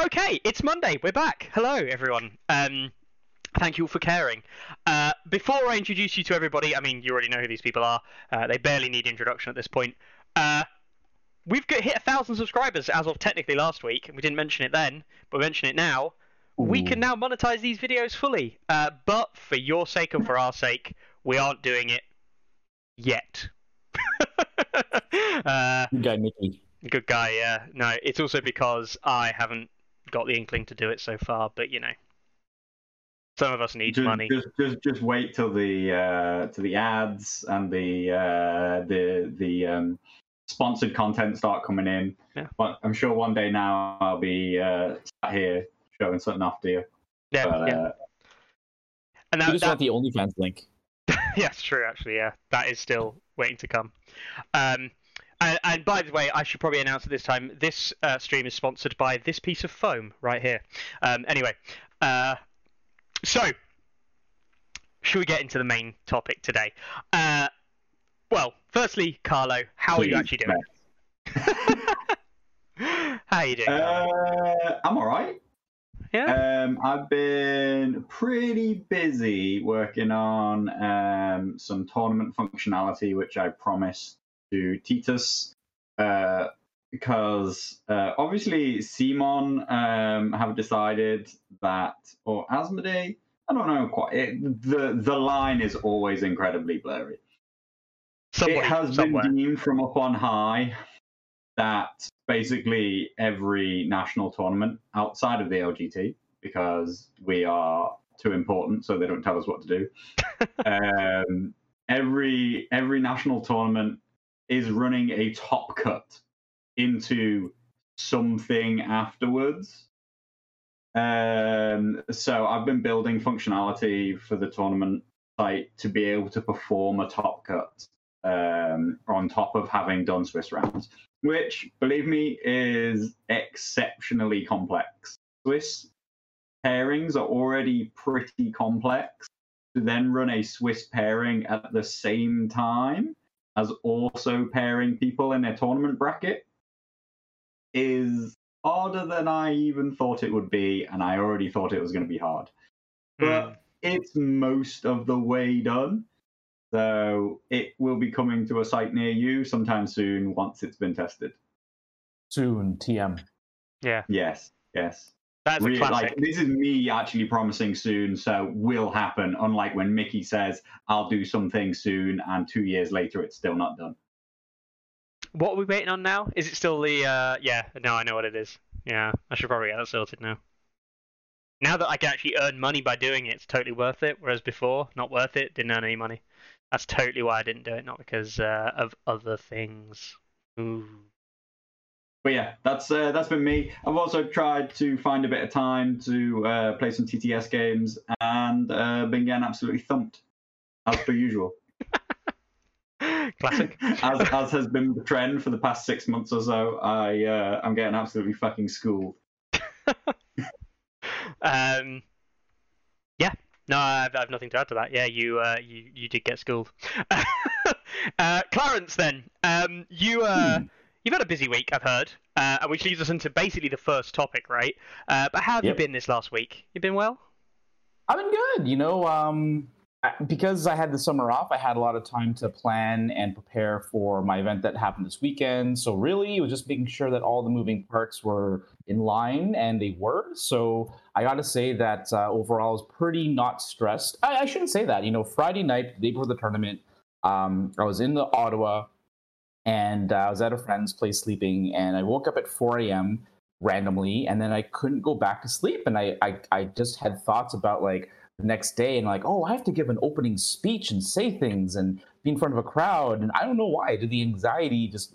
Okay, it's Monday. We're back. Hello, everyone. Um, thank you all for caring. Uh, before I introduce you to everybody, I mean, you already know who these people are. Uh, they barely need introduction at this point. Uh, we've got, hit a thousand subscribers as of technically last week. We didn't mention it then, but we mention it now. We can now monetize these videos fully. Uh, but for your sake and for our sake, we aren't doing it yet. uh, Good guy, Mickey. Good guy, yeah. No, it's also because I haven't got the inkling to do it so far, but you know. Some of us need just, money. Just, just, just wait till the uh, till the ads and the uh, the the um, sponsored content start coming in. Yeah. But I'm sure one day now I'll be uh, sat here showing something off to you. Yeah, But, yeah. uh, And You that, just that, want the OnlyFans link. yeah, it's true, actually, yeah. That is still waiting to come. Um, and, and by the way, I should probably announce at this time this uh, stream is sponsored by this piece of foam right here. Um, anyway, uh, so should we get into the main topic today? Uh, well, firstly, Carlo, how are you actually doing? how are you doing? Uh, I'm all right. yeah. Um, I've been pretty busy working on um, some tournament functionality, which I promised to Titus, uh, because uh, obviously CMON um, have decided that, or Asmodee, I don't know quite. It, the the line is always incredibly blurry. Somebody, it has somewhere. been deemed from up on high that basically every national tournament outside of the LGT, because we are too important, so they don't tell us what to do. um, every every national tournament is running a top cut into something afterwards. Um, so I've been building functionality for the tournament site to be able to perform a top cut um, on top of having done Swiss rounds, which, believe me, is exceptionally complex. Swiss pairings are already pretty complex. To then run a Swiss pairing at the same time as also pairing people in a tournament bracket is harder than I even thought it would be, and I already thought it was going to be hard. But Mm. it's most of the way done. So it will be coming to a site near you sometime soon once it's been tested. Soon, TM. Yeah, Yes, yes. That's a Really, classic. like this is me actually promising soon, so will happen. Unlike when Mickey says I'll do something soon, and two years later it's still not done. What are we waiting on now? Is it still the? Uh, yeah, no, I know what it is. Yeah, I should probably get that sorted now. Now that I can actually earn money by doing it, it's totally worth it. Whereas before, not worth it, didn't earn any money. That's totally why I didn't do it, not because uh, of other things. Ooh. But yeah, that's uh, that's been me. I've also tried to find a bit of time to uh, play some TTS games, and uh, been getting absolutely thumped, as per usual. Classic. as as has been the trend for the past six months or so, I uh, I'm getting absolutely fucking schooled. um, yeah. No, I've, I've nothing to add to that. Yeah, you uh, you you did get schooled. uh, Clarence, then, um, you uh, Hmm. You've had a busy week, I've heard, uh, and which leads us into basically the first topic, right? Uh, but how have Yep. you been this last week? You've been well? I've been good. You know, um, because I had the summer off, I had a lot of time to plan and prepare for my event that happened this weekend. So really, it was just making sure that all the moving parts were in line, and they were. So I got to say that uh, overall, I was pretty not stressed. I, I shouldn't say that. You know, Friday night, the day before the tournament, um, I was in the Ottawa, and uh, I was at a friend's place sleeping, and I woke up at 4 a.m randomly and then i couldn't go back to sleep and I, I i just had thoughts about like the next day and like oh i have to give an opening speech and say things and be in front of a crowd and i don't know why did the anxiety just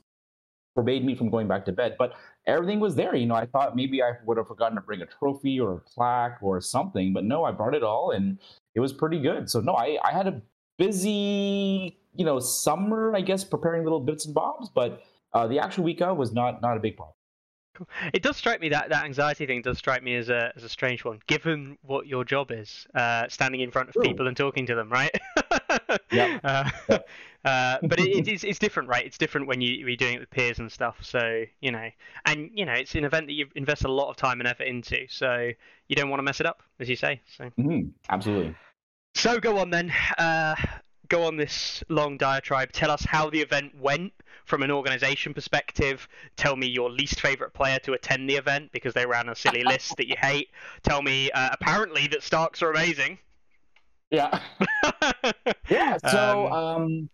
forbade me from going back to bed but everything was there you know i thought maybe i would have forgotten to bring a trophy or a plaque or something but no i brought it all and it was pretty good. So no i i had a busy you know summer i guess preparing little bits and bobs but uh, the actual week of was not not a big problem It does strike me that that anxiety thing does strike me as a as a strange one, given what your job is, uh, standing in front of True. people and talking to them, right? Yep. Uh, Yep. uh, but it, it is it's different, right? It's different when you you're doing it with peers and stuff. So you know, and you know, it's an event that you invest a lot of time and effort into. So you don't want to mess it up, as you say. So Mhm, Absolutely. so go on then. Uh, go on this long diatribe. Tell us how the event went from an organization perspective. Tell me your least favorite player to attend the event because they ran a silly list that you hate. Tell me uh, apparently that Starks are amazing. Yeah. Yeah. So, Um, um,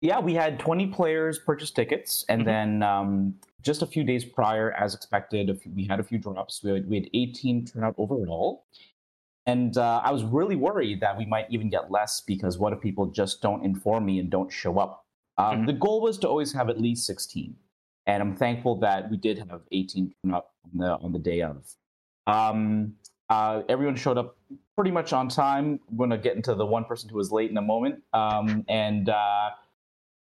yeah, we had 20 players purchase tickets, and Mhm. then um, just a few days prior, as expected, we had a few drops. We had, we had 18 turnout overall. And uh, I was really worried that we might even get less because what if people just don't inform me and don't show up? Um, Mhm. The goal was to always have at least 16. And I'm thankful that we did have 18 turn up on the, on the day of. Um, uh, everyone showed up pretty much on time. I'm going to get into the one person who was late in a moment. Um, and uh,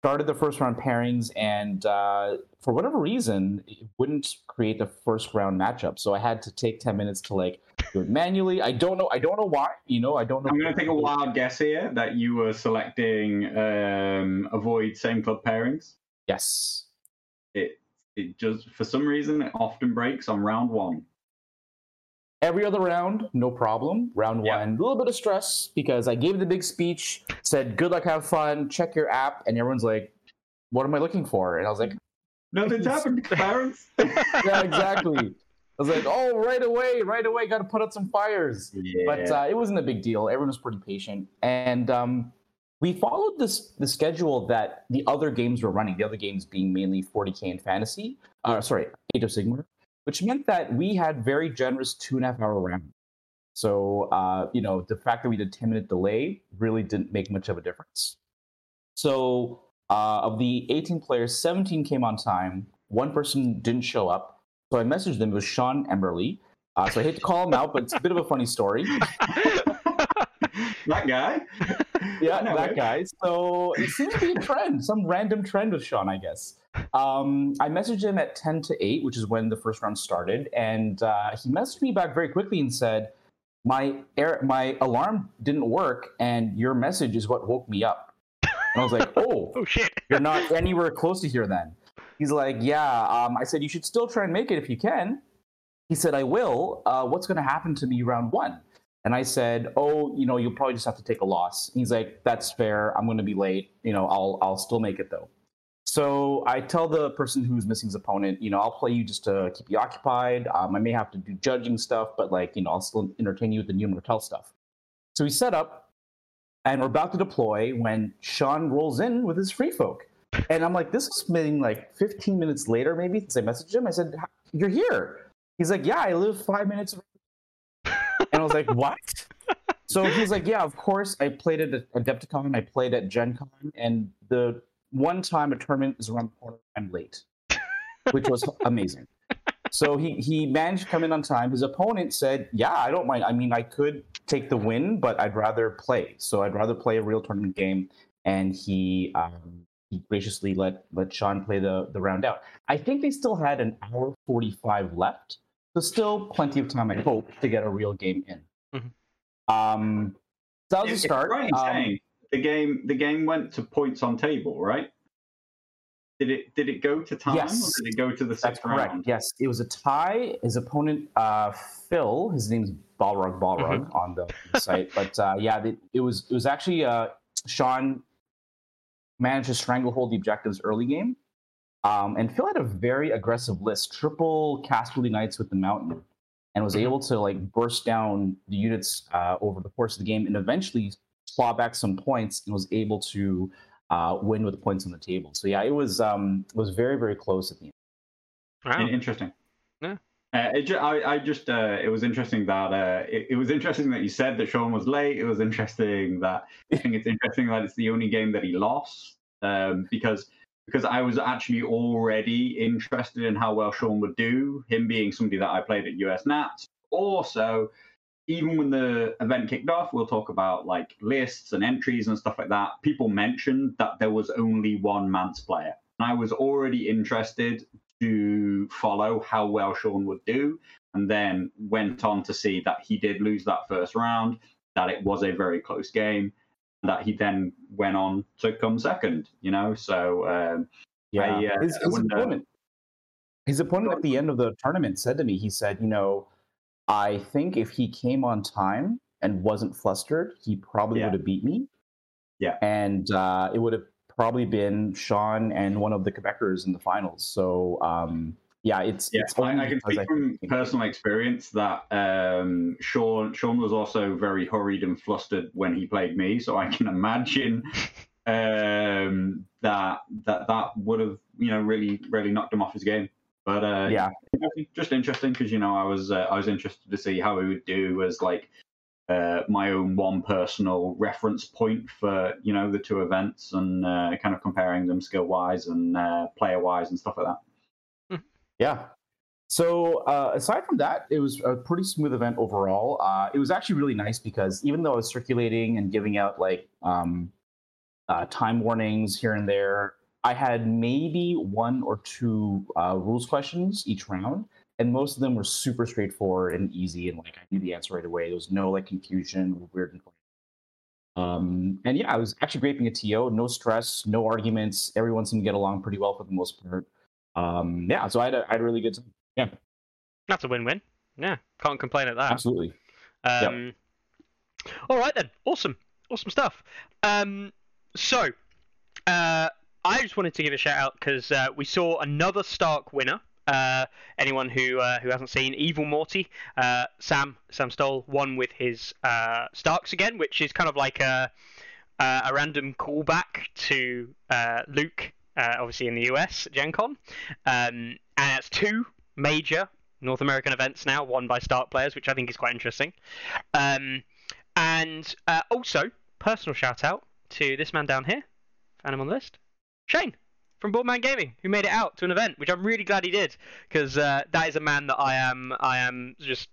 started the first round pairings, and uh, for whatever reason, it wouldn't create the first round matchup. So I had to take 10 minutes to like do it manually. I don't know. I don't know why. You know, I don't know. I'm going to take a wild guess here that you were selecting um, avoid same club pairings. Yes. It it just for some reason it often breaks on round one. Every other round, no problem. Round Yeah. one, a little bit of stress because I gave the big speech, said, good luck, have fun, check your app. And everyone's like, what am I looking for? And I was like, Nothing's happened, parents. yeah, exactly. I was like, oh, right away, right away, got to put out some fires. yeah. But uh, it wasn't a big deal. Everyone was pretty patient. And um, we followed this the schedule that the other games were running, the other games being mainly 40K and fantasy, uh, sorry, Age of Sigmar, which meant that we had very generous two and a half hour rounds. So, uh, you know, the fact that we did 10 minute delay really didn't make much of a difference. So, uh, of the 18 players, 17 came on time. One person didn't show up. So I messaged them. It was Sean Emberley. Uh, so I hate to call him out, but it's a bit of a funny story. that guy. Yeah, that guy. So it seems to be a trend, some random trend with Sean, I guess. Um, I messaged him at 10 to 8, which is when the first round started. And uh, he messaged me back very quickly and said, my, air, my alarm didn't work, and your message is what woke me up. And I was like, oh, oh shit. you're not anywhere close to here then. He's like, yeah. Um, I said, you should still try and make it if you can. He said, I will. Uh, what's going to happen to me round one? And I said, oh, you know, you'll probably just have to take a loss. He's like, that's fair. I'm going to be late. You know, I'll I'll still make it though. So I tell the person who's missing his opponent, you know, I'll play you just to keep you occupied. Um, I may have to do judging stuff, but like, you know, I'll still entertain you with the new Martell stuff. So we set up, and we're about to deploy when Sean rolls in with his free folk. And I'm like, this is been like 15 minutes later, maybe, since I messaged him. I said, You're here. He's like, Yeah, I live five minutes. And I was like, What? So he's like, Yeah, of course. I played at Adepticon, I played at Gen Con, and the one time a tournament is around the corner, I'm late, which was amazing. So he, he managed to come in on time. His opponent said, Yeah, I don't mind. I mean, I could take the win, but I'd rather play. So I'd rather play a real tournament game. And he um, he graciously let let Sean play the the round out. I think they still had an hour forty five left, so still plenty of time. I hope to get a real game in. Mhm. Um, so that was It's the start. right in Um, saying the game the game went to points on table, right? Did it did it go to time Yes. or did it go to the That's sixth correct. round? Yes, it was a tie. His opponent, uh, Phil, his name's Balrog Balrog Mm-hmm. on the site, but uh, yeah, it, it was it was actually uh, Sean managed to stranglehold the objectives early game, um, and Phil had a very aggressive list, triple Casterly Knights with the Mountain, and was Mhm. able to like burst down the units uh, over the course of the game, and eventually claw back some points, and was able to uh, win with points on the table. So yeah, it was um, it was very very close at the end. Wow. Interesting. Yeah. Uh, it I, I just uh, it was interesting that uh, it, it was interesting that you said that Sean was late. It was interesting that I think it's interesting that it's the only game that he lost um, because because I was actually already interested in how well Sean would do. Him being somebody that I played at US Nats. Also, even when the event kicked off, we'll talk about like lists and entries and stuff like that. People mentioned that there was only one Mance player. And I was already interested to follow how well Sean would do, and then went on to see that he did lose that first round, that it was a very close game. that he then went on to come second. You know, so um, Yeah, I, uh, his, his opponent. His opponent at the end of the tournament said to me, he said, "You know, I think if he came on time and wasn't flustered, he probably Yeah. would have beat me. Yeah. and uh, it would have probably been Sean and one of the Quebecers in the finals. So, um, yeah, it's Yeah, it's I, I can speak from personal experience that um, Sean Sean was also very hurried and flustered when he played me, so I can imagine um, that that that would have you know really really knocked him off his game. But uh, Yeah. just interesting because you know I was uh, I was interested to see how he would do as like uh, my own one personal reference point for you know the two events and uh, kind of comparing them skill wise and uh, player wise and stuff like that. Yeah. So uh, aside from that, it was a pretty smooth event overall. Uh, it was actually really nice because even though I was circulating and giving out like um, uh, time warnings here and there, I had maybe one or two uh, rules questions each round, and most of them were super straightforward and easy, and like I knew the answer right away. There was no like confusion, weird. Um, and yeah, I was actually great being a TO. No stress, no arguments. Everyone seemed to get along pretty well for the most part. Um, yeah, so I had a, I had a really good time. Yeah, that's a win-win. Yeah, can't complain at that. Absolutely. Um, All right then, awesome, awesome stuff. Um, so, uh, I just wanted to give a shout out because uh, we saw another Stark winner. Uh, anyone who uh, who hasn't seen Evil Morty, uh, Sam Sam Stoll won with his uh, Starks again, which is kind of like a a random callback to uh, Luke, obviously in the US at Gen Con. Um, and it's two major North American events now, won by Stark players, which I think is quite interesting. Um, and also, personal shout out to this man down here, found him on the list, Shane from Boardman Gaming, who made it out to an event, which I'm really glad he did, because uh, that is a man that I am, I am just.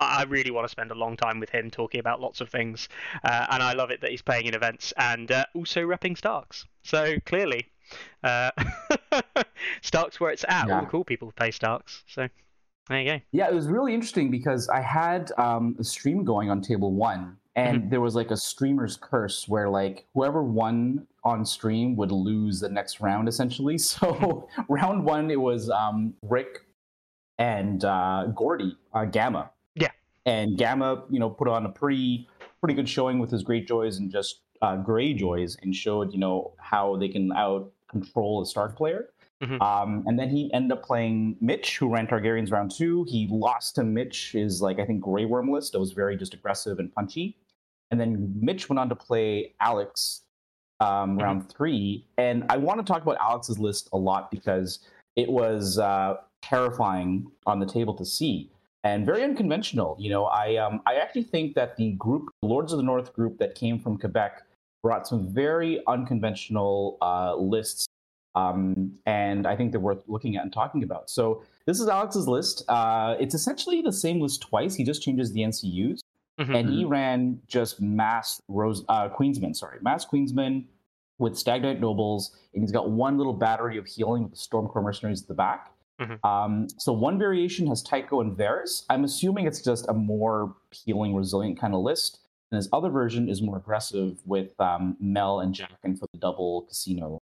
I really want to spend a long time with him talking about lots of things, uh, and I love it that he's playing in events and uh, also repping Starks. So clearly, uh, Starks where it's at. All the cool people play Starks. So there you go. Yeah, it was really interesting because I had um, a stream going on table one, and there was like a streamer's curse where like whoever won on stream would lose the next round essentially. So round one, it was um, Rick and uh, Gordy, uh, Gamma. Yeah. And Gamma, you know, put on a pretty pretty good showing with his Great Joys and just uh, Greyjoys, and showed you know how they can out control a Stark player. Mhm. Um, and then he ended up playing Mitch, who ran Targaryens round two. He lost to Mitch, is like I think Grey Worm list that was very just aggressive and punchy. And then Mitch went on to play Alex um, round three. And I want to talk about Alex's list a lot because it was uh, terrifying on the table to see and very unconventional. You know, I um, I actually think that the group, the Lords of the North group that came from Quebec, brought some very unconventional uh, lists, um, and I think they're worth looking at and talking about. So this is Alex's list. Uh, it's essentially the same list twice. He just changes the NCUs Mhm. and he ran just mass Rose uh, Queensmen, sorry, mass Queensmen with Stag Knight Nobles, and he's got one little battery of healing with the Stormcrow Mercenaries at the back. Mhm. Um, so one variation has Tycho and Varys. I'm assuming it's just a more healing, resilient kind of list. And his other version is more aggressive with um, Mel and Jaqen for the double casino.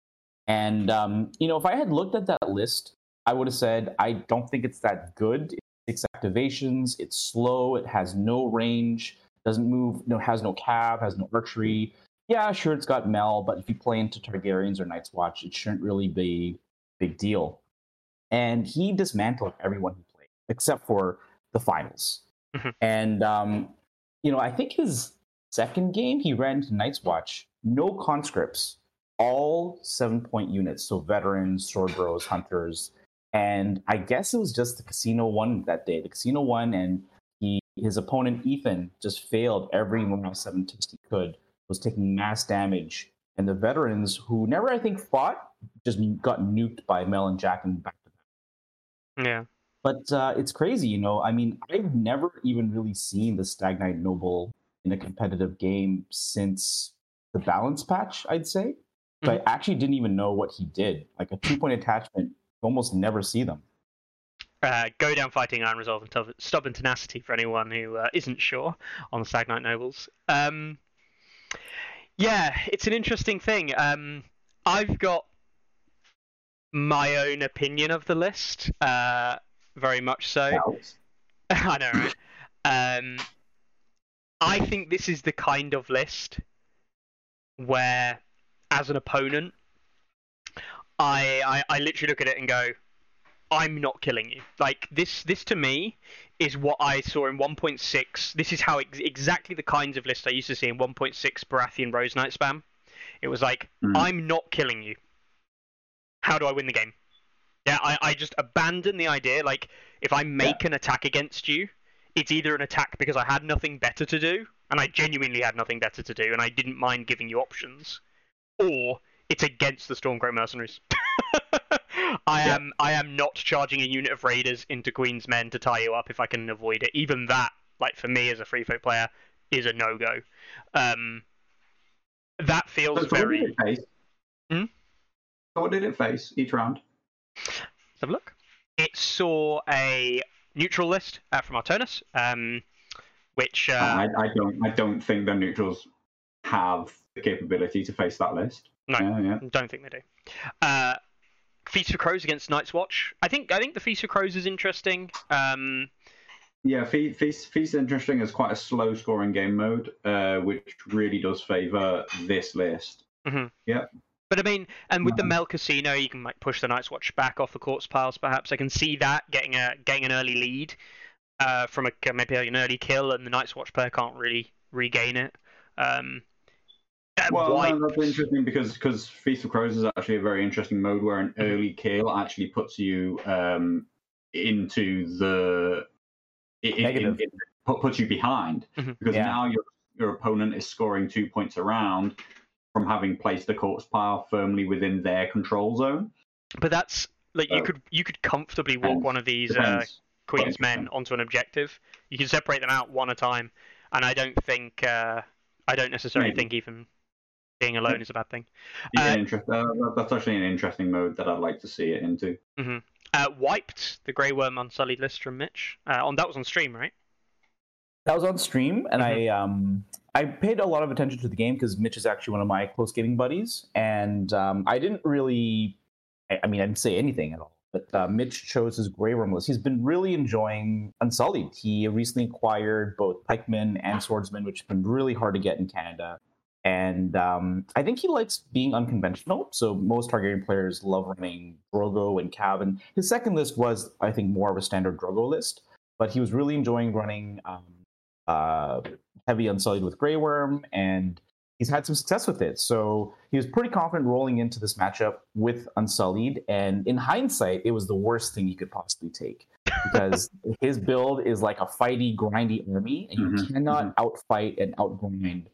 And um, you know, if I had looked at that list, I would have said I don't think it's that good six activations. It's slow. It has no range. Doesn't move. No, has no cav. Has no archery. Yeah, sure, it's got Mel, but if you play into Targaryens or Night's Watch, it shouldn't really be a big deal. And he dismantled everyone he played except for the finals. Mhm. And um, you know, I think his second game he ran into Night's Watch, no conscripts, all seven point units, so veterans, sword bros, hunters, and I guess it was just the casino one that day. The casino won, and he his opponent Ethan just failed every morale seven test he could. Was taking mass damage, and the veterans who never I think fought just got nuked by Mel and Jaqen back to back. Yeah. But uh, it's crazy, you know. I mean, I've never even really seen the Stag Knight Noble in a competitive game since the balance patch. I'd say. So I actually didn't even know what he did. Like a two point attachment, almost never see them. Uh, go down fighting Iron Resolve and Stub- stubborn tenacity for anyone who uh, isn't sure on the Stag Knight Nobles. Um, Yeah, it's an interesting thing. Um, I've got my own opinion of the list, uh, very much so. I know, right? Um, I think this is the kind of list where, as an opponent, I, I I literally look at it and go, I'm not killing you. Like this this to me is what I saw in 1.6. This is how ex- exactly the kinds of lists I used to see in 1.6 Baratheon Rose Knight spam. It was like, Mm. I'm not killing you. How do I win the game? Yeah, I, I just abandon the idea. Like, if I make an attack against you, it's either an attack because I had nothing better to do, and I genuinely had nothing better to do, and I didn't mind giving you options, or it's against the Stormcrow mercenaries. I Yeah. am I am not charging a unit of raiders into Queen's Men to tie you up if I can avoid it. Even that, like for me as a free folk player, is a no go. Um, that feels So, so what very. did it face? Hmm? So what did it face each round? Let's have a look. It saw a neutral list uh, from Artonis, um, which uh, I, I don't I don't think the neutrals have the capability to face that list. No. Yeah, yeah. don't think they do. Uh, Feast for Crows against Night's Watch. I think I think the Feast of Crows is interesting. Um, Yeah, Fe- Feast Feast interesting is quite a slow scoring game mode, uh, which really does favour this list. Yeah. but I mean, and with the Mhm. Mel Casino, you can like push the Night's Watch back off the corpse piles. Perhaps I can see that getting a getting an early lead uh, from a maybe an early kill, and the Night's Watch player can't really regain it. Um, Well, Wipe- no, that's interesting because because Feast of Crows is actually a very interesting mode where an Mm-hmm. early kill actually puts you um, into the it, it- Negative. it- put- puts you behind Mhm. because Yeah. now your your opponent is scoring two points around from having placed the corpse pile firmly within their control zone. but that's like you Oh. could you could comfortably walk Depends. one of these uh, Queen's Well, men onto an objective. You can separate them out one at a time, and I don't think uh, I don't necessarily Maybe. think even being alone is a bad thing. Yeah, Uh, interest, uh, that's actually an interesting mode that I'd like to see it into. Uh, wiped the Grey Worm Unsullied list from Mitch. Uh, on that was on stream, right? That was on stream, and I um I paid a lot of attention to the game because Mitch is actually one of my close gaming buddies, and um, I didn't really, I, I mean, I didn't say anything at all. But uh, Mitch chose his Grey Worm list. He's been really enjoying Unsullied. He recently acquired both Pikemen and Swordsmen, which has been really hard to get in Canada. And um, I think he likes being unconventional. So most Targaryen players love running Drogo and Cav. And his second list was, I think, more of a standard Drogo list. But he was really enjoying running um, uh, heavy Unsullied with Grey Worm, and he's had some success with it. So he was pretty confident rolling into this matchup with Unsullied. And in hindsight, it was the worst thing he could possibly take because his build is like a fighty, grindy army, and you Mhm, cannot outfight and outgrind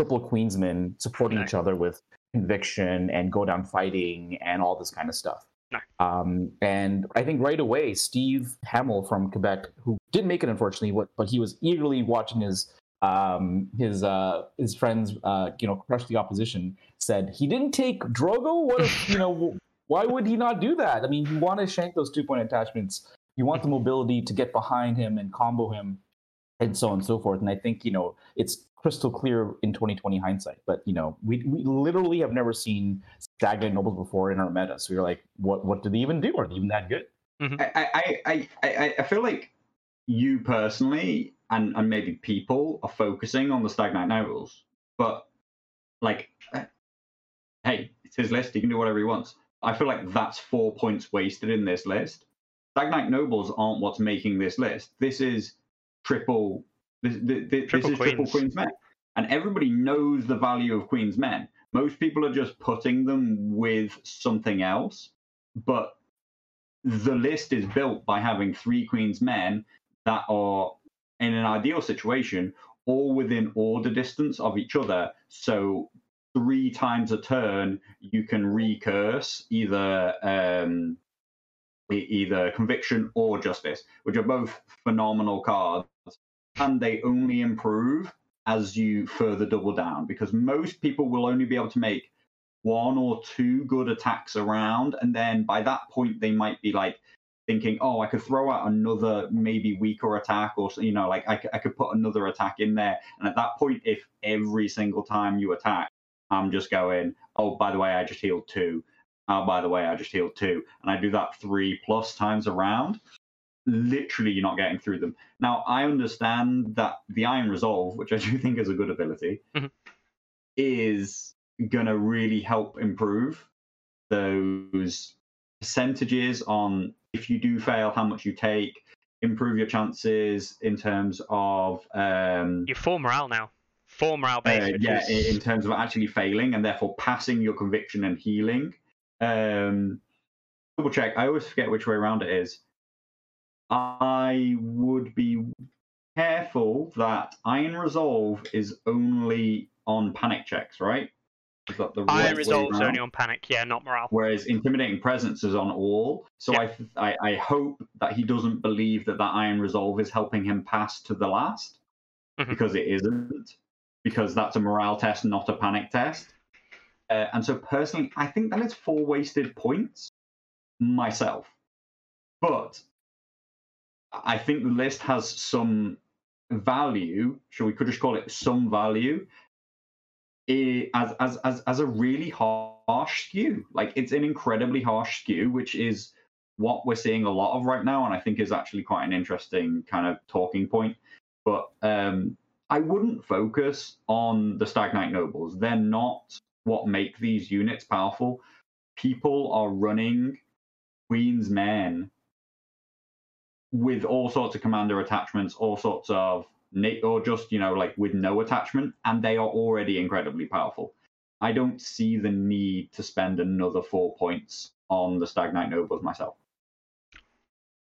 triple Queensmen supporting No. each other with conviction and go down fighting and all this kind of stuff. No. Um, and I think right away, Steve Hamill from Quebec, who didn't make it unfortunately, but, but he was eagerly watching his um, his uh, his friends, uh, you know, crush the opposition. Said he didn't take Drogo. What if you know? Why would he not do that? I mean, you want to shank those two point attachments. You want the mobility to get behind him and combo him, and so on and so forth. And I think you know it's crystal clear in 2020 hindsight. But you know, we we literally have never seen Stag Knight Nobles before in our meta. So you're like, what what did they even do? Are they even that good? I, I, I, I, I feel like you personally and, and maybe people are focusing on the Stag Knight Nobles, but like, eh, hey, it's his list. He can do whatever he wants. I feel like that's four points wasted in this list. Stag Knight Nobles aren't what's making this list. This is triple. This, this, this Triple is triple Queens. Queen's Men, and everybody knows the value of Queen's Men. Most people are just putting them with something else, but the list is built by having three Queen's Men that are in an ideal situation all within order distance of each other. So three times a turn you can recurse either um, either conviction or justice, which are both phenomenal cards, and they only improve as you further double down because most people will only be able to make one or two good attacks around, and then by that point they might be like thinking, oh, I could throw out another maybe weaker attack, or you know, like I could put another attack in there. And at that point, if every single time you attack, I'm just going, oh, by the way, I just healed two. Oh, by the way, I just healed two, and I do that three plus times around. Literally, you're not getting through them. Now, I understand that the Iron Resolve, which I do think is a good ability, Mhm. is gonna really help improve those percentages on if you do fail, how much you take, improve your chances in terms of um, You're full morale now. Full morale uh, base, yeah, is in in terms of actually failing and therefore passing your conviction and healing. Um, double check. I always forget which way around it is. I would be careful that Iron Resolve is only on panic checks, right? Is that the Iron way resolves only on panic. Yeah, not morale. Whereas intimidating presence is on all. So Yeah. I, I I hope that he doesn't believe that that iron resolve is helping him pass to the last, Mhm. because it isn't. Because that's a morale test, not a panic test. Uh, and so personally, I think that is four wasted points myself. But I think the list has some value. Shall we could just call it some value as as as as a really harsh skew. Like it's an incredibly harsh skew, which is what we're seeing a lot of right now, and I think is actually quite an interesting kind of talking point. But um, I wouldn't focus on the Stag Knight Nobles. They're not what make these units powerful. People are running Queen's Men with all sorts of commander attachments, all sorts of or just you know like with no attachment, and they are already incredibly powerful. I don't see the need to spend another four points on the Stag Knight Nobles myself.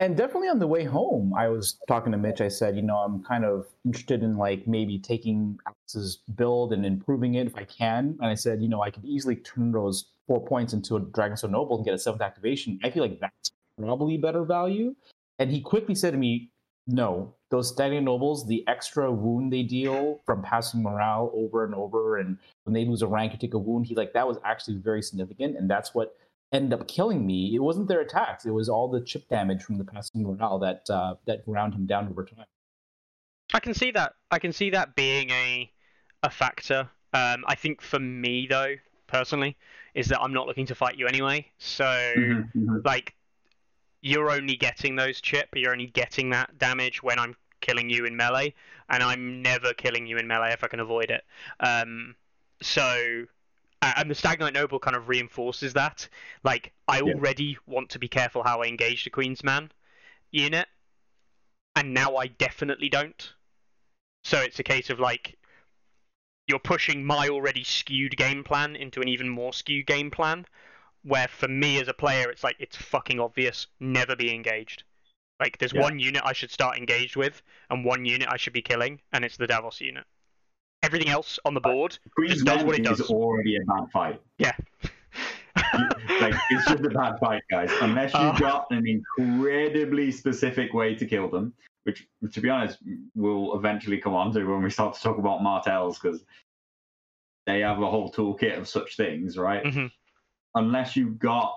And definitely on the way home, I was talking to Mitch. I said, you know, I'm kind of interested in like maybe taking Alex's build and improving it if I can. And I said, you know, I could easily turn those four points into a Dragonstone Noble and get a seventh activation. I feel like that's probably better value. And he quickly said to me, no, those Stag Knight Nobles, the extra wound they deal from passing morale over and over, and when they lose a rank, you take a wound. He like that was actually very significant, and that's what ended up killing me. It wasn't their attacks; it was all the chip damage from the passing morale that uh, that ground him down over time. I can see that. I can see that being a a factor. Um, I think for me though, personally, is that I'm not looking to fight you anyway. So Mm-hmm. like, you're only getting those chip. You're only getting that damage when I'm killing you in melee, and I'm never killing you in melee if I can avoid it. Um, so. And the Stag Knight Noble kind of reinforces that. Like, I Yeah. already want to be careful how I engage the Queen's Man unit, and now I definitely don't. So it's a case of like you're pushing my already skewed game plan into an even more skewed game plan. Where for me as a player, it's like it's fucking obvious, never be engaged. Like there's Yeah. one unit I should start engaged with, and one unit I should be killing, and it's the Davos unit. Everything else on the board, Queen's Just does what it Men is does. already a bad fight. yeah. like it's just a bad fight, guys. Unless you've Oh. got an incredibly specific way to kill them, which, to be honest, we'll eventually come on to when we start to talk about Martells, because they have a whole toolkit of such things, right? Mhm. Unless you've got,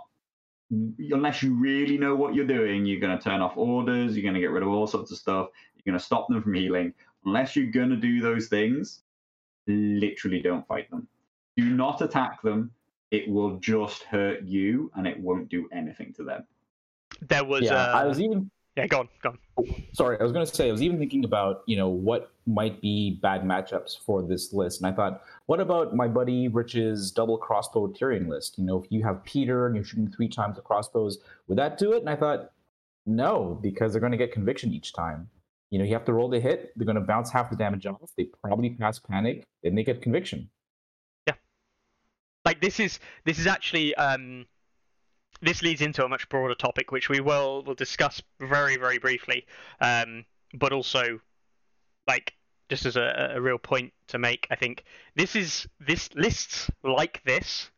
unless you really know what you're doing, you're going to turn off orders, you're going to get rid of all sorts of stuff, you're going to stop them from healing. Unless you're going to do those things, literally don't fight them. Do not attack them it will just hurt you and it won't do anything to them. There was yeah, uh, I was even yeah, go on, go on. sorry, I was going to say I was even thinking about you know what might be bad matchups for this list, and I thought, what about my buddy Rich's double crossbow Tyrion list? You know, if you have Peter and you're shooting three times the crossbows, would that do it? And I thought, no, because they're going to get conviction each time. You know, you have to roll the hit. They're going to bounce half the damage off. They probably pass panic, then they get conviction. Yeah, like this is this is actually um this leads into a much broader topic which we will will discuss very very briefly. Um but also like just as a, a real point to make i think this is this lists like this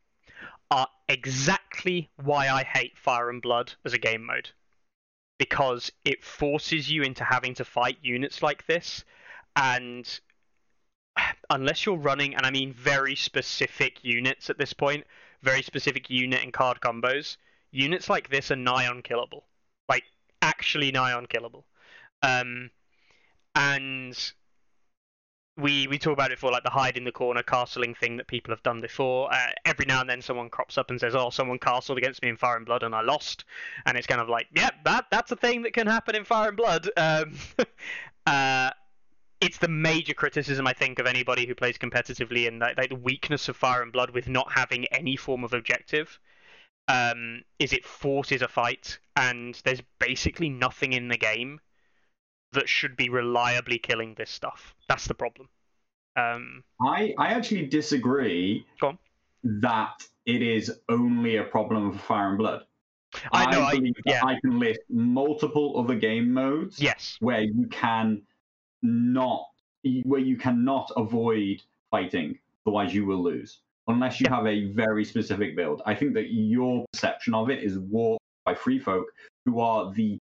are exactly why i hate fire and blood as a game mode. Because it forces you into having to fight units like this and unless you're running, and I mean very specific units at this point, very specific unit and card combos, units like this are nigh unkillable. like actually nigh unkillable. Um, and we we talk about it for like the hide in the corner castling thing that people have done before. Uh, every now and then someone crops up and says, "Oh, someone castled against me in Fire and Blood and I lost," and it's kind of like, "Yep, that that's a thing that can happen in Fire and Blood." Um, uh, it's the major criticism I think of anybody who plays competitively, and like the weakness of Fire and Blood with not having any form of objective. Um, is it forces a fight, and there's basically nothing in the game that should be reliably killing this stuff. That's the problem. Um, I I actually disagree Go on. that it is only a problem for Fire and Blood. I know, I- believe that yeah. I can list multiple other game modes yes. where you can not where you cannot avoid fighting, otherwise you will lose. Unless you Yeah. have a very specific build. I think that your perception of it is warped by free folk who are the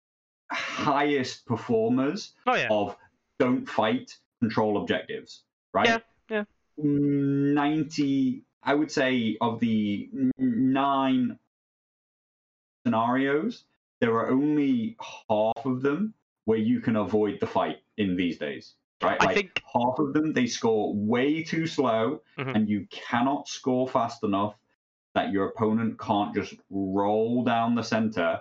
highest performers Oh yeah. of don't fight, control objectives, right? Yeah, yeah. 90, I would say, of the nine scenarios, there are only half of them where you can avoid the fight in these days, right? I like think- half of them, they score way too slow, Mhm. and you cannot score fast enough that your opponent can't just roll down the center.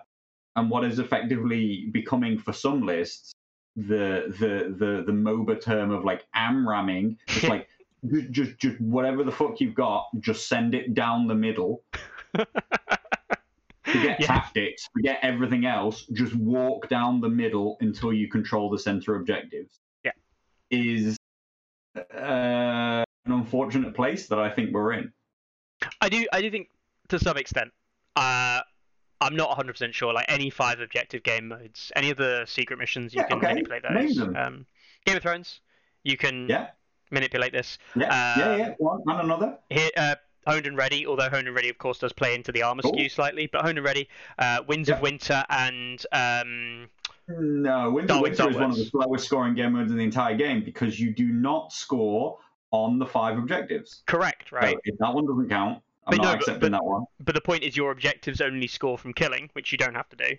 And what is effectively becoming for some lists the the the the MOBA term of like am ramming, just like ju- just just whatever the fuck you've got, just send it down the middle. Forget Yeah. tactics, forget everything else. Just walk down the middle until you control the center objectives. Yeah. is uh, an unfortunate place that I think we're in. I do. I do think to some extent. Uh, I'm not 100% sure. Like any five objective game modes, any of the secret missions, you Yeah, can okay. manipulate those. Um, Game of Thrones, you can Yeah, manipulate this. yeah, yeah, Um, yeah. One and another. Here, uh, Honed and Ready, although Honed and Ready, of course, does play into the armor Cool. skew slightly, but Honed and Ready, uh, Winds Yeah. of Winter, and um, No, Winter, Winter is one of the slowest scoring game modes in the entire game because you do not score on the five objectives. correct, right? So if that one doesn't count, I'm But not no, accepting but- that one. But the point is, your objectives only score from killing, which you don't have to do,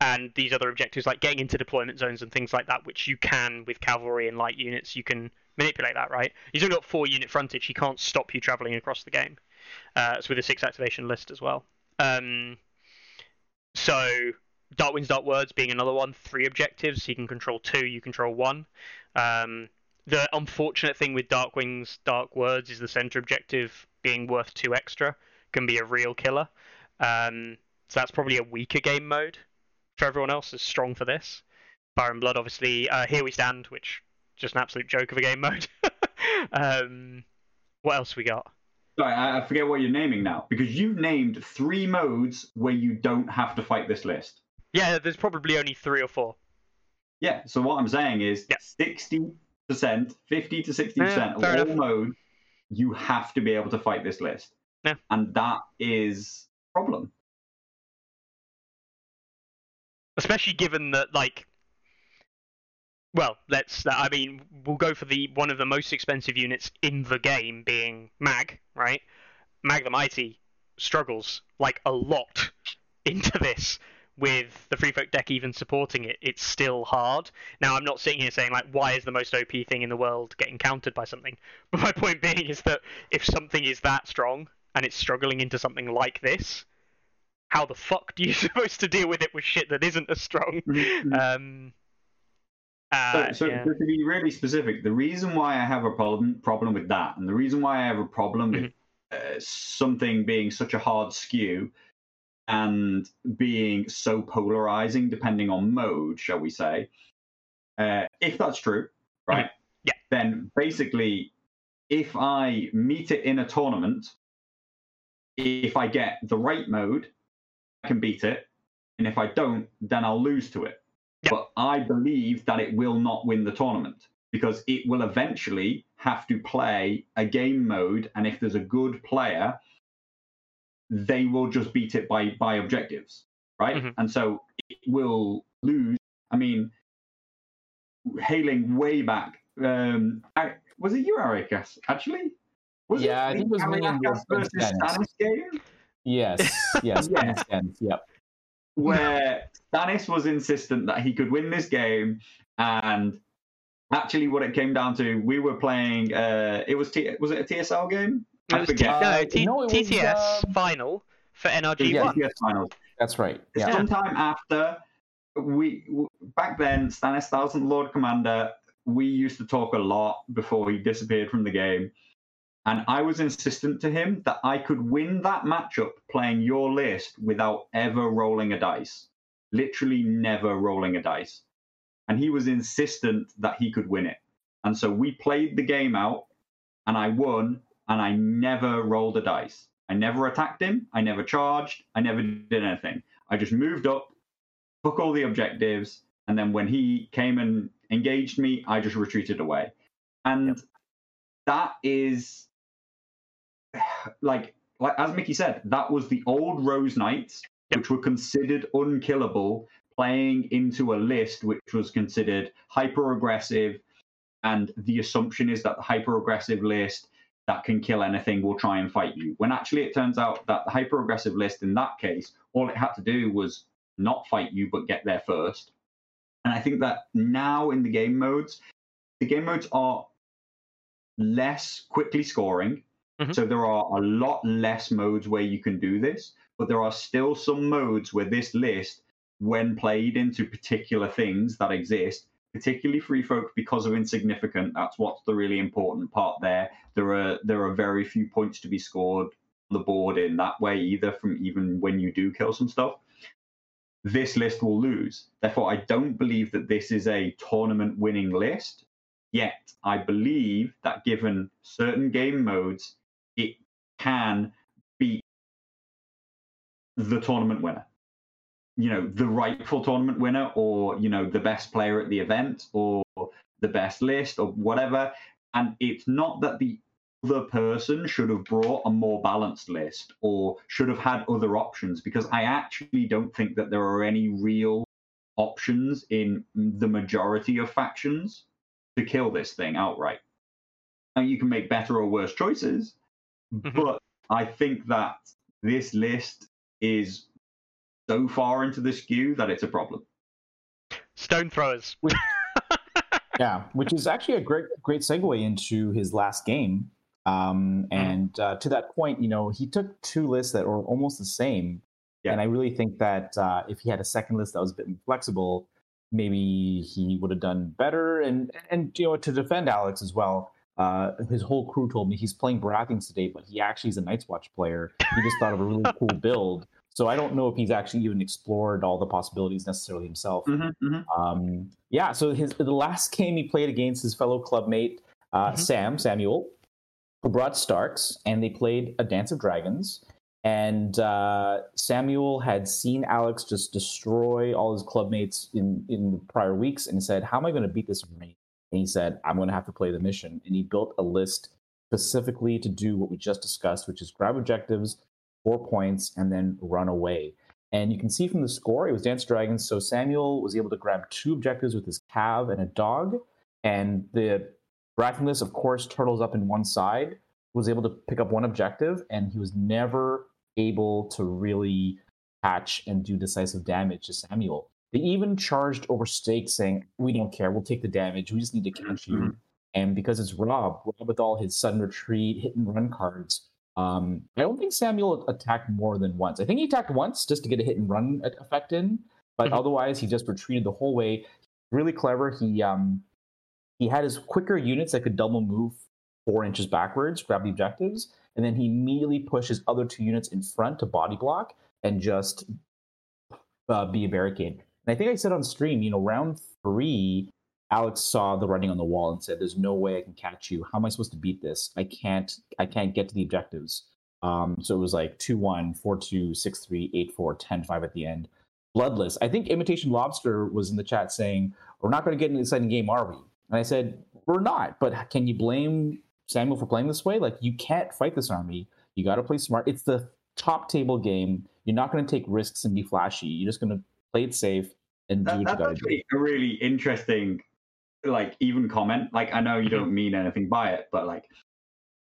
and these other objectives, like getting into deployment zones and things like that, which you can with cavalry and light units, you can manipulate that, right? He's only got four unit frontage; he can't stop you traveling across the game. Uh, it's with a six activation list as well. Um, so Dark Winds, Dark Words being another one, three objectives. He can control two, you control one. Um, the unfortunate thing with Dark Wings, Dark Words is the center objective being worth two extra can be a real killer. Um, so that's probably a weaker game mode for everyone else. Is strong for this. Fire and Blood, obviously. Uh, Here we stand, which just an absolute joke of a game mode. um, what else we got? Sorry, I I forget what you're naming now because you've named three modes where you don't have to fight this list. Yeah, there's probably only three or four. Yeah, so what I'm saying is Yeah. 60%, 50 to 60% Yeah, eh, of all modes, you have to be able to fight this list. Yeah. And that is a problem. especially given that like well let's uh, i mean we'll go for the one of the most expensive units in the game being mag right mag the mighty struggles like a lot into this with the free folk deck even supporting it it's still hard now i'm not sitting here saying like why is the most op thing in the world getting countered by something but my point being is that if something is that strong and it's struggling into something like this how the fuck do you supposed to deal with it with shit that isn't as strong? Um, uh, So, so yeah. to be really specific, the reason why I have a problem problem with that, and the reason why I have a problem with Mm-hmm. uh, something being such a hard skew and being so polarizing, depending on mode, shall we say, uh, if that's true, right? Mm-hmm. Yeah. Then basically, if I meet it in a tournament, if I get the right mode, I can beat it, and if I don't, then I'll lose to it Yeah. but I believe that it will not win the tournament because it will eventually have to play a game mode, and if there's a good player, they will just beat it by by objectives, right? Mhm. And so it will lose. I mean, hailing way back, um, I, was it you, yes, Actually, was Yeah, I think it was me and versus Stannis game? Yes, yes, Yeah. makes. Yep. where Stannis was insistent that he could win this game, and actually, what it came down to, we were playing. Uh, it was T- was it a TSL game? It I was T- forget. no, Uh, T- no, it was, TTS um, final for NRG Yeah, one. TTS finals. That's right. Yeah. Sometime after we back then, Stannis Thousand Lord Commander, we used to talk a lot before he disappeared from the game. And I was insistent to him that I could win that matchup playing your list without ever rolling a dice. Literally never rolling a dice. And he was insistent that he could win it. And so we played the game out and I won and I never rolled a dice. I never attacked him. I never charged. I never did anything. I just moved up, took all the objectives, and then when he came and engaged me, I just retreated away. And that is like like as Mickey said, that was the old Rose Knights, Yep. which were considered unkillable, playing into a list which was considered hyper aggressive. And the assumption is that the hyper aggressive list that can kill anything will try and fight you. When actually it turns out that the hyper aggressive list in that case, all it had to do was not fight you but get there first. And I think that now in the game modes, the game modes are less quickly scoring. Mhm. So there are a lot less modes where you can do this, but there are still some modes where this list, when played into particular things that exist, particularly free folk because of insignificant, that's what's the really important part there. There are there are very few points to be scored on the board in that way either from even when you do kill some stuff this list will lose. Therefore, I don't believe that this is a tournament winning list. Yet, I believe that given certain game modes, it can beat the tournament winner. You know, the rightful tournament winner, or, you know, the best player at the event, or the best list, or whatever. And it's not that the other person should have brought a more balanced list or should have had other options because I actually don't think that there are any real options in the majority of factions to kill this thing outright. Now you can make better or worse choices, Mhm. but I think that this list is so far into the skew that it's a problem. Stone throwers. Yeah, which is actually a great great segue into his last game. Um, and uh, to that point, you know, he took two lists that were almost the same. Yeah. And I really think that uh, if he had a second list that was a bit more flexible, maybe he would have done better. And and you know, to defend Alex as well, uh, his whole crew told me he's playing Baratheons today, but he actually is a Night's Watch player. He just thought of a really cool build. So I don't know if he's actually even explored all the possibilities necessarily himself. Um, yeah, so his the last game he played against his fellow clubmate uh, Mhm. Sam Samuel, who brought Starks, and they played a Dance of Dragons. And uh, Samuel had seen Alex just destroy all his clubmates in in the prior weeks, and said, "How am I going to beat this army?" And he said, "I'm going to have to play the mission." And he built a list specifically to do what we just discussed, which is grab objectives, four points, and then run away. And you can see from the score, it was Dance Dragons. So Samuel was able to grab two objectives with his cav and a dog. And the Baratheon list, of course, turtles up in one side, was able to pick up one objective, and he was never able to really catch and do decisive damage to Samuel. They even charged over stakes, saying, We don't care, we'll take the damage, we just need to catch you. Mhm. And because it's Robb, Robb with all his sudden retreat, hit and run cards, um, I don't think Samuel attacked more than once. I think he attacked once just to get a hit and run effect in, but Mhm. otherwise he just retreated the whole way. Really clever. He um, he had his quicker units that could double move four inches backwards, grab the objectives, and then he immediately pushed his other two units in front to body block and just uh, be a barricade. And I think I said on stream, you know, round three, Alex saw the writing on the wall and said, "There's no way I can catch you. How am I supposed to beat this? I can't. I can't get to the objectives." Um, so it was like 2-1, 4-2, 6-3, 8-4, 10-5 at the end. Bloodless. I think Imitation Lobster was in the chat saying, "We're not going to get an exciting game, are we?" And I said, "We're not." But can you blame Samuel for playing this way? Like you can't fight this army. You got to play smart. It's the top table game. You're not going to take risks and be flashy. You're just going to play it safe and do That, what you that's got to do. actually a really interesting, like, even comment. Like, I know you don't mean anything by it, but like,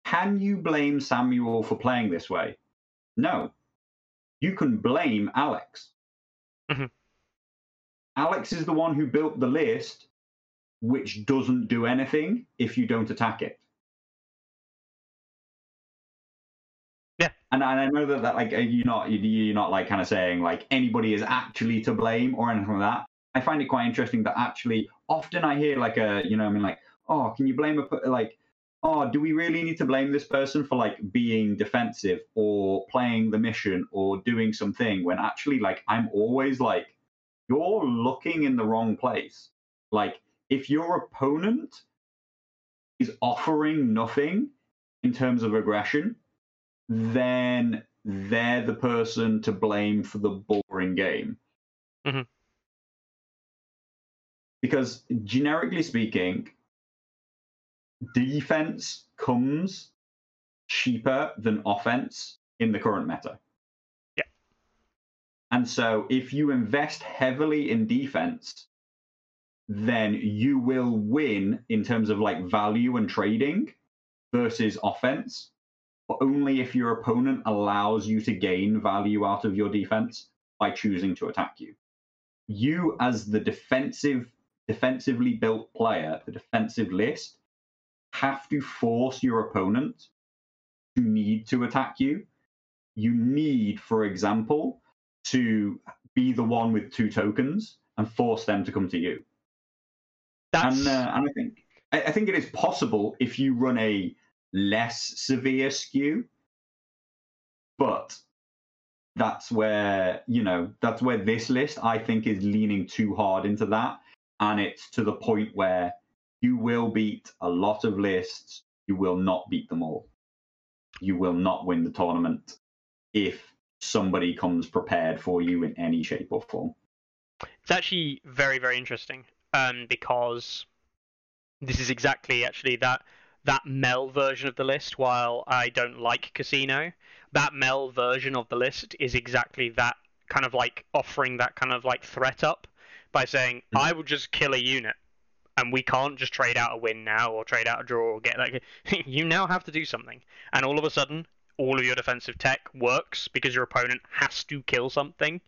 can you blame Samuel for playing this way? No. You can blame Alex. Mhm. Alex is the one who built the list, which doesn't do anything if you don't attack it. Yeah. And, and I know that, that like you're not you're not like kind of saying like anybody is actually to blame or anything like that. I find it quite interesting that actually often I hear like a you know I mean like oh can you blame a like oh do we really need to blame this person for like being defensive or playing the mission or doing something when actually like I'm always like you're looking in the wrong place. Like if your opponent is offering nothing in terms of aggression, then they're the person to blame for the boring game. Mhm. Because generically speaking, defense comes cheaper than offense in the current meta. Yeah. And so if you invest heavily in defense, then you will win in terms of like value and trading versus offense, but only if your opponent allows you to gain value out of your defense by choosing to attack you. You as the defensive defensively built player, the defensive list, have to force your opponent to need to attack you. You need, for example, to be the one with two tokens and force them to come to you. That's And, uh, and I think I, I think it is possible if you run a less severe skew, but that's where you know that's where this list I think is leaning too hard into that, and it's to the point where you will beat a lot of lists, you will not beat them all. You will not win the tournament if somebody comes prepared for you in any shape or form. It's actually very, very interesting um, because this is exactly actually that that Mel version of the list. While I don't like Casino, that Mel version of the list is exactly that kind of like offering that kind of like threat up by saying Mhm. I will just kill a unit. And we can't just trade out a win now, or trade out a draw, or get like. you now have to do something, and all of a sudden, all of your defensive tech works because your opponent has to kill something,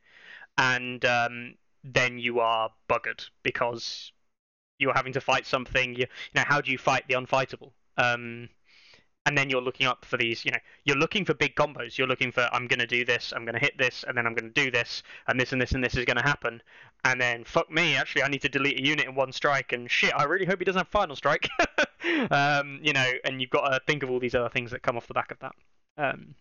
and um, then you are buggered because you're having to fight something. You, you know, how do you fight the unfightable? Um, and then you're looking up for these. You know, you're looking for big combos. You're looking for I'm going to do this, I'm going to hit this, and then I'm going to do this, and this and this and this is going to happen. And then fuck me, actually, I need to delete a unit in one strike, and shit, I really hope he doesn't have final strike. um, you know, and you've got to think of all these other things that come off the back of that. Um,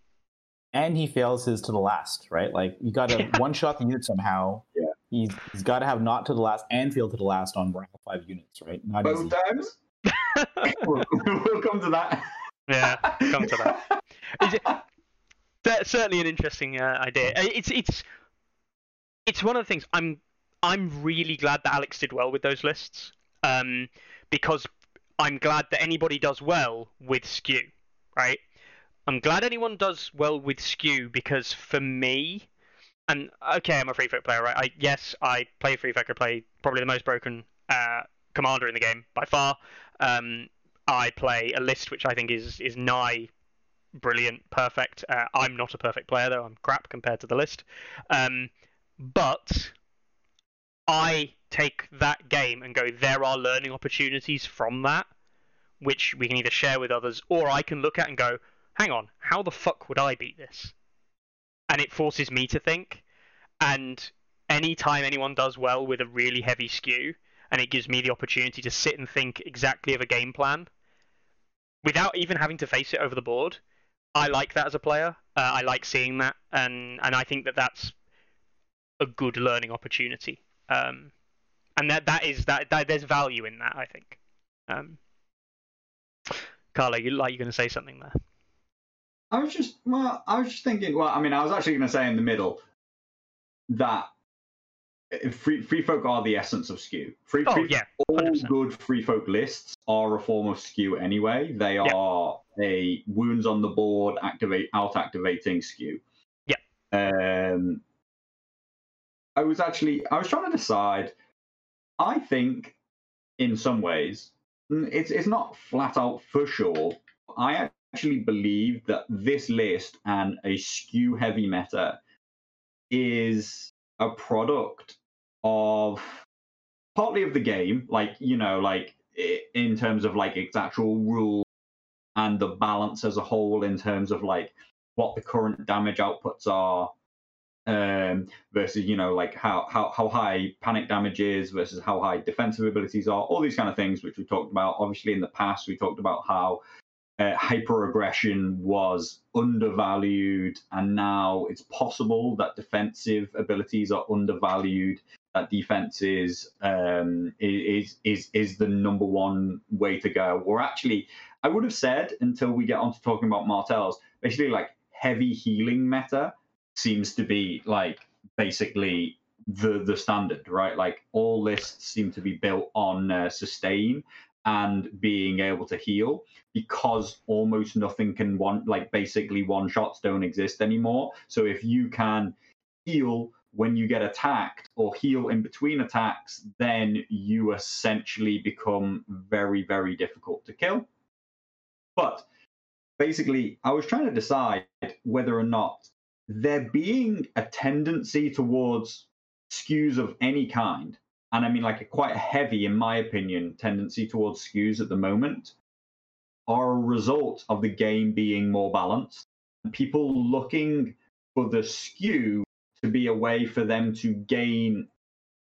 and he fails his to the last, right? Like you got to Yeah. one shot the unit somehow. Yeah. He's he's got to have not to the last and fail to the last on round five units, right? Not easy. Both times. we'll, we'll come to that. Yeah, come to that. Is it, cer- certainly an interesting uh, idea. Uh, It's it's it's one of the things I'm I'm really glad that Alex did well with those lists, um, because I'm glad that anybody does well with skew, right? I'm glad anyone does well with skew because for me, and okay, I'm a free folk player, right? I yes, I play free folk. I play probably the most broken uh, commander in the game by far. Um, I play a list which I think is is nigh brilliant, perfect. Uh, I'm not a perfect player though. I'm crap compared to the list. Um, but I take that game and go. There are learning opportunities from that, which we can either share with others, or I can look at and go, "Hang on, how the fuck would I beat this?" And it forces me to think. And anytime anyone does well with a really heavy skew, and it gives me the opportunity to sit and think exactly of a game plan without even having to face it over the board. I like that as a player. Uh, I like seeing that, and and I think that that's a good learning opportunity. Um, and that that is that, that there's value in that. I think. Um, Carlo, you like you're going to say something there? I was just well, I was just thinking. Well, I mean, I was actually going to say in the middle that free free folk are the essence of skew. Free, Oh free yeah, all good free folk lists are a form of skew anyway. They are a wounds on the board activate out activating skew. Yeah. Um I was actually I was trying to decide. I think in some ways mm, it's it's not flat out for sure. I actually believe that this list and a skew heavy meta is a product of partly of the game, like you know, like in terms of like its actual rule and the balance as a whole in terms of like what the current damage outputs are um, versus you know like how, how how high panic damage is versus how high defensive abilities are all these kind of things which we talked about. Obviously in the past we talked about how uh, hyper aggression was undervalued and now it's possible that defensive abilities are undervalued that defense is um, is is is the number one way to go or actually i would have said until we get on to talking about Martells basically like heavy healing meta seems to be like basically the the standard, right? Like all lists seem to be built on uh, sustain and being able to heal because almost nothing can one like basically one shots don't exist anymore. So if you can heal when you get attacked or heal in between attacks, then you essentially become very, very difficult to kill. But basically, I was trying to decide whether or not there being a tendency towards skews of any kind, and I mean like a quite heavy, in my opinion, tendency towards skews at the moment, are a result of the game being more balanced. People looking for the skew to be a way for them to gain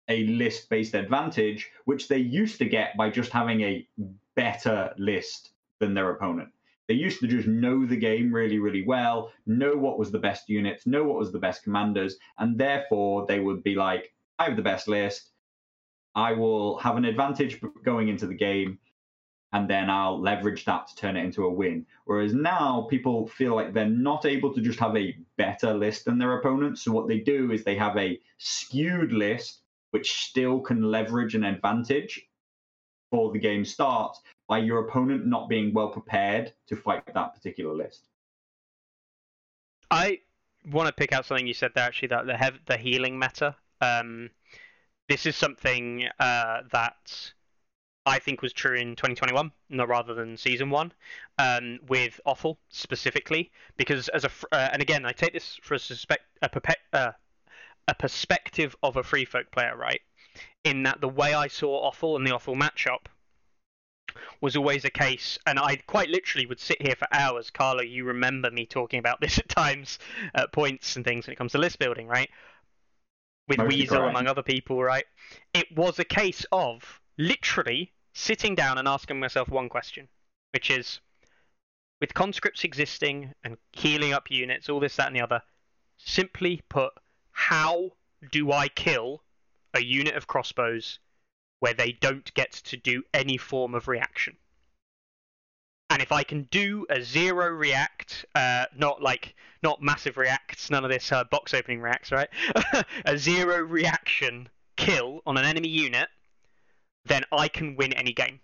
a list based advantage, which they used to get by just having a better list than their opponent. They used to just know the game really, really well, know what was the best units, know what was the best commanders, and therefore they would be like, I have the best list. I will have an advantage going into the game, and then I'll leverage that to turn it into a win. Whereas now people feel like they're not able to just have a better list than their opponents. So what they do is they have a skewed list, which still can leverage an advantage before the game starts, by your opponent not being well prepared to fight that particular list. I want to pick out something you said there actually that the the healing meta. Um, this is something uh, that I think was true in 2021, not rather than season one, um, with Offal specifically, because as a uh, and again I take this for a, suspect, a, perpe- uh, a perspective of a free folk player, right? In that the way I saw Offal and the Offal matchup was always a case, and I quite literally would sit here for hours. Carlo, you remember me talking about this at times, at points and things when it comes to list building, right? With Weasel, among other people, right? It was a case of literally sitting down and asking myself one question, which is with conscripts existing and healing up units, all this, that, and the other, simply put, how do I kill a unit of crossbows where they don't get to do any form of reaction. And if I can do a zero react, uh, not like not massive reacts, none of this uh, box opening reacts, right? a zero reaction kill on an enemy unit, then I can win any game.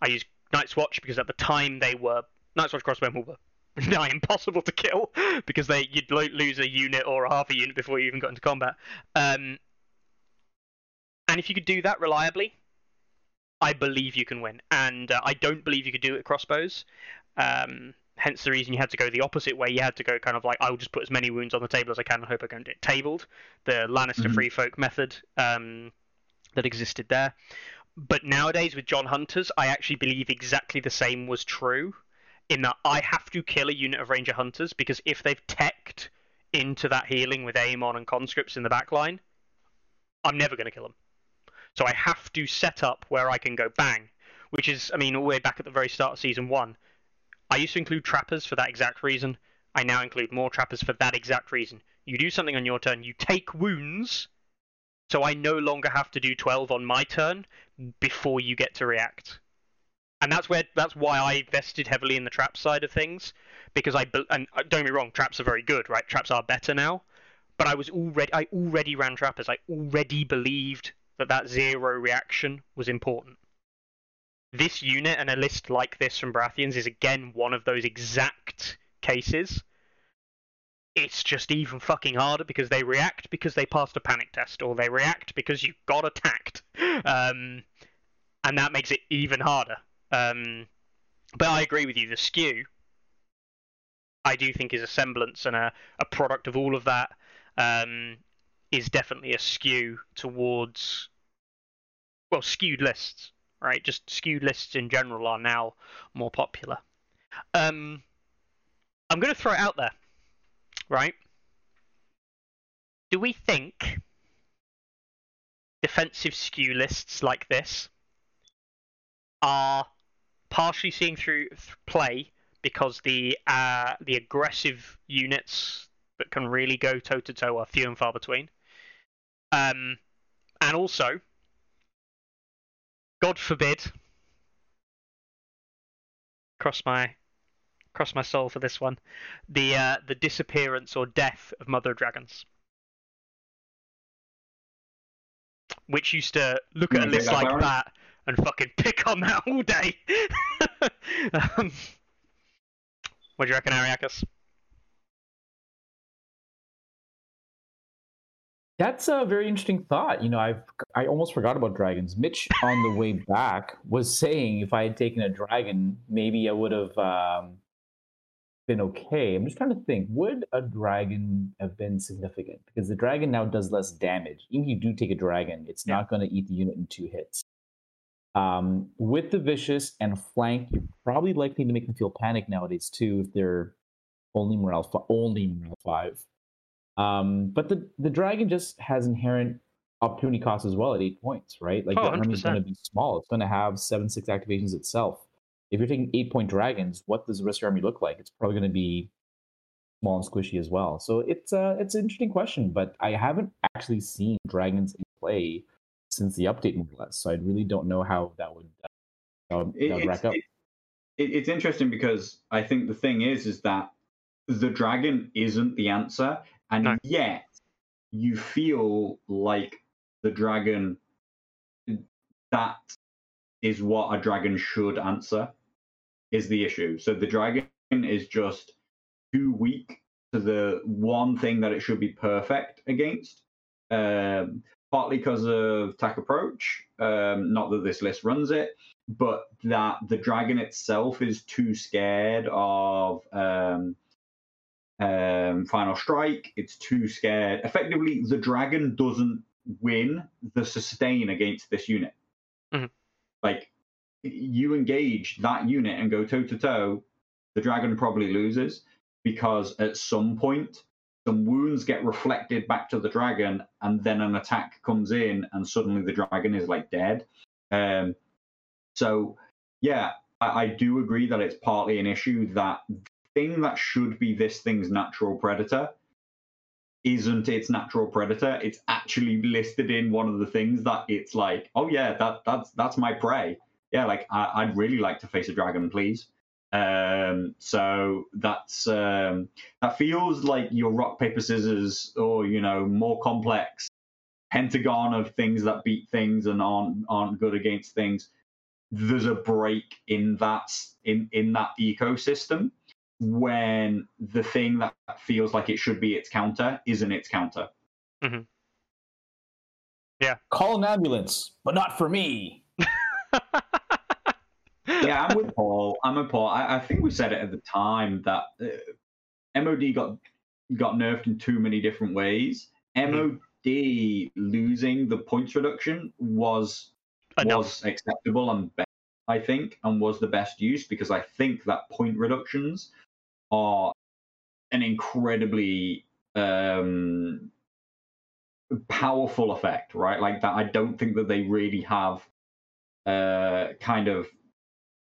I use Night's Watch because at the time they were Night's Watch crossbowmen were nigh impossible to kill because they you'd lose a unit or a half a unit before you even got into combat. Um, and if you could do that reliably, I believe you can win. And uh, I don't believe you could do it with crossbows. Um, hence the reason you had to go the opposite way. You had to go kind of like, I'll just put as many wounds on the table as I can and hope I don't get tabled. The Lannister mm-hmm. free folk method um, that existed there. But nowadays with John Hunters, I actually believe exactly the same was true. In that I have to kill a unit of Ranger Hunters because if they've teched into that healing with Aemon and conscripts in the back line, I'm never going to kill them. So I have to set up where I can go bang, which is, I mean, all the way back at the very start of season one. I used to include trappers for that exact reason. I now include more trappers for that exact reason. You do something on your turn, you take wounds, so I no longer have to do 12 on my turn before you get to react. And that's where that's why I invested heavily in the trap side of things because I and uh, don't me wrong, traps are very good, right? Traps are better now, but I was already I already ran trappers. I already believed that that zero reaction was important. This unit and a list like this from Baratheons is again one of those exact cases. It's just even fucking harder because they react because they passed a panic test, or they react because you got attacked, um, and that makes it even harder. Um, but I agree with you. The skew, I do think, is a semblance and a, a product of all of that. Um, is definitely a skew towards well skewed lists, right? Just skewed lists in general are now more popular. Um, I'm going to throw it out there, right? Do we think defensive skew lists like this are partially seeing through play because the uh, the aggressive units that can really go toe to toe are few and far between. Um, and also, God forbid, cross my cross my soul for this one, the uh, the disappearance or death of Mother of Dragons. Which used to look at a list like that and fucking pick on that all day. um, what do you reckon, Ariakas? That's a very interesting thought. You know, I've I almost forgot about dragons. Mitch on the way back was saying if I had taken a dragon, maybe I would have um, been okay. I'm just trying to think, would a dragon have been significant? Because the dragon now does less damage. Even if you do take a dragon, it's yeah. not going to eat the unit in two hits. Um, with the vicious and flank, you're probably likely to make them feel panic nowadays too if they're only morale only morale five. Um, but the the dragon just has inherent opportunity cost as well at eight points, right? Like oh, the army is going to be small. It's going to have seven six activations itself. If you're taking eight point dragons, what does the rest of your army look like? It's probably going to be small and squishy as well. So it's uh it's an interesting question, but I haven't actually seen dragons in play since the update more or less. So I really don't know how that would, uh, that would, that would rack up. It, it, it's interesting because I think the thing is, is that the dragon isn't the answer, and no. yet you feel like the dragon that is what a dragon should answer is the issue. So the dragon is just too weak to the one thing that it should be perfect against. Um, partly because of attack approach. Um, not that this list runs it, but that the dragon itself is too scared of um, um, final strike. It's too scared. Effectively, the dragon doesn't win the sustain against this unit. Mm-hmm. Like you engage that unit and go toe to toe, the dragon probably loses because at some point some wounds get reflected back to the dragon, and then an attack comes in, and suddenly the dragon is like dead. Um, so, yeah, I, I do agree that it's partly an issue that thing that should be this thing's natural predator isn't its natural predator. It's actually listed in one of the things that it's like, oh yeah, that that's that's my prey. Yeah, like I, would really like to face a dragon, please. Um, so that's um, that feels like your rock paper scissors, or you know, more complex pentagon of things that beat things and aren't aren't good against things. There's a break in that in in that ecosystem when the thing that feels like it should be its counter isn't its counter. Mm-hmm. Yeah. Call an ambulance, but not for me. yeah, I'm with Paul. I'm with Paul. I, I, think we said it at the time that uh, MOD got got nerfed in too many different ways. MOD mm-hmm. losing the points reduction was Enough. was acceptable and I think, and was the best use because I think that point reductions are an incredibly um, powerful effect, right? Like that. I don't think that they really have uh, kind of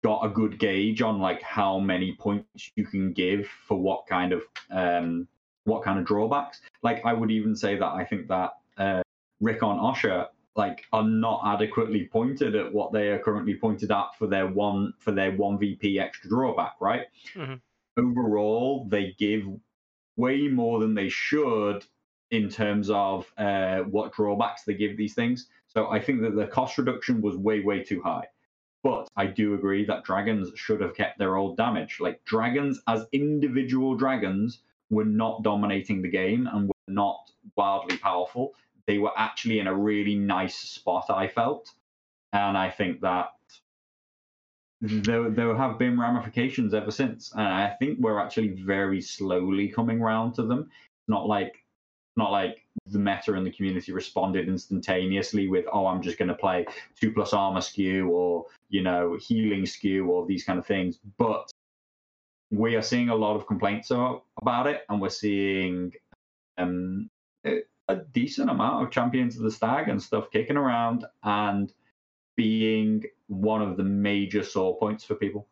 got a good gauge on like how many points you can give for what kind of um, what kind of drawbacks. Like I would even say that I think that uh, Rickon Osha like are not adequately pointed at what they are currently pointed at for their one for their one VP extra drawback, right? Mm-hmm. Overall, they give way more than they should in terms of uh, what drawbacks they give these things. So I think that the cost reduction was way way too high. But I do agree that dragons should have kept their old damage. Like dragons as individual dragons were not dominating the game and were not wildly powerful. They were actually in a really nice spot, I felt. And I think that there, there have been ramifications ever since. And I think we're actually very slowly coming round to them. It's not like not like the meta and the community responded instantaneously with, oh, I'm just going to play two plus armor skew or, you know, healing skew or these kind of things. But we are seeing a lot of complaints about it, and we're seeing um, a decent amount of champions of the stag and stuff kicking around and being one of the major sore points for people.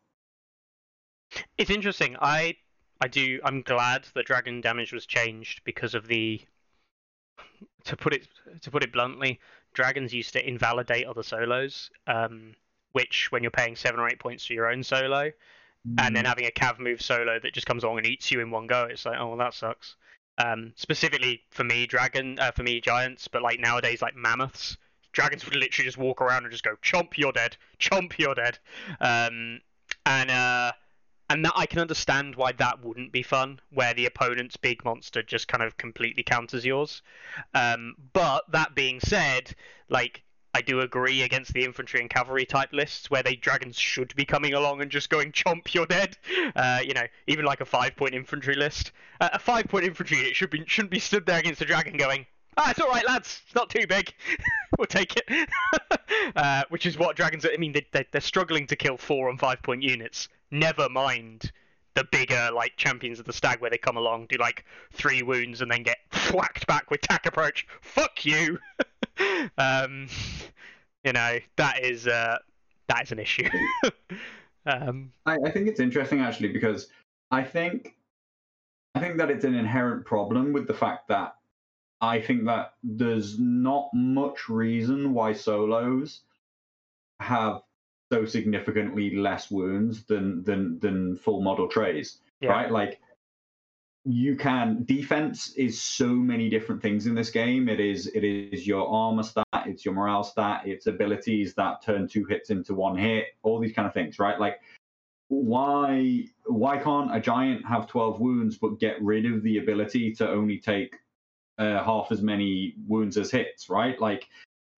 It's interesting. I I do. I'm glad that dragon damage was changed because of the. To put it to put it bluntly, dragons used to invalidate other solos, um, which when you're paying seven or eight points for your own solo, and then mm. having a cav move solo that just comes along and eats you in one go, it's like, oh, well, that sucks. Um, specifically for me, dragon, uh, for me, giants, but like nowadays, like mammoths, dragons would literally just walk around and just go, "Chomp, you're dead. Chomp, you're dead." Um, and uh, and that I can understand why that wouldn't be fun, where the opponent's big monster just kind of completely counters yours. Um, but that being said, like I do agree against the infantry and cavalry type lists where they dragons should be coming along and just going chomp you're dead. Uh, you know, even like a five point infantry list, uh, a five point infantry it should be shouldn't be stood there against a dragon going. Ah, it's all right, lads. It's not too big. we'll take it. uh, which is what dragons. Are, I mean, they, they're struggling to kill four and five point units never mind the bigger like champions of the stag where they come along, do like three wounds and then get whacked back with tack approach. Fuck you. um, you know that is uh, that is an issue. um, I, I think it's interesting actually because I think I think that it's an inherent problem with the fact that I think that there's not much reason why solos have so significantly less wounds than than than full model trays, yeah. right? Like you can defense is so many different things in this game. It is it is your armor stat, it's your morale stat, it's abilities that turn two hits into one hit, all these kind of things, right? Like why why can't a giant have 12 wounds but get rid of the ability to only take uh, half as many wounds as hits, right? Like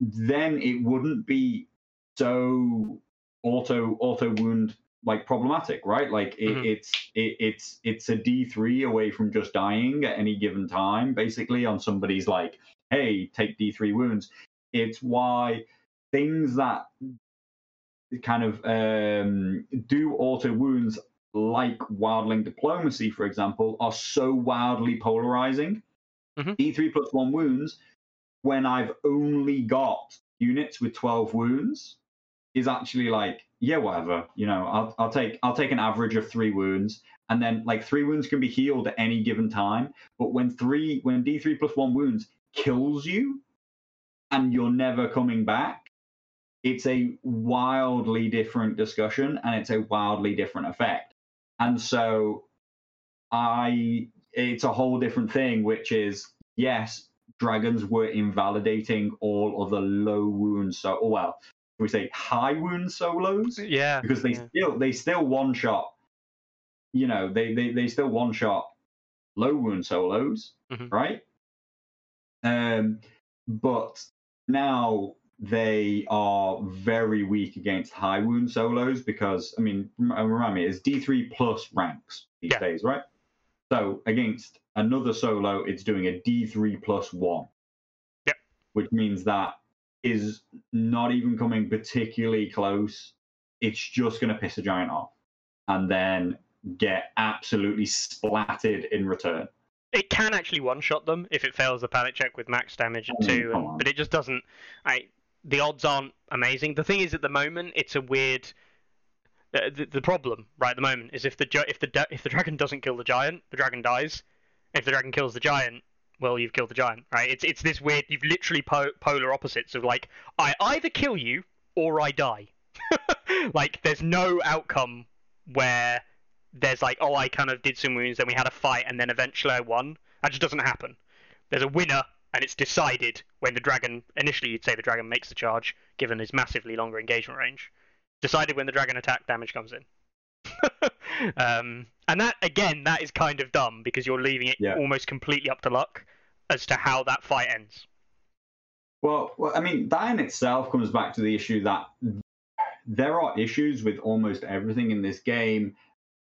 then it wouldn't be so auto auto wound like problematic, right? Like it, mm-hmm. it's it, it's it's a D three away from just dying at any given time, basically on somebody's like, hey, take D three wounds. It's why things that kind of um, do auto wounds, like wildling diplomacy, for example, are so wildly polarizing. Mm-hmm. D3 plus one wounds, when I've only got units with 12 wounds, is actually like, yeah, whatever. You know, I'll I'll take I'll take an average of three wounds, and then like three wounds can be healed at any given time. But when three when D three plus one wounds kills you, and you're never coming back, it's a wildly different discussion, and it's a wildly different effect. And so, I it's a whole different thing, which is yes, dragons were invalidating all of the low wounds. So, oh well, we say high wound solos. Yeah. Because they yeah. still they still one shot. You know, they they, they still one shot low wound solos, mm-hmm. right? Um, but now they are very weak against high wound solos because I mean, remind me, it's D three plus ranks these yeah. days, right? So against another solo, it's doing a D three plus one. Yep. Which means that is not even coming particularly close. It's just going to piss a giant off and then get absolutely splatted in return. It can actually one shot them if it fails the panic check with max damage at two, and, but it just doesn't. I the odds aren't amazing. The thing is, at the moment, it's a weird. Uh, the, the problem right at the moment is if the if the if the dragon doesn't kill the giant, the dragon dies. If the dragon kills the giant, well, you've killed the giant, right? It's it's this weird. You've literally po- polar opposites of like I either kill you or I die. like there's no outcome where there's like oh I kind of did some wounds, then we had a fight, and then eventually I won. That just doesn't happen. There's a winner, and it's decided when the dragon. Initially, you'd say the dragon makes the charge, given his massively longer engagement range. Decided when the dragon attack damage comes in. um, and that again, that is kind of dumb because you're leaving it yeah. almost completely up to luck as to how that fight ends. Well, well, I mean, that in itself comes back to the issue that there are issues with almost everything in this game.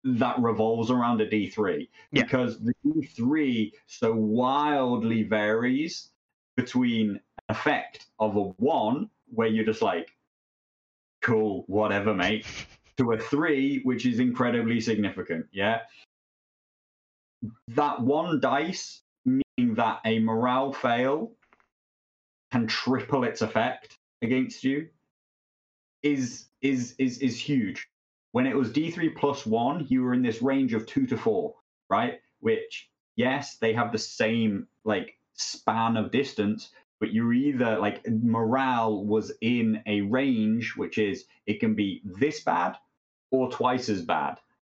that revolves around a D3 Yeah. because the D3 so wildly varies between effect of a one where you're just like, cool, whatever, mate, to a three, which is incredibly significant. Yeah. That one dice, meaning that a morale fail can triple its effect against you, is is is is huge. When it was D3 plus one, you were in this range of two to four, right? Which, yes, they have the same like span of distance, but you're either like morale was in a range which is it can be this bad or twice as bad.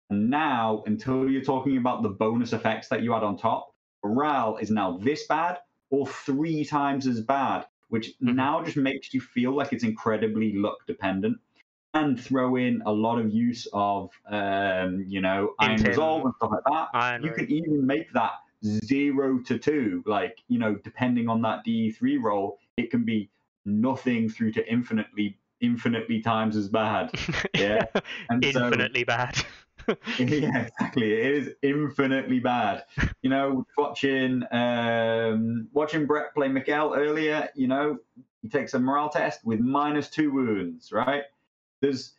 And now, until you're talking about the bonus effects that you add on top, morale is now this bad or three times as bad, which Mhm. now just makes you feel like it's incredibly luck dependent. And throw in a lot of use of, um, you know, iron resolve and stuff like that. Iron you can even make that zero to two. Like, you know, depending on that D3 roll, it can be nothing through to infinitely, infinitely times as bad. Yeah. And so- Infinitely bad. yeah, exactly. It is infinitely bad. You know, watching um, watching Brett play Mikael earlier. You know, he takes a morale test with minus two wounds. Right? There's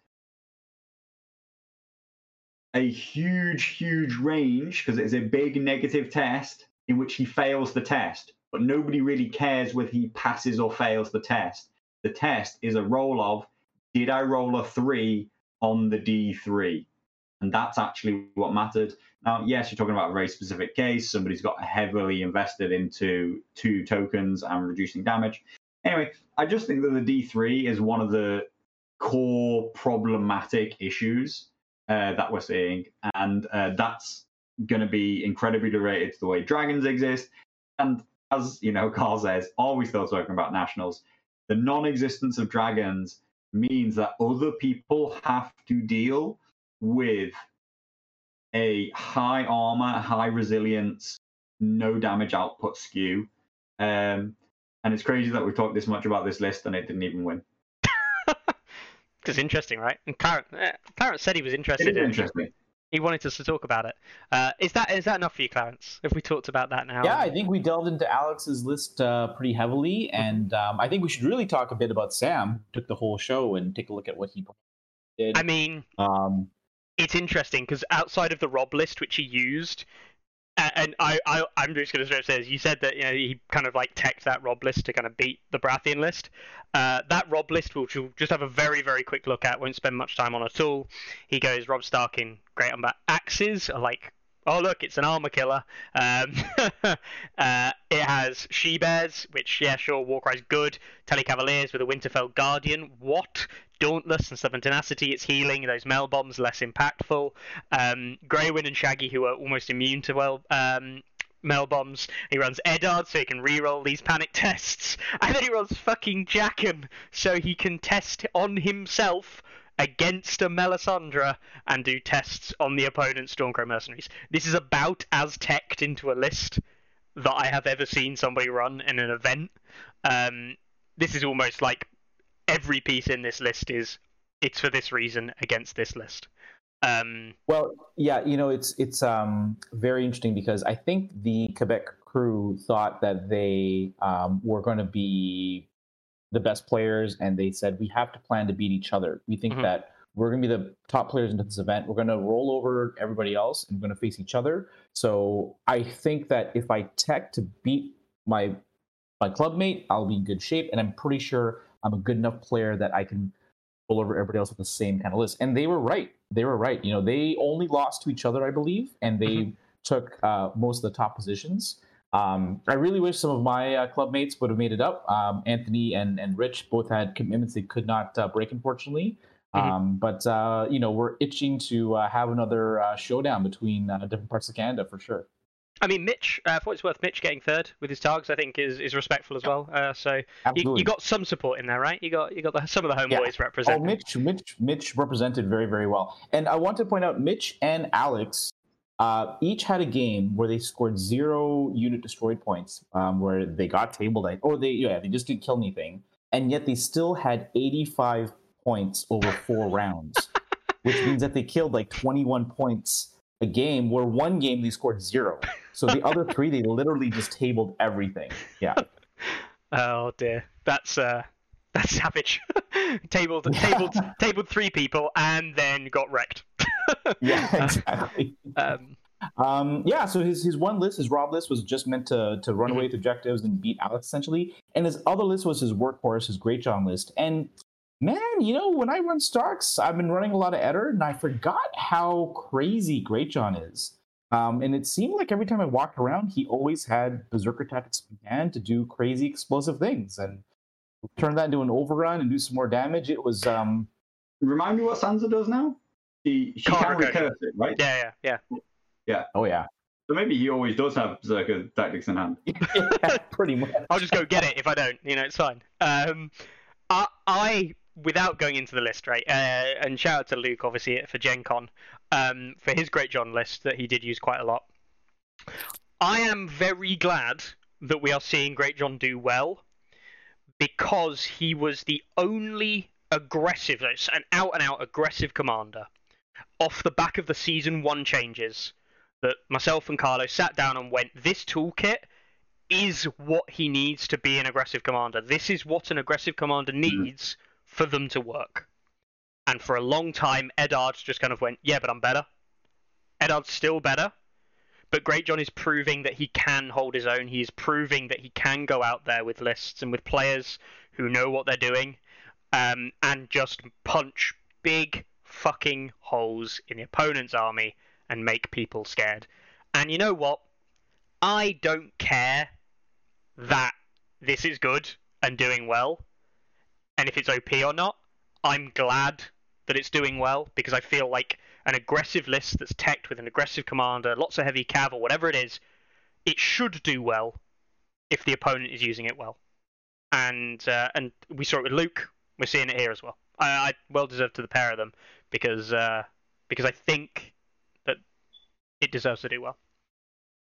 a huge, huge range because it's a big negative test in which he fails the test, but nobody really cares whether he passes or fails the test. The test is a roll of did I roll a three on the D3? And that's actually what mattered. Now, yes, you're talking about a very specific case. Somebody's got heavily invested into two tokens and reducing damage. Anyway, I just think that the D3 is one of the core problematic issues uh, that we're seeing. And uh, that's going to be incredibly related to the way dragons exist. And as you know, Carl says, always still talking about nationals, the non existence of dragons means that other people have to deal with a high armor, high resilience, no damage output skew. Um, and it's crazy that we talked this much about this list and it didn't even win. It's interesting, right? And Clarence, eh, Clarence said he was interested is in interesting. He wanted us to talk about it. Uh, is that is that enough for you, Clarence? Have we talked about that now? Yeah, I think we delved into Alex's list uh, pretty heavily, and um, I think we should really talk a bit about Sam. who Took the whole show and take a look at what he did. I mean, um, it's interesting because outside of the Robb list, which he used, a- and I, I I'm just going to say, this, you said that you know he kind of like teched that Robb list to kind of beat the Baratheon list. Uh, that Robb list, which we'll just have a very very quick look at, won't spend much time on at all. He goes Rob Starkin, great on that. Axes like. Oh look, it's an armor killer. Um, uh, it has she bears, which yeah, sure, Warcry's good. Tully Cavaliers with a Winterfell Guardian. What? Dauntless and Stubborn Tenacity, it's healing. Those Mel bombs less impactful. Um, Grey Wind and Shaggy, who are almost immune to well um, Mel bombs. He runs Eddard so he can reroll these panic tests, and then he runs fucking Jaqen so he can test on himself against a Melisandre and do tests on the opponent's Stormcrow mercenaries. This is about as teched into a list that I have ever seen somebody run in an event. Um, this is almost like every piece in this list is it's for this reason against this list. Um, well, yeah, you know, it's it's um, very interesting because I think the Quebec crew thought that they um, were going to be the best players, and they said we have to plan to beat each other. We think Mhm. that we're going to be the top players into this event. We're going to roll over everybody else, and we're going to face each other. So I think that if I tech to beat my my clubmate, I'll be in good shape, and I'm pretty sure I'm a good enough player that I can roll over everybody else with the same kind of list. And they were right. They were right. You know, they only lost to each other, I believe, and they took uh, most of the top positions. Um, I really wish some of my uh, club mates would have made it up. Um, Anthony and, and Rich both had commitments they could not uh, break, unfortunately. Mhm. Um, but uh, you know, we're itching to uh, have another uh, showdown between uh, different parts of Canada for sure. I mean, Mitch, uh, for what it's worth, Mitch getting third with his targets, I think, is, is respectful as well. Uh, so you, you got some support in there, right? You got you got the, some of the home Yeah. represented. Oh. Mitch, Mitch, Mitch represented very, very well. And I want to point out, Mitch and Alex uh, each had a game where they scored zero unit destroyed points, um, where they got tabled, or they yeah, they just didn't kill anything, and yet they still had 85 points over four rounds. which means that they killed like 21 points a game, where one game they scored zero. So the other three, they literally just tabled everything. Yeah. Oh dear, that's uh, that's savage. tabled, tabled, tabled three people, and then got wrecked. Yeah, exactly. Um, Um, yeah, so his, his one list, his Robb list, was just meant to to run away with objectives and beat Alex essentially. And his other list was his workhorse, his Greatjon list. And man, you know, when I run Starks, I've been running a lot of Eddard, and I forgot how crazy Greatjon is. Um, and it seemed like every time I walked around, he always had Berserker tactics began to do crazy explosive things and turn that into an overrun and do some more damage. It was um, Remind me what Sansa does now? She, she Can't can recurse it, right? yeah, yeah, yeah. Yeah. Oh yeah, So maybe he always does have Berserker tactics in hand. yeah, pretty much. I'll just go get it if I don't. You know, it's fine. Um, I, I without going into the list, right? Uh, and shout out to Luke, obviously, for Gen Con, um, for his Greatjon list that he did use quite a lot. I am very glad that we are seeing Greatjon do well because he was the only aggressive, an out and out aggressive commander off the back of the season one changes that myself and Carlo sat down and went, this toolkit is what he needs to be an aggressive commander. This is what an aggressive commander needs for them to work. And for a long time, Eddard just kind of went, yeah, but I'm better. Eddard's still better. But Greatjon is proving that he can hold his own. He is proving that he can go out there with lists and with players who know what they're doing um, and just punch big fucking holes in the opponent's army and make people scared. And you know what? I don't care that this is good and doing well, and if it's OP or not. I'm glad that it's doing well because I feel like an aggressive list that's teched with an aggressive commander, lots of heavy cav or whatever it is, it should do well if the opponent is using it well. And uh, and we saw it with Luke. We're seeing it here as well. I, I well deserved to the pair of them because uh, because I think that it deserves to do well.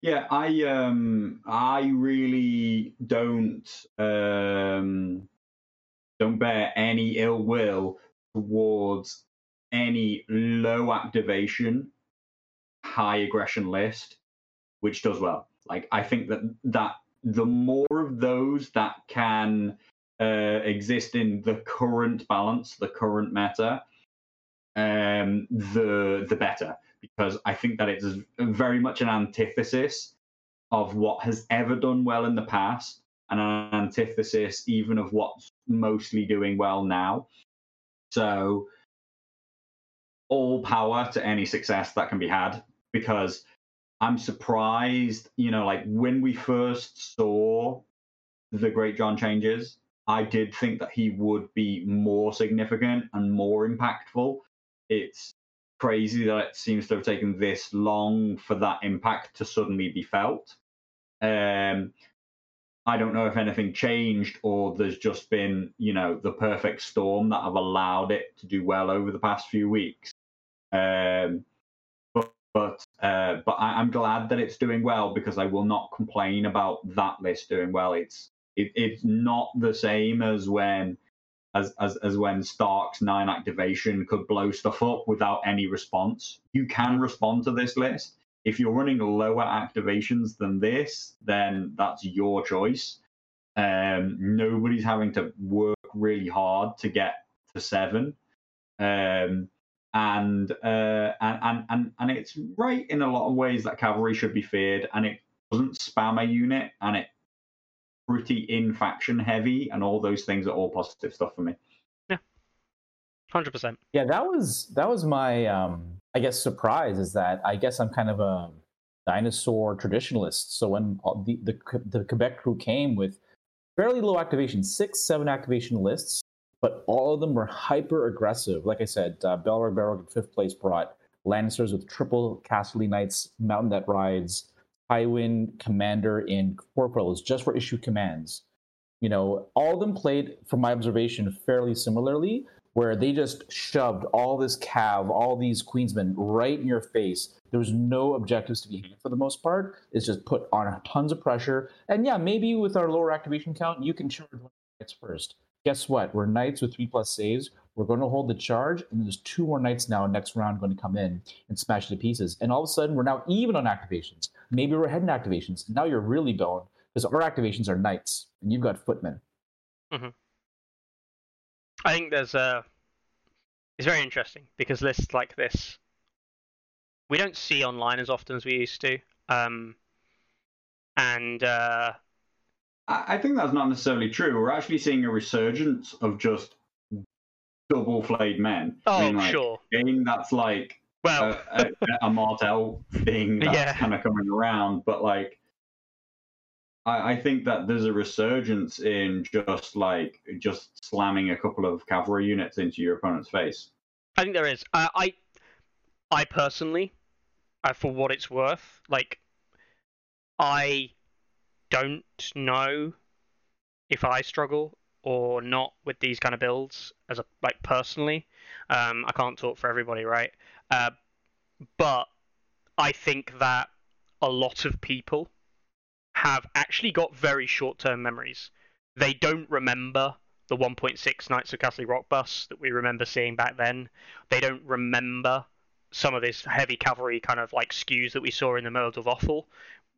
Yeah, I um I really don't um don't bear any ill will towards any low activation, high aggression list, which does well. Like I think that that the more of those that can uh, exist in the current balance, the current meta, um, the the better because I think that it's very much an antithesis of what has ever done well in the past and an antithesis even of what's mostly doing well now. So, all power to any success that can be had because I'm surprised, you know, like when we first saw the Greatjon changes, I did think that he would be more significant and more impactful. It's crazy that it seems to have taken this long for that impact to suddenly be felt. Um, I don't know if anything changed or there's just been, you know, the perfect storm that have allowed it to do well over the past few weeks. Um, but but uh, but I, I'm glad that it's doing well because I will not complain about that list doing well. It's it, it's not the same as when as, as as when Stark's nine activation could blow stuff up without any response. You can respond to this list. If you're running lower activations than this, then that's your choice. Um, nobody's having to work really hard to get to seven. Um, and, uh, and and and and it's right in a lot of ways that cavalry should be feared, and it doesn't spam a unit, and it pretty in faction heavy, and all those things are all positive stuff for me. Yeah, Hundred percent. Yeah, that was that was my um I guess surprise is that I guess I'm kind of a dinosaur traditionalist. So when all the the, the Quebec crew came with fairly low activation, six seven activation lists, but all of them were hyper aggressive. Like I said, uh, Belrog Belrog in fifth place brought Lannisters with triple Casterly Knights, Mountain that rides, Highwind Commander in Corporals just for issue commands. You know, all of them played, from my observation, fairly similarly, where they just shoved all this cav, all these queensmen right in your face. There was no objectives to be had for the most part. It's just put on tons of pressure. And yeah, maybe with our lower activation count, you can charge one knights first. Guess what? We're knights with three plus saves. we're going to hold the charge, and there's two more knights now next round going to come in and smash to pieces. And all of a sudden, we're now even on activations. Maybe we're ahead in activations. And now you're really boned because our activations are knights, and you've got footmen. Mm-hmm. I think there's a. It's very interesting because lists like this we don't see online as often as we used to. Um, and uh, I think that's not necessarily true. We're actually seeing a resurgence of just double flayed men. Oh, I mean, like, sure. Game that's like well, a, a, a Martell thing that's Yeah. kind of coming around, but like. I, I think that there's a resurgence in just like just slamming a couple of cavalry units into your opponent's face. I think there is. Uh, I, I personally, uh, for what it's worth, like, I don't know if I struggle or not with these kind of builds as a like personally. Um, I can't talk for everybody, right? Uh, but I think that a lot of people have actually got very short-term memories. They don't remember the 1.6 Knights of Casterly Rock bus that we remember seeing back then. They don't remember some of this heavy cavalry kind of like skews that we saw in the World of Offal,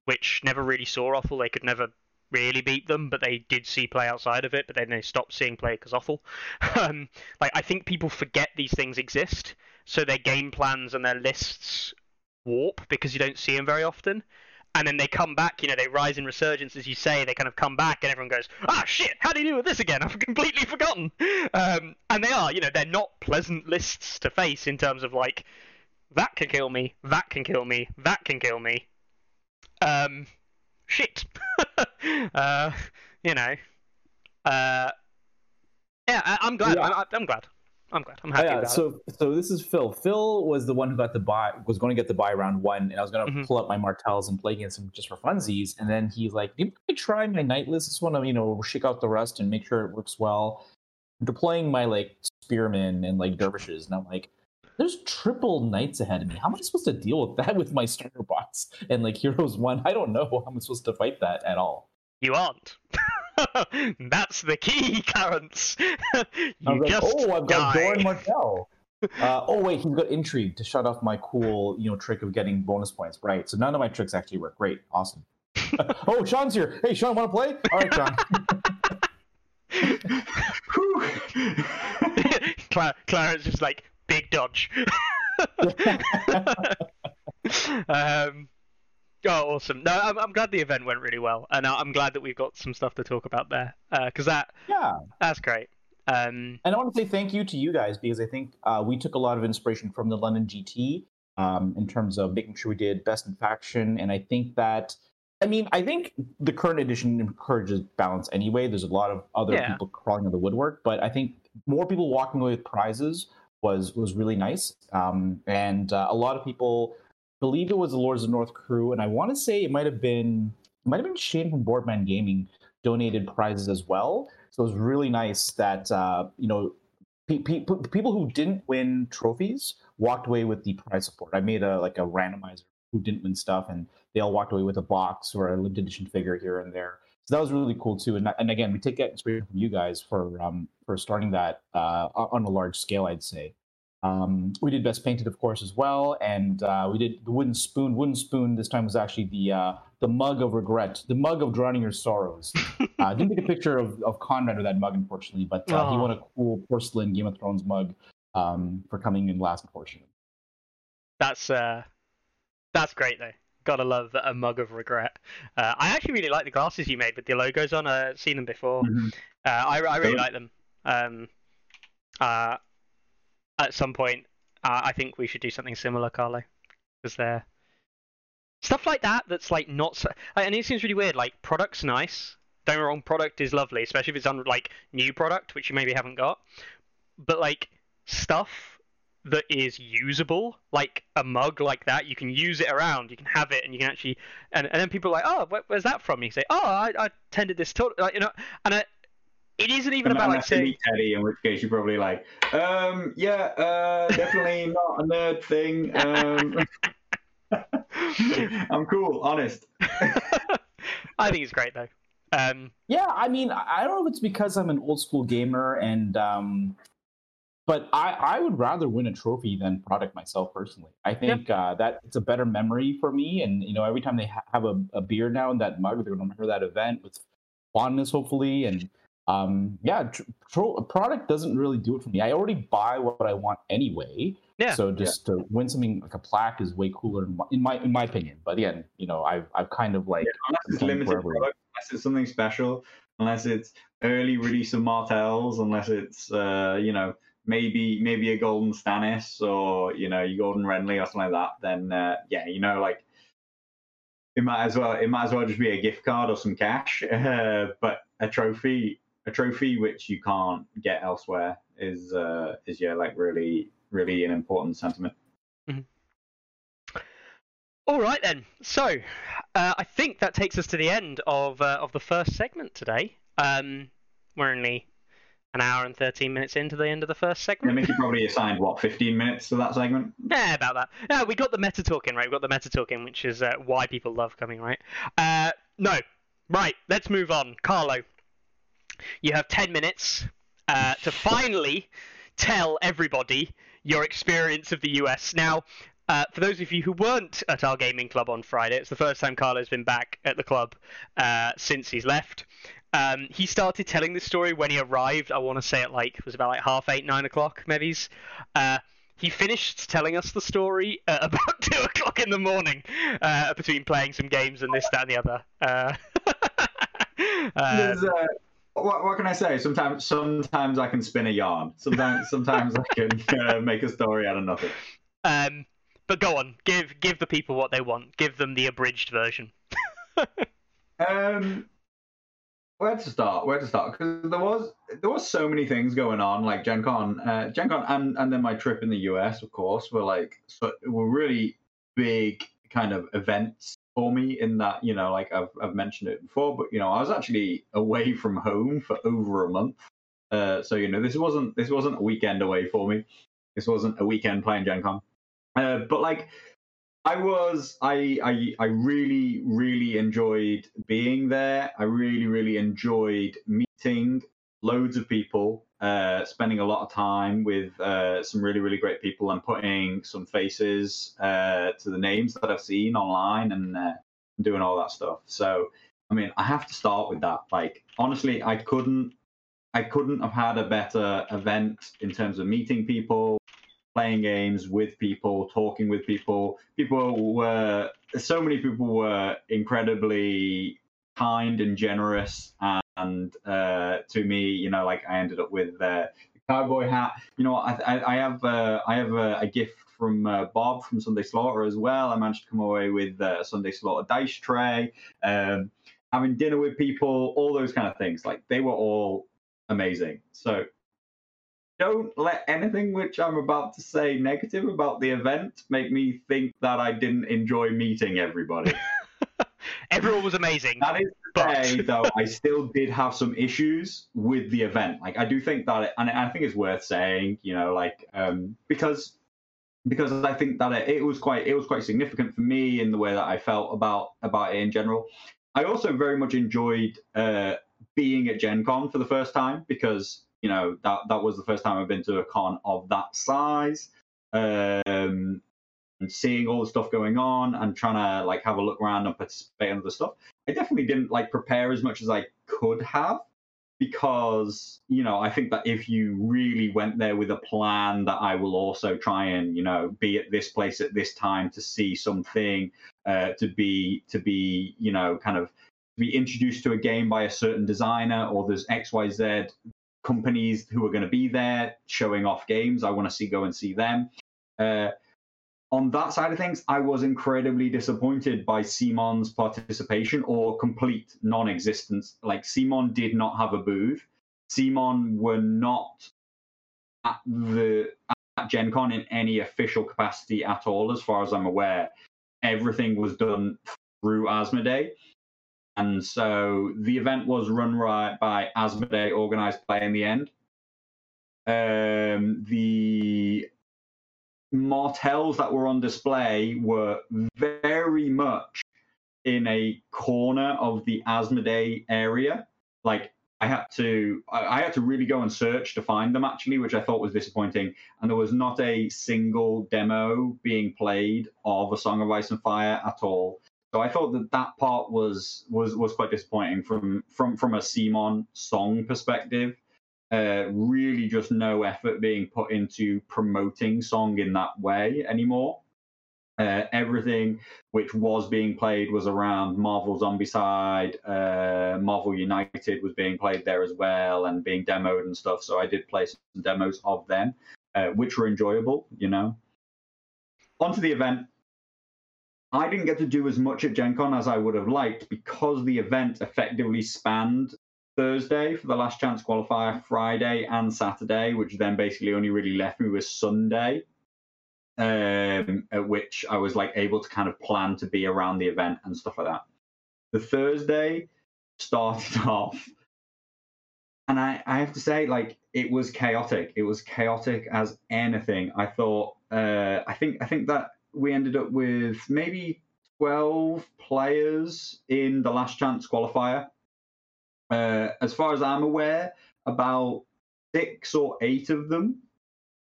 which never really saw Offal. They could never really beat them, but they did see play outside of it. But then they stopped seeing play because Offal. um, like I think people forget these things exist, so their game plans and their lists warp because you don't see them very often. And then they come back, you know, they rise in resurgence, as you say. They kind of come back, and everyone goes, "Ah, shit! How do you do with this again? I've completely forgotten." Um, and they are, you know, they're not pleasant lists to face in terms of like, that can kill me, that can kill me, that can kill me. Um, shit. uh, you know. Uh, yeah, I, I'm glad. Yeah. I, I'm glad. I'm glad. I'm Oh, happy yeah, about it. so so this is Phil. Phil was the one who got the buy was going to get the buy round one, and I was going to Mhm. pull up my Martells and play against him just for funsies. And then he's like, "Maybe I try my knight list. Just want to you know shake out the rust and make sure it works well." Deploying my like spearmen and like dervishes, and I'm like, "There's triple knights ahead of me. How am I supposed to deal with that with my starter box and like heroes one? I don't know how I'm supposed to fight that at all." You aren't. That's the key, Clarence. you like, just "Oh, I've got. Doran Martell." Uh, oh wait, he's got intrigue to shut off my cool, you know, trick of getting bonus points. Right. So none of my tricks actually work. Great, awesome. oh, Sean's here. Hey, Sean, want to play? All right, Sean. Cla- Clarence is like big dodge. um, oh, awesome! No, I'm, I'm glad the event went really well, and I- I'm glad that we've got some stuff to talk about there because that yeah, that's great. Um, and I want to say thank you to you guys because I think uh, we took a lot of inspiration from the London GT um, in terms of making sure we did best in faction, and I think that. I mean, I think the current edition encourages balance anyway. There's a lot of other Yeah. people crawling on the woodwork, but I think more people walking away with prizes was was really nice. Um, and uh, a lot of people believe it was the Lords of North crew, and I want to say it might have been might have been Shane from Boardman Gaming donated prizes as well. So it was really nice that uh, you know pe- pe- people who didn't win trophies walked away with the prize support. I made a like a randomizer who didn't win stuff, and they all walked away with a box or a limited edition figure here and there. So that was really cool too. And, and again, we take that inspiration from you guys for um, for starting that uh, on a large scale, I'd say. Um, we did best painted, of course, as well, and uh, we did the wooden spoon. Wooden spoon this time was actually the uh, the mug of regret, the mug of drowning your sorrows. uh, didn't take a picture of, of Conrad with that mug, unfortunately, but uh, he won a cool porcelain Game of Thrones mug um, for coming in last, unfortunately. that's uh, that's great though. Gotta love a mug of regret. Uh, I actually really like the glasses you made with the logos on. I've seen them before. Mhm. Uh, I, I really like them. Um, uh, at some point, uh, I think we should do something similar, Carlo, because they're stuff like that. That's like not, so, and it seems really weird. Like product's nice. Don't get wrong, product is lovely, especially if it's on like new product, which you maybe haven't got. But like stuff that is usable, like a mug like that, you can use it around, you can have it, and you can actually, and, and then people are like, oh, where, where's that from? You say, oh, I, I attended this talk, like, you know, and I, it isn't even about like saying, Teddy, in which case you're probably like, um, yeah, uh, definitely not a nerd thing. Um, I'm cool, honest. I think it's great though. Um, Yeah, I mean, I I don't know if it's because I'm an old school gamer and um, but I, I would rather win a trophy than product myself personally. I think yeah. uh, that it's a better memory for me. And you know, every time they ha- have a, a, beer now in that mug, they're going to remember that event with fondness, hopefully. And um, yeah, tr- tr- product doesn't really do it for me. I already buy what I want anyway. Yeah. So just yeah. to win something like a plaque is way cooler in my in my, in my opinion. But again, you know, I've I've kind of like yeah, unless it's limited product, unless it's something special, unless it's early release of Martells, unless it's uh, you know maybe maybe a golden Stannis or you know your golden Renly or something like that, then uh, yeah, you know like it might as well it might as well just be a gift card or some cash. Uh, but a trophy a trophy which you can't get elsewhere is uh, is yeah like really really an important sentiment. Mm-hmm. All right then. So uh, I think that takes us to the end of uh, of the first segment today. Um, we're only an hour and 13 minutes into the end of the first segment. I think you probably assigned, what, 15 minutes to that segment? Yeah, about that. Yeah, we got the meta talking, right? We got the meta talking, which is uh, why people love coming, right? Uh, no. Right, let's move on. Carlo, you have 10 minutes uh, to finally tell everybody your experience of the US. Now, uh, for those of you who weren't at our gaming club on Friday, it's the first time Carlo's been back at the club uh, since he's left. Um, he started telling the story when he arrived. I want to say it like it was about like half eight, nine o'clock, maybe. Uh, he finished telling us the story at about two o'clock in the morning, uh, between playing some games and this, that, and the other. Uh, uh, what, what, can I say? Sometimes, sometimes I can spin a yarn. Sometimes, sometimes I can uh, make a story out of nothing. Um, but go on, give give the people what they want. Give them the abridged version. um, where to start? Where to start? Because there was there was so many things going on, like Gen Con, uh, Gen Con, and and then my trip in the US, of course, were like so, were really big kind of events for me. In that, you know, like I've I've mentioned it before, but you know, I was actually away from home for over a month. Uh, so you know, this wasn't this wasn't a weekend away for me. This wasn't a weekend playing Gen Con. Uh, but like I was I, I I really really enjoyed being there. I really really enjoyed meeting loads of people, uh, spending a lot of time with uh, some really really great people, and putting some faces uh, to the names that I've seen online and uh, doing all that stuff. So I mean, I have to start with that. Like honestly, I couldn't I couldn't have had a better event in terms of meeting people, playing games with people, talking with people. People were so many people were incredibly kind and generous, and uh, to me, you know, like I ended up with uh, the cowboy hat. You know, I, I, I have uh, I have a, a gift from uh, Bob from Sunday Slaughter as well. I managed to come away with uh, a Sunday Slaughter dice tray, um, having dinner with people, all those kind of things. Like they were all amazing. So don't let anything which I'm about to say negative about the event make me think that I didn't enjoy meeting everybody. Everyone was amazing. That is to say, though, I still did have some issues with the event. Like, I do think that, it, and I think it's worth saying, you know, like, um, because because I think that it, it was quite it was quite significant for me in the way that I felt about about it in general. I also very much enjoyed uh, being at Gen Con for the first time because you know that that was the first time I've been to a con of that size. Um, and seeing all the stuff going on and trying to like have a look around and participate in the stuff. I definitely didn't like prepare as much as I could have because you know I think that if you really went there with a plan that I will also try and you know be at this place at this time to see something uh, to be to be you know kind of be introduced to a game by a certain designer or there's XYZ companies who are going to be there showing off games. I want to see go and see them. Uh, on that side of things, I was incredibly disappointed by CMON's participation or complete non-existence. Like CMON did not have a booth. CMON were not at the at Gen Con in any official capacity at all, as far as I'm aware. Everything was done through Asmodee. And so the event was run right by Asmodee, organized by in the end. Um, the Martells that were on display were very much in a corner of the Asmodee area. Like I had to I, had to really go and search to find them actually, which I thought was disappointing. And there was not a single demo being played of a Song of Ice and Fire at all. So I thought that that part was was was quite disappointing from from from a CMON song perspective. Uh, really, just no effort being put into promoting song in that way anymore. Uh, everything which was being played was around Marvel Zombicide. Uh, Marvel United was being played there as well and being demoed and stuff. So I did play some demos of them, uh, which were enjoyable, you know. Onto the event. I didn't get to do as much at Gen Con as I would have liked because the event effectively spanned Thursday for the last chance qualifier, Friday and Saturday, which then basically only really left me with Sunday um, at which I was like able to kind of plan to be around the event and stuff like that. The Thursday started off, and I, I have to say, like, it was chaotic. It was chaotic as anything. I thought, uh, I think, I think that we ended up with maybe 12 players in the last chance qualifier. Uh, as far as I'm aware, about six or eight of them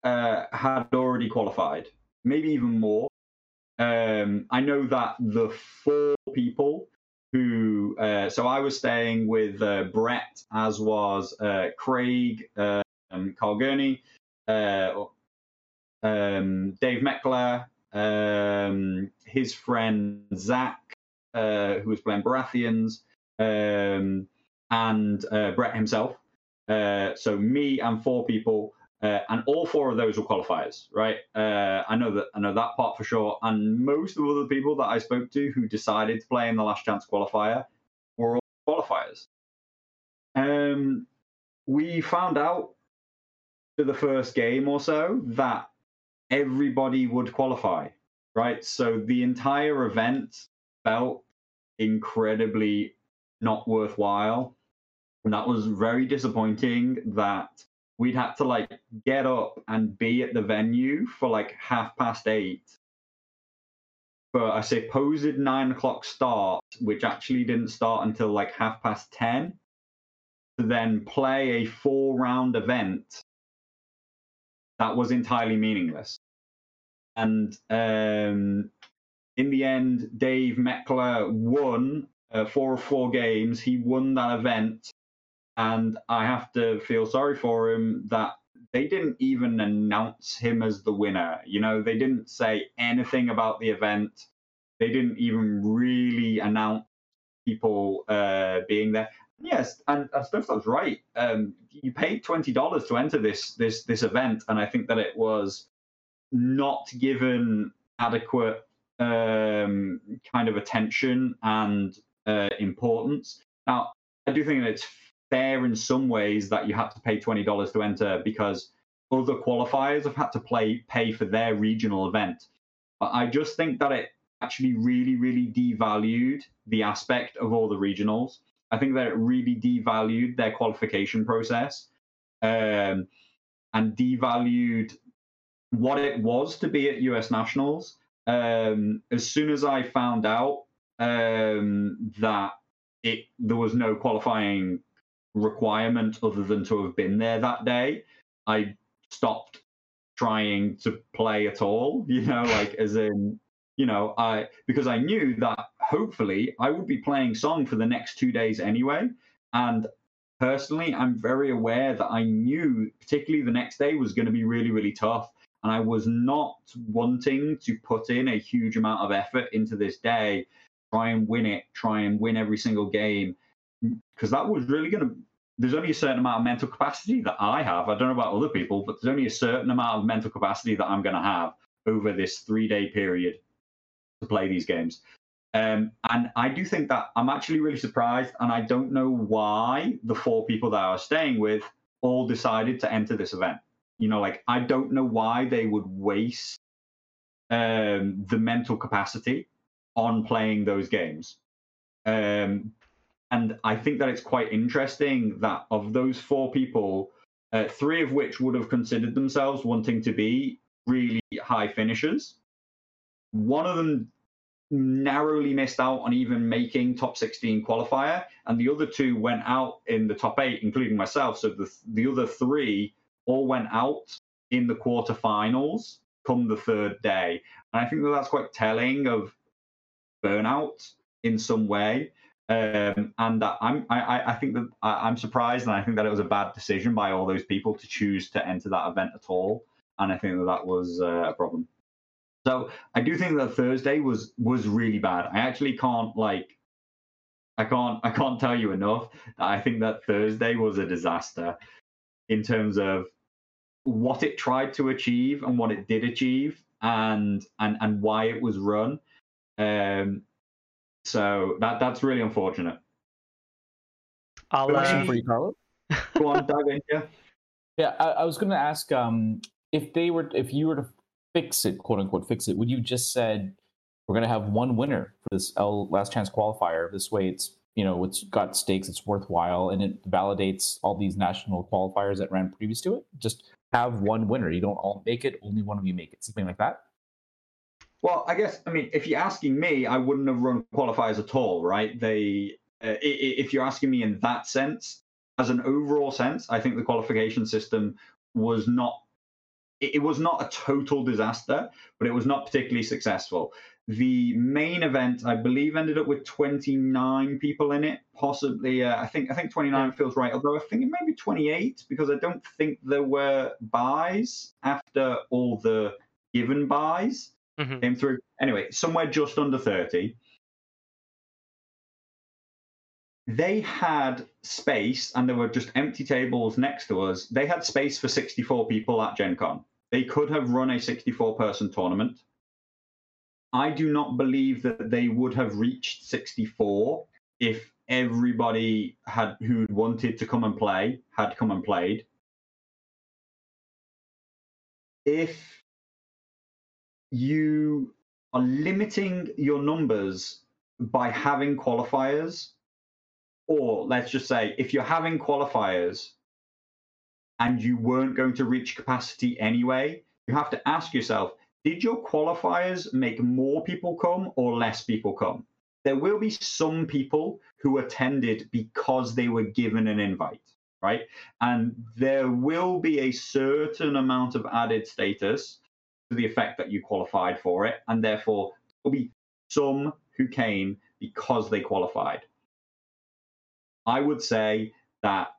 uh, had already qualified maybe even more. Um, I know that the four people who, uh, so I was staying with uh, Brett, as was uh, Craig, um, Carl Gurney, uh, um, Dave Meckler, um, his friend Zach, uh, who was playing Baratheons, um, and uh, Brett himself. so me and four people uh, and all four of those were qualifiers, right? Uh, I know that I know that part for sure. And most of the other people that I spoke to who decided to play in the last chance qualifier were all qualifiers. Um, we found out to the first game or so that everybody would qualify, right? So the entire event felt incredibly not worthwhile. And that was very disappointing that we'd had to like get up and be at the venue for like half past eight for a supposed nine o'clock start, which actually didn't start until like half past ten, to then play a four round event that was entirely meaningless. And um, in the end, Dave Meckler won uh, four of four games. He won that event and I have to feel sorry for him that they didn't even announce him as the winner. You know, they didn't say anything about the event. They didn't even really announce people uh, being there. Yes, and, and was right. Um, you paid twenty dollars to enter this this this event, and I think that it was not given adequate um, kind of attention and uh, importance. Now, I do think that it's fair in some ways that you had to pay twenty dollars to enter because other qualifiers have had to play pay for their regional event. But I just think that it actually really, really devalued the aspect of all the regionals. I think that it really devalued their qualification process um, and devalued what it was to be at US Nationals. Um, as soon as I found out um, that it there was no qualifying requirement other than to have been there that day, I stopped trying to play at all. You know, like as in, you know, I because I knew that hopefully I would be playing song for the next two days anyway. And personally, I'm very aware that I knew, particularly the next day, was going to be really, really tough. And I was not wanting to put in a huge amount of effort into this day, try and win it, try and win every single game because that was really going to. There's only a certain amount of mental capacity that I have. I don't know about other people, but there's only a certain amount of mental capacity that I'm going to have over this three day period to play these games. Um, and I do think that I'm actually really surprised, and I don't know why the four people that I was staying with all decided to enter this event. You know, like I don't know why they would waste um, the mental capacity on playing those games. Um, and I think that it's quite interesting that of those four people, uh, three of which would have considered themselves wanting to be really high finishers. One of them narrowly missed out on even making top 16 qualifier, and the other two went out in the top eight, including myself. So the the other three all went out in the quarterfinals come the third day, and I think that that's quite telling of burnout in some way. Um, and that I'm, I, I think that I'm surprised, and I think that it was a bad decision by all those people to choose to enter that event at all. And I think that that was uh, a problem. So I do think that Thursday was was really bad. I actually can't like, I can't I can't tell you enough that I think that Thursday was a disaster in terms of what it tried to achieve and what it did achieve, and and and why it was run. Um, so that that's really unfortunate. I'll Question uh, for you, Carlo. Go on, dive in. Yeah. Yeah, I, I was going to ask um, if they were, if you were to fix it, quote unquote, fix it. Would you just said we're going to have one winner for this L last chance qualifier? This way, it's you know it's got stakes, it's worthwhile, and it validates all these national qualifiers that ran previous to it. Just have one winner. You don't all make it; only one of you make it. Something like that. Well, I guess I mean if you're asking me, I wouldn't have run qualifiers at all, right? They, uh, if you're asking me in that sense, as an overall sense, I think the qualification system was not. It it was not a total disaster, but it was not particularly successful. The main event, I believe, ended up with 29 people in it. Possibly, uh, I think I think 29 feels right. Although I think it may be 28 because I don't think there were buys after all the given buys mhm. came through. Anyway, somewhere just under 30. They had space, and there were just empty tables next to us. They had space for 64 people at Gen Con. They could have run a 64 person tournament. I do not believe that they would have reached 64 if everybody had who wanted to come and play had come and played. If you are limiting your numbers by having qualifiers, or let's just say if you're having qualifiers and you weren't going to reach capacity anyway, you have to ask yourself did your qualifiers make more people come or less people come? There will be some people who attended because they were given an invite, right? And there will be a certain amount of added status the effect that you qualified for it, and therefore there'll be some who came because they qualified. I would say that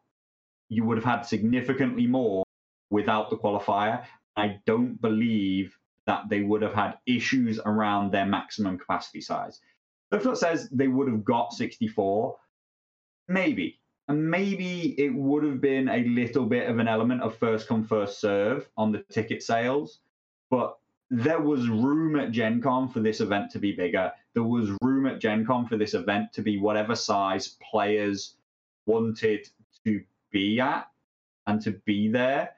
you would have had significantly more without the qualifier. I don't believe that they would have had issues around their maximum capacity size. If it says they would have got 64, maybe. And maybe it would have been a little bit of an element of first come, first serve on the ticket sales. But there was room at Gen Con for this event to be bigger. There was room at Gen Con for this event to be whatever size players wanted to be at and to be there.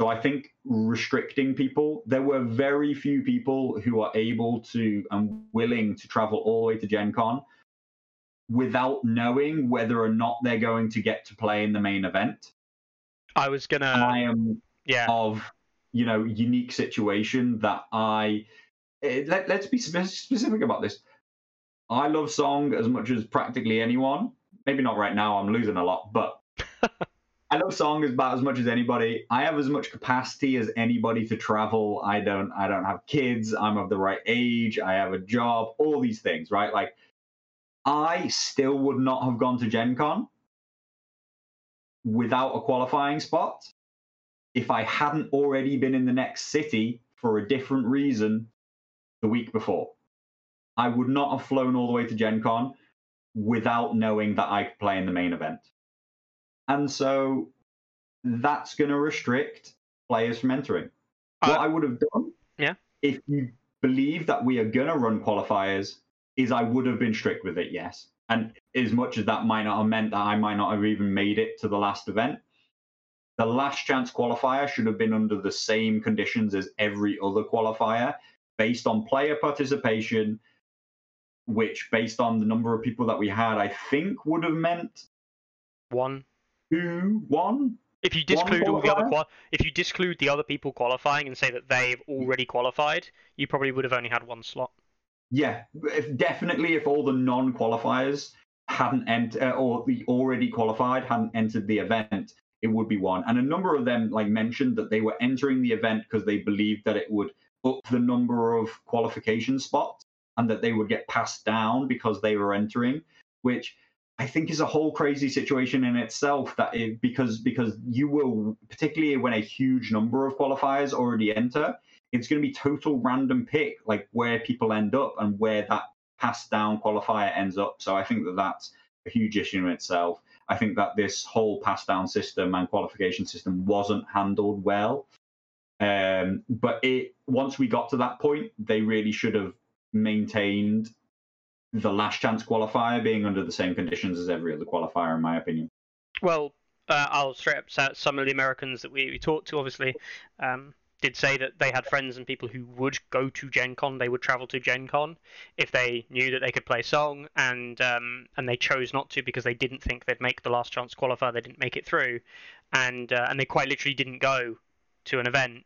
So I think restricting people, there were very few people who are able to and willing to travel all the way to Gen Con without knowing whether or not they're going to get to play in the main event. I was gonna. I am yeah. of you know unique situation that I eh, let, let's be specific about this. I love song as much as practically anyone. Maybe not right now. I'm losing a lot, but I love song about as much as anybody. I have as much capacity as anybody to travel. I don't. I don't have kids. I'm of the right age. I have a job. All these things, right? Like, I still would not have gone to Gen Con without a qualifying spot if I hadn't already been in the next city for a different reason the week before. I would not have flown all the way to Gen Con without knowing that I could play in the main event. And so that's going to restrict players from entering. What Uh, I would have done, Yeah. if you believe that we are going to run qualifiers, is I would have been strict with it, yes. And as much as that might not have meant that I might not have even made it to the last event, the last chance qualifier should have been under the same conditions as every other qualifier based on player participation, which, based on the number of people that we had, I think would have meant one, two, one. If you disclude all the other qual- if you disclude the other people qualifying and say that they've already qualified, you probably would have only had one slot. yeah, if, definitely if all the non-qualifiers hadn't entered uh, or the already qualified hadn't entered the event, it would be one. And a number of them like mentioned that they were entering the event because they believed that it would up the number of qualification spots and that they would get passed down because they were entering, which I think is a whole crazy situation in itself. That it, because because you will particularly when a huge number of qualifiers already enter, it's going to be total random pick like where people end up and where that passed down qualifier ends up. So I think that that's a huge issue in itself. I think that this whole pass down system and qualification system wasn't handled well. Um, but it once we got to that point, they really should have maintained the last chance qualifier being under the same conditions as every other qualifier, in my opinion. Well, uh, I'll straight up some of the Americans that we, we talked to, obviously, um, did say that they had friends and people who would go to Gen Con. They would travel to Gen Con if they knew that they could play song, and um, and they chose not to because they didn't think they'd make the last chance qualifier. They didn't make it through, and uh, and they quite literally didn't go to an event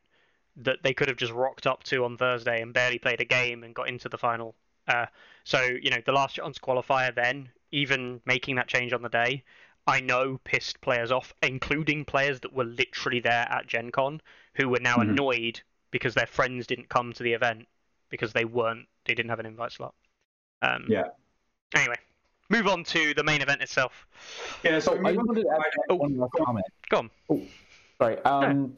that they could have just rocked up to on Thursday and barely played a game and got into the final. Uh, so you know the last chance qualifier then, even making that change on the day, I know pissed players off, including players that were literally there at Gen Con who were now mm-hmm. annoyed because their friends didn't come to the event because they weren't they didn't have an invite slot. Um, yeah. Anyway, move on to the main event itself. Yeah. So I wanted to add oh, one more comment. Go on. Oh, sorry. Um,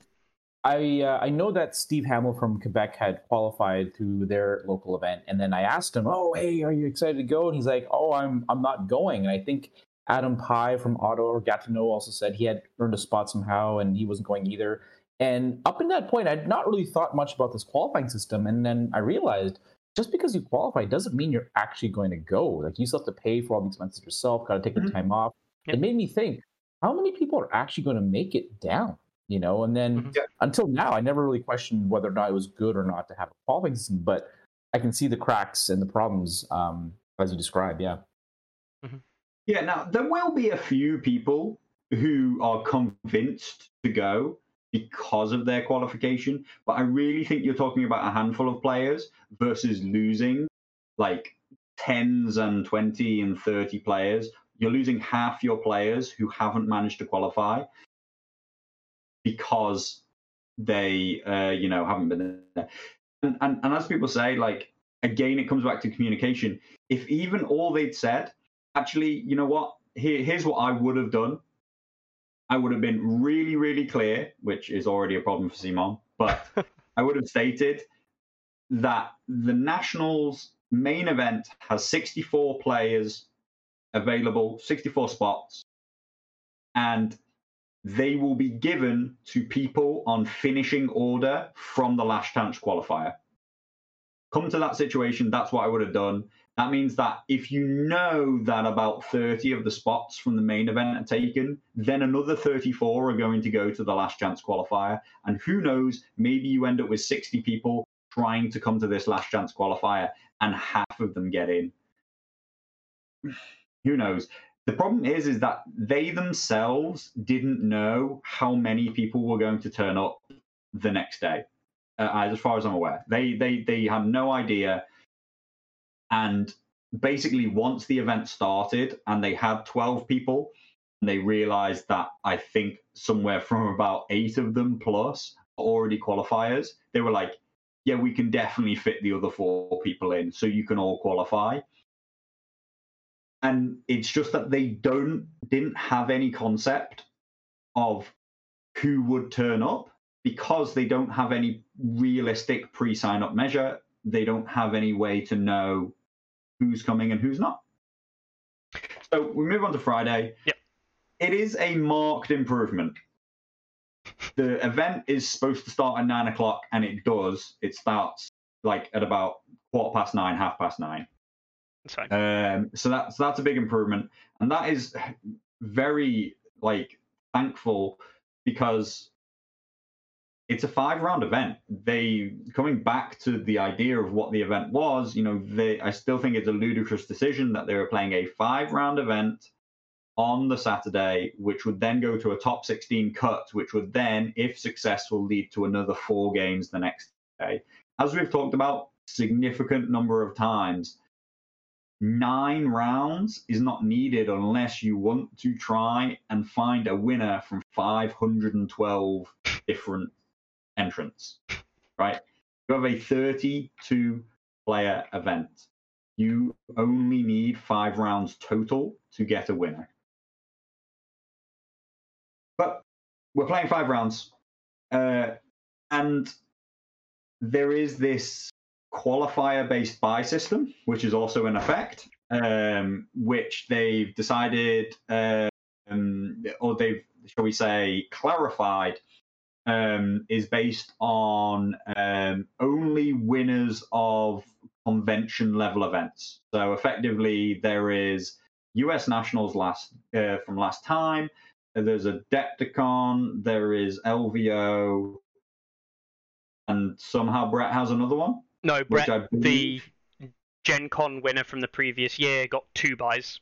I uh, I know that Steve Hamill from Quebec had qualified through their local event, and then I asked him, "Oh, hey, are you excited to go?" And he's like, "Oh, I'm I'm not going." And I think Adam Pye from Ottawa or Gatineau also said he had earned a spot somehow, and he wasn't going either. And up in that point, I'd not really thought much about this qualifying system. And then I realized just because you qualify doesn't mean you're actually going to go. Like you still have to pay for all the expenses yourself, got to take mm-hmm. the time off. Yep. It made me think, how many people are actually going to make it down? You know, and then mm-hmm. until now, I never really questioned whether or not it was good or not to have a qualifying system, but I can see the cracks and the problems um, as you describe. Yeah. Mm-hmm. Yeah. Now there will be a few people who are convinced to go because of their qualification. But I really think you're talking about a handful of players versus losing like tens and 20 and 30 players. You're losing half your players who haven't managed to qualify because they, uh, you know, haven't been there. And, and, and as people say, like, again, it comes back to communication. If even all they'd said, actually, you know what? Here, here's what I would have done I would have been really, really clear, which is already a problem for CMON, but I would have stated that the Nationals main event has 64 players available, 64 spots, and they will be given to people on finishing order from the last chance qualifier. Come to that situation, that's what I would have done. That means that if you know that about 30 of the spots from the main event are taken, then another 34 are going to go to the last chance qualifier. And who knows, maybe you end up with 60 people trying to come to this last chance qualifier and half of them get in. who knows? The problem is, is that they themselves didn't know how many people were going to turn up the next day. Uh, as far as I'm aware, they they they had no idea and basically, once the event started and they had 12 people, and they realized that I think somewhere from about eight of them plus already qualifiers, they were like, yeah, we can definitely fit the other four people in, so you can all qualify. And it's just that they don't didn't have any concept of who would turn up because they don't have any realistic pre-sign up measure they don't have any way to know who's coming and who's not. So we move on to Friday. Yep. It is a marked improvement. The event is supposed to start at nine o'clock, and it does. It starts like at about quarter past nine, half past nine. That's. Um, so that's that's a big improvement, and that is very like thankful because it's a five round event. They coming back to the idea of what the event was, you know, they I still think it's a ludicrous decision that they were playing a five round event on the Saturday, which would then go to a top 16 cut, which would then, if successful, lead to another four games the next day. As we've talked about, significant number of times, nine rounds is not needed unless you want to try and find a winner from 512 different entrants, right? You have a 32 player event. You only need five rounds total to get a winner. But we're playing five rounds. Uh, and there is this qualifier based buy system, which is also in effect, um, which they've decided, um, or they've, shall we say, clarified, um, is based on um, only winners of convention level events. So effectively, there is US Nationals last uh, from last time. There's Adepticon. There is LVO, and somehow Brett has another one. No, Brett, I the believe- Gen Con winner from the previous year, got two buys.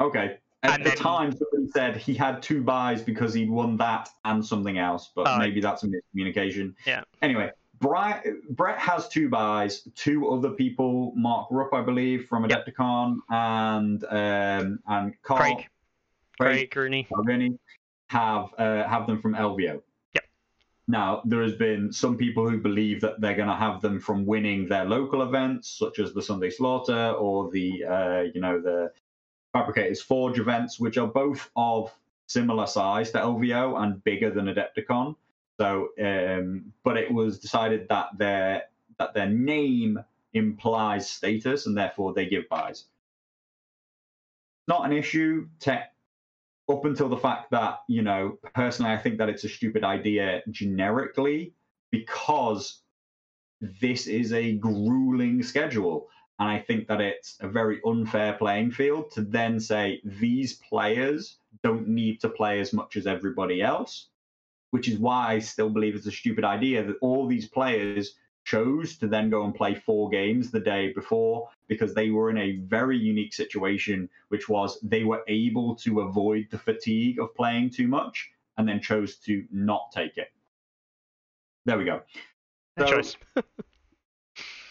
Okay. At And the then- time, said he had two buys because he'd won that and something else, but Oh. maybe that's a miscommunication. Yeah. Anyway, Brett, Brett has two buys. Two other people, Mark Rupp, I believe, from Yep. Adepticon, and um, and Carl, Craig, Craig Rooney. Alvini have uh, have them from LVO. Yep. Now there has been some people who believe that they're going to have them from winning their local events, such as the Sunday Slaughter or the uh, you know the Fabricators Forge events, which are both of similar size to LVO and bigger than Adepticon. So, um, but it was decided that their that their name implies status, and therefore they give buys. Not an issue. Tech up until the fact that you know personally i think that it's a stupid idea generically because this is a grueling schedule and i think that it's a very unfair playing field to then say these players don't need to play as much as everybody else which is why i still believe it's a stupid idea that all these players chose to then go and play four games the day before because they were in a very unique situation, which was they were able to avoid the fatigue of playing too much and then chose to not take it. There we go. So- choice.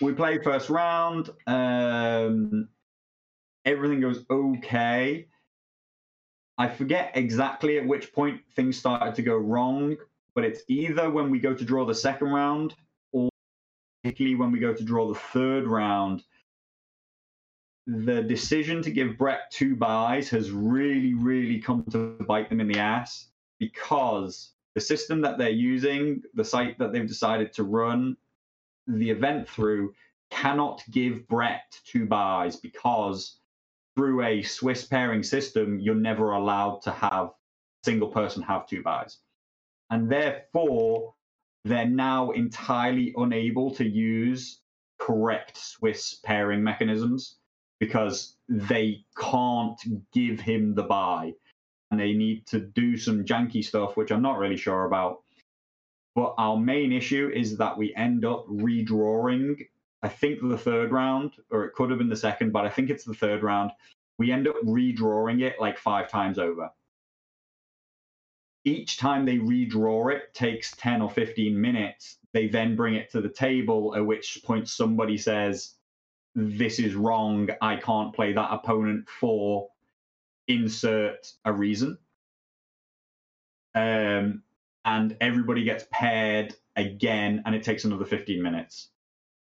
we play first round. Um, everything goes okay. I forget exactly at which point things started to go wrong, but it's either when we go to draw the second round or particularly when we go to draw the third round. The decision to give Brett two buys has really, really come to bite them in the ass because the system that they're using, the site that they've decided to run, the event through cannot give Brett two buys because through a Swiss pairing system, you're never allowed to have a single person have two buys. And therefore, they're now entirely unable to use correct Swiss pairing mechanisms because they can't give him the buy. And they need to do some janky stuff, which I'm not really sure about. But our main issue is that we end up redrawing, I think the third round, or it could have been the second, but I think it's the third round. We end up redrawing it like five times over. Each time they redraw it takes 10 or 15 minutes. They then bring it to the table, at which point somebody says, This is wrong. I can't play that opponent for insert a reason. Um, and everybody gets paired again, and it takes another 15 minutes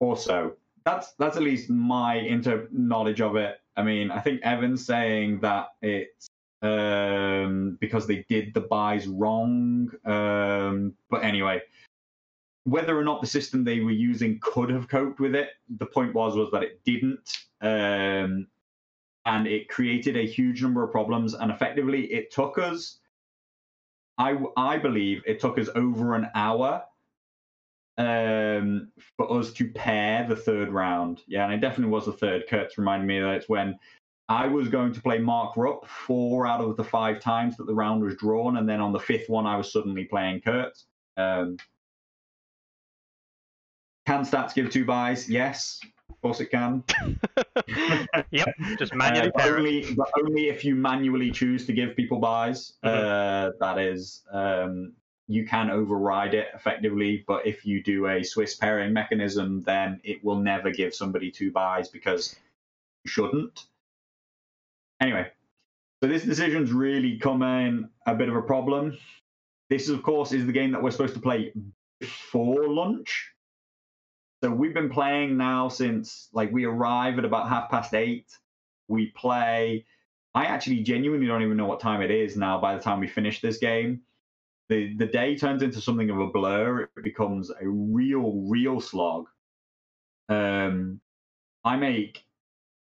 or so. That's that's at least my inter knowledge of it. I mean, I think Evan's saying that it's um, because they did the buys wrong. Um, but anyway, whether or not the system they were using could have coped with it, the point was was that it didn't, um, and it created a huge number of problems. And effectively, it took us. I I believe it took us over an hour um, for us to pair the third round. Yeah, and it definitely was the third. Kurt's reminded me that it's when I was going to play Mark Rupp four out of the five times that the round was drawn, and then on the fifth one, I was suddenly playing Kurt. Um, can stats give two buys? Yes, of course it can. yep, just Uh, manually it. only, but only if you manually choose to give people buys. Mhm. Uh, that is, um, you can override it effectively. But if you do a Swiss pairing mechanism, then it will never give somebody two buys because you shouldn't. Anyway, so this decision's really come in a bit of a problem. This, of course, is the game that we're supposed to play before lunch. So we've been playing now since like we arrive at about half past eight. We play. I actually genuinely don't even know what time it is now by the time we finish this game. The the day turns into something of a blur. It becomes a real, real slog. Um I make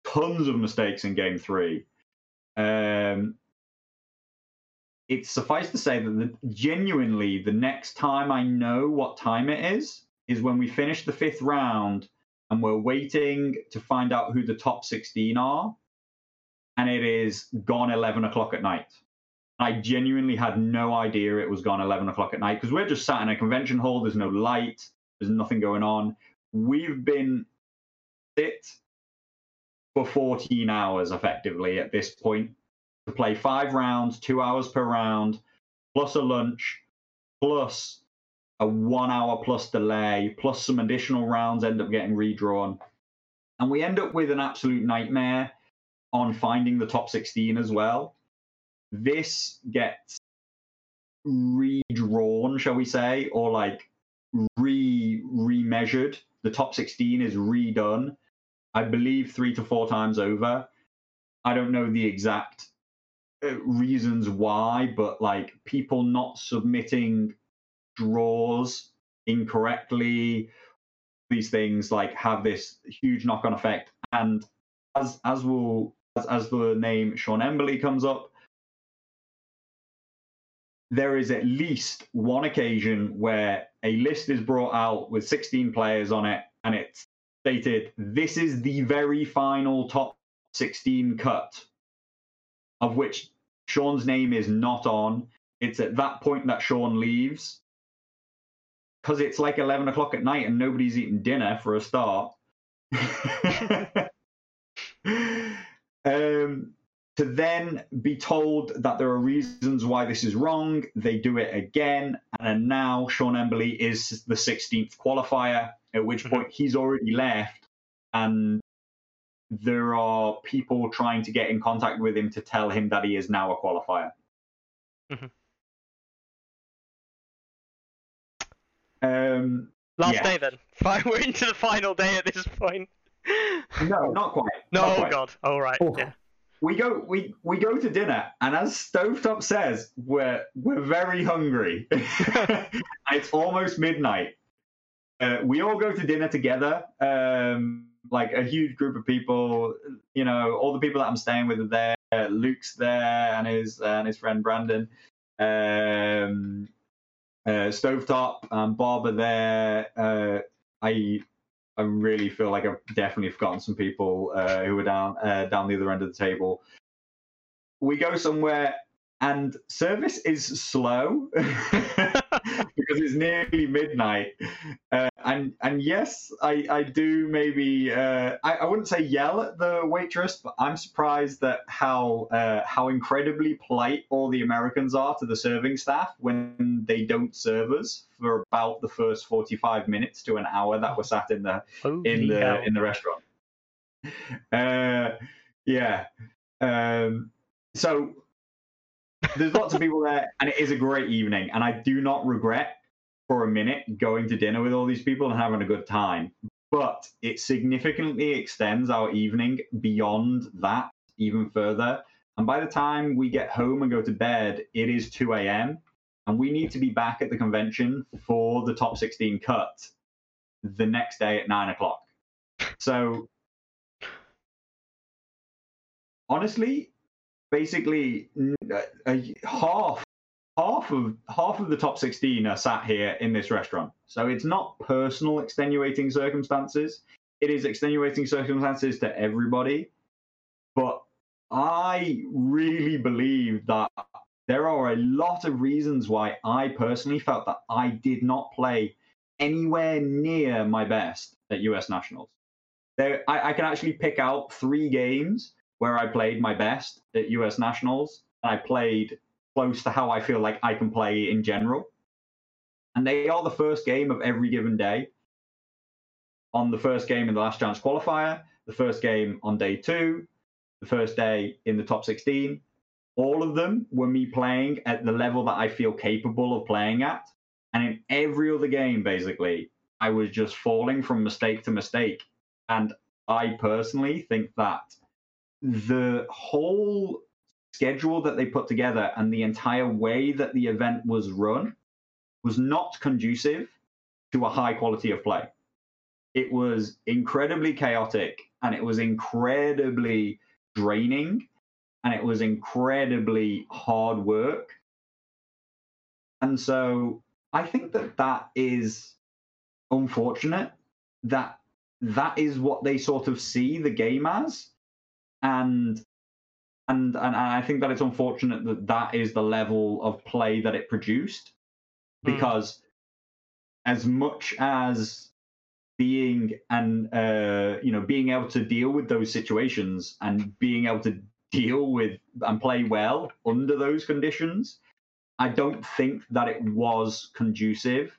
tons of mistakes in game three. Um it's suffice to say that the, genuinely the next time I know what time it is is when we finish the fifth round and we're waiting to find out who the top 16 are. And it is gone 11 o'clock at night. I genuinely had no idea it was gone 11 o'clock at night because we're just sat in a convention hall. There's no light, there's nothing going on. We've been sit for 14 hours effectively at this point to play five rounds, two hours per round, plus a lunch, plus a one hour plus delay, plus some additional rounds end up getting redrawn. And we end up with an absolute nightmare on finding the top 16 as well. This gets redrawn, shall we say, or like re remeasured. The top 16 is redone, I believe, three to four times over. I don't know the exact uh, reasons why, but like people not submitting draws incorrectly. These things like have this huge knock-on effect, and as as will as, as the name Sean Emberley comes up, there is at least one occasion where a list is brought out with 16 players on it, and it's stated this is the very final top 16 cut, of which Sean's name is not on. It's at that point that Sean leaves because it's like 11 o'clock at night and nobody's eating dinner for a start. um, to then be told that there are reasons why this is wrong, they do it again, and now Sean Emberley is the 16th qualifier, at which point he's already left, and there are people trying to get in contact with him to tell him that he is now a qualifier. Mhm. Um, Last Yeah. day then. We're into the final day at this point. no, not quite. No, not oh quite. god. All right. Oh. Yeah. we go we we go to dinner and as stovetop says we're we're very hungry it's almost midnight uh, we all go to dinner together um like a huge group of people you know all the people that i'm staying with are there luke's there and his and his friend brandon um uh stovetop and bob are there uh i I really feel like I've definitely forgotten some people uh, who were down uh, down the other end of the table. We go somewhere, and service is slow because it's nearly midnight. Uh, and and yes, I I do maybe uh, I, I wouldn't say yell at the waitress, but I'm surprised that how uh, how incredibly polite all the Americans are to the serving staff when they don't serve us for about the first 45 minutes to an hour that we're sat in the Holy in the hell. in the restaurant. Uh, yeah. Um, so there's lots of people there, and it is a great evening. And I do not regret for a minute going to dinner with all these people and having a good time. But it significantly extends our evening beyond that even further. And by the time we get home and go to bed, it is 2 a.m. And we need to be back at the convention for the top 16 cut the next day at nine o'clock. So honestly, basically a, uh, a half half of half of the top 16 are sat here in this restaurant. So it's not personal extenuating circumstances. It is extenuating circumstances to everybody. But I really believe that there are a lot of reasons why I personally felt that I did not play anywhere near my best at US Nationals. There, I, I can actually pick out three games where I played my best at US Nationals. I played close to how I feel like I can play in general. and they are the first game of every given day. On the first game in the last chance qualifier, the first game on day two, the first day in the top 16, all of them were me playing at the level that I feel capable of playing at. And in every other game, basically, I was just falling from mistake to mistake. And I personally think that the whole schedule that they put together and the entire way that the event was run was not conducive to a high quality of play. It was incredibly chaotic and it was incredibly draining and it was incredibly hard work. And so I think that that is unfortunate that that is what they sort of see the game as and and and I think that it's unfortunate that that is the level of play that it produced because mm. as much as being and uh, you know being able to deal with those situations and being able to deal with and play well under those conditions i don't think that it was conducive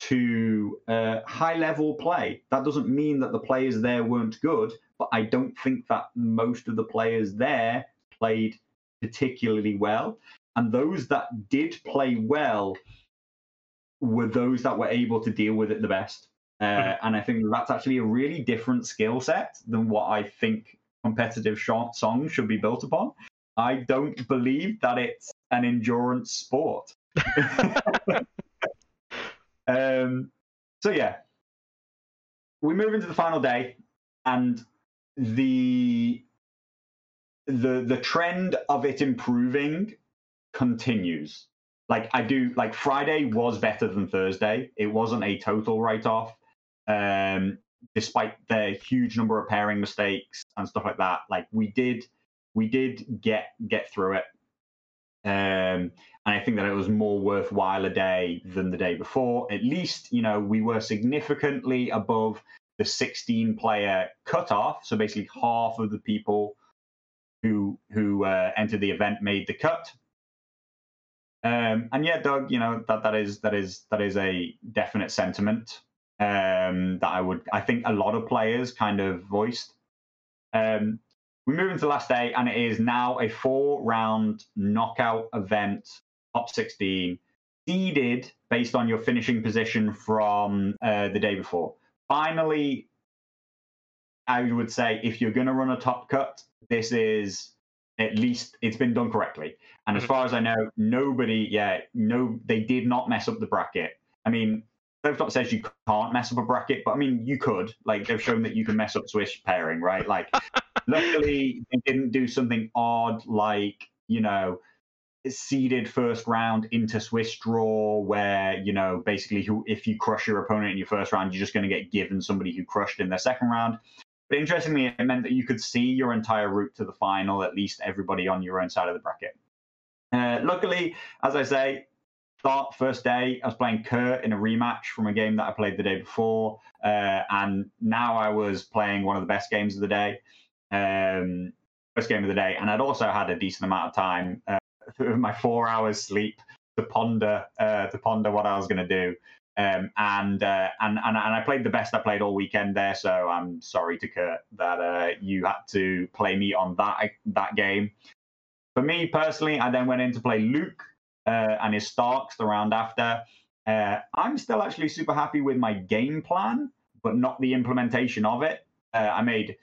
to uh, high level play that doesn't mean that the players there weren't good but i don't think that most of the players there played particularly well and those that did play well were those that were able to deal with it the best uh, mm-hmm. and I think that's actually a really different skill set than what I think competitive short songs should be built upon. I don't believe that it's an endurance sport. um, so yeah, we move into the final day, and the the the trend of it improving continues. Like I do, like Friday was better than Thursday. It wasn't a total write off um, despite the huge number of pairing mistakes and stuff like that. Like we did, we did get get through it, um, and I think that it was more worthwhile a day than the day before. At least, you know, we were significantly above the 16 player cutoff. So basically, half of the people who who uh, entered the event made the cut. Um, and yeah, Doug, you know that that is that is that is a definite sentiment um, that I would, I think a lot of players kind of voiced. Um, we move into the last day, and it is now a four round knockout event, top 16, seeded based on your finishing position from uh, the day before. Finally, I would say if you're going to run a top cut, this is at least it's been done correctly. And as mm-hmm. far as I know, nobody, yeah, no, they did not mess up the bracket. I mean, Stovetop says you can't mess up a bracket, but I mean, you could. Like, they've shown that you can mess up Swiss pairing, right? Like, luckily, they didn't do something odd, like, you know, seeded first round into Swiss draw, where, you know, basically, who, if you crush your opponent in your first round, you're just going to get given somebody who crushed in their second round. But interestingly, it meant that you could see your entire route to the final, at least everybody on your own side of the bracket. Uh, luckily, as I say, start first day, I was playing Kurt in a rematch from a game that I played the day before, uh, and now I was playing one of the best games of the day, um, first game of the day, and I'd also had a decent amount of time uh, my four hours sleep to ponder uh, to ponder what I was going to do. Um, and, uh, and and and I played the best I played all weekend there. So I'm sorry to Kurt that uh, you had to play me on that that game. For me personally, I then went in to play Luke, uh, and his Starks the round after. Uh, I'm still actually super happy with my game plan, but not the implementation of it. Uh, I made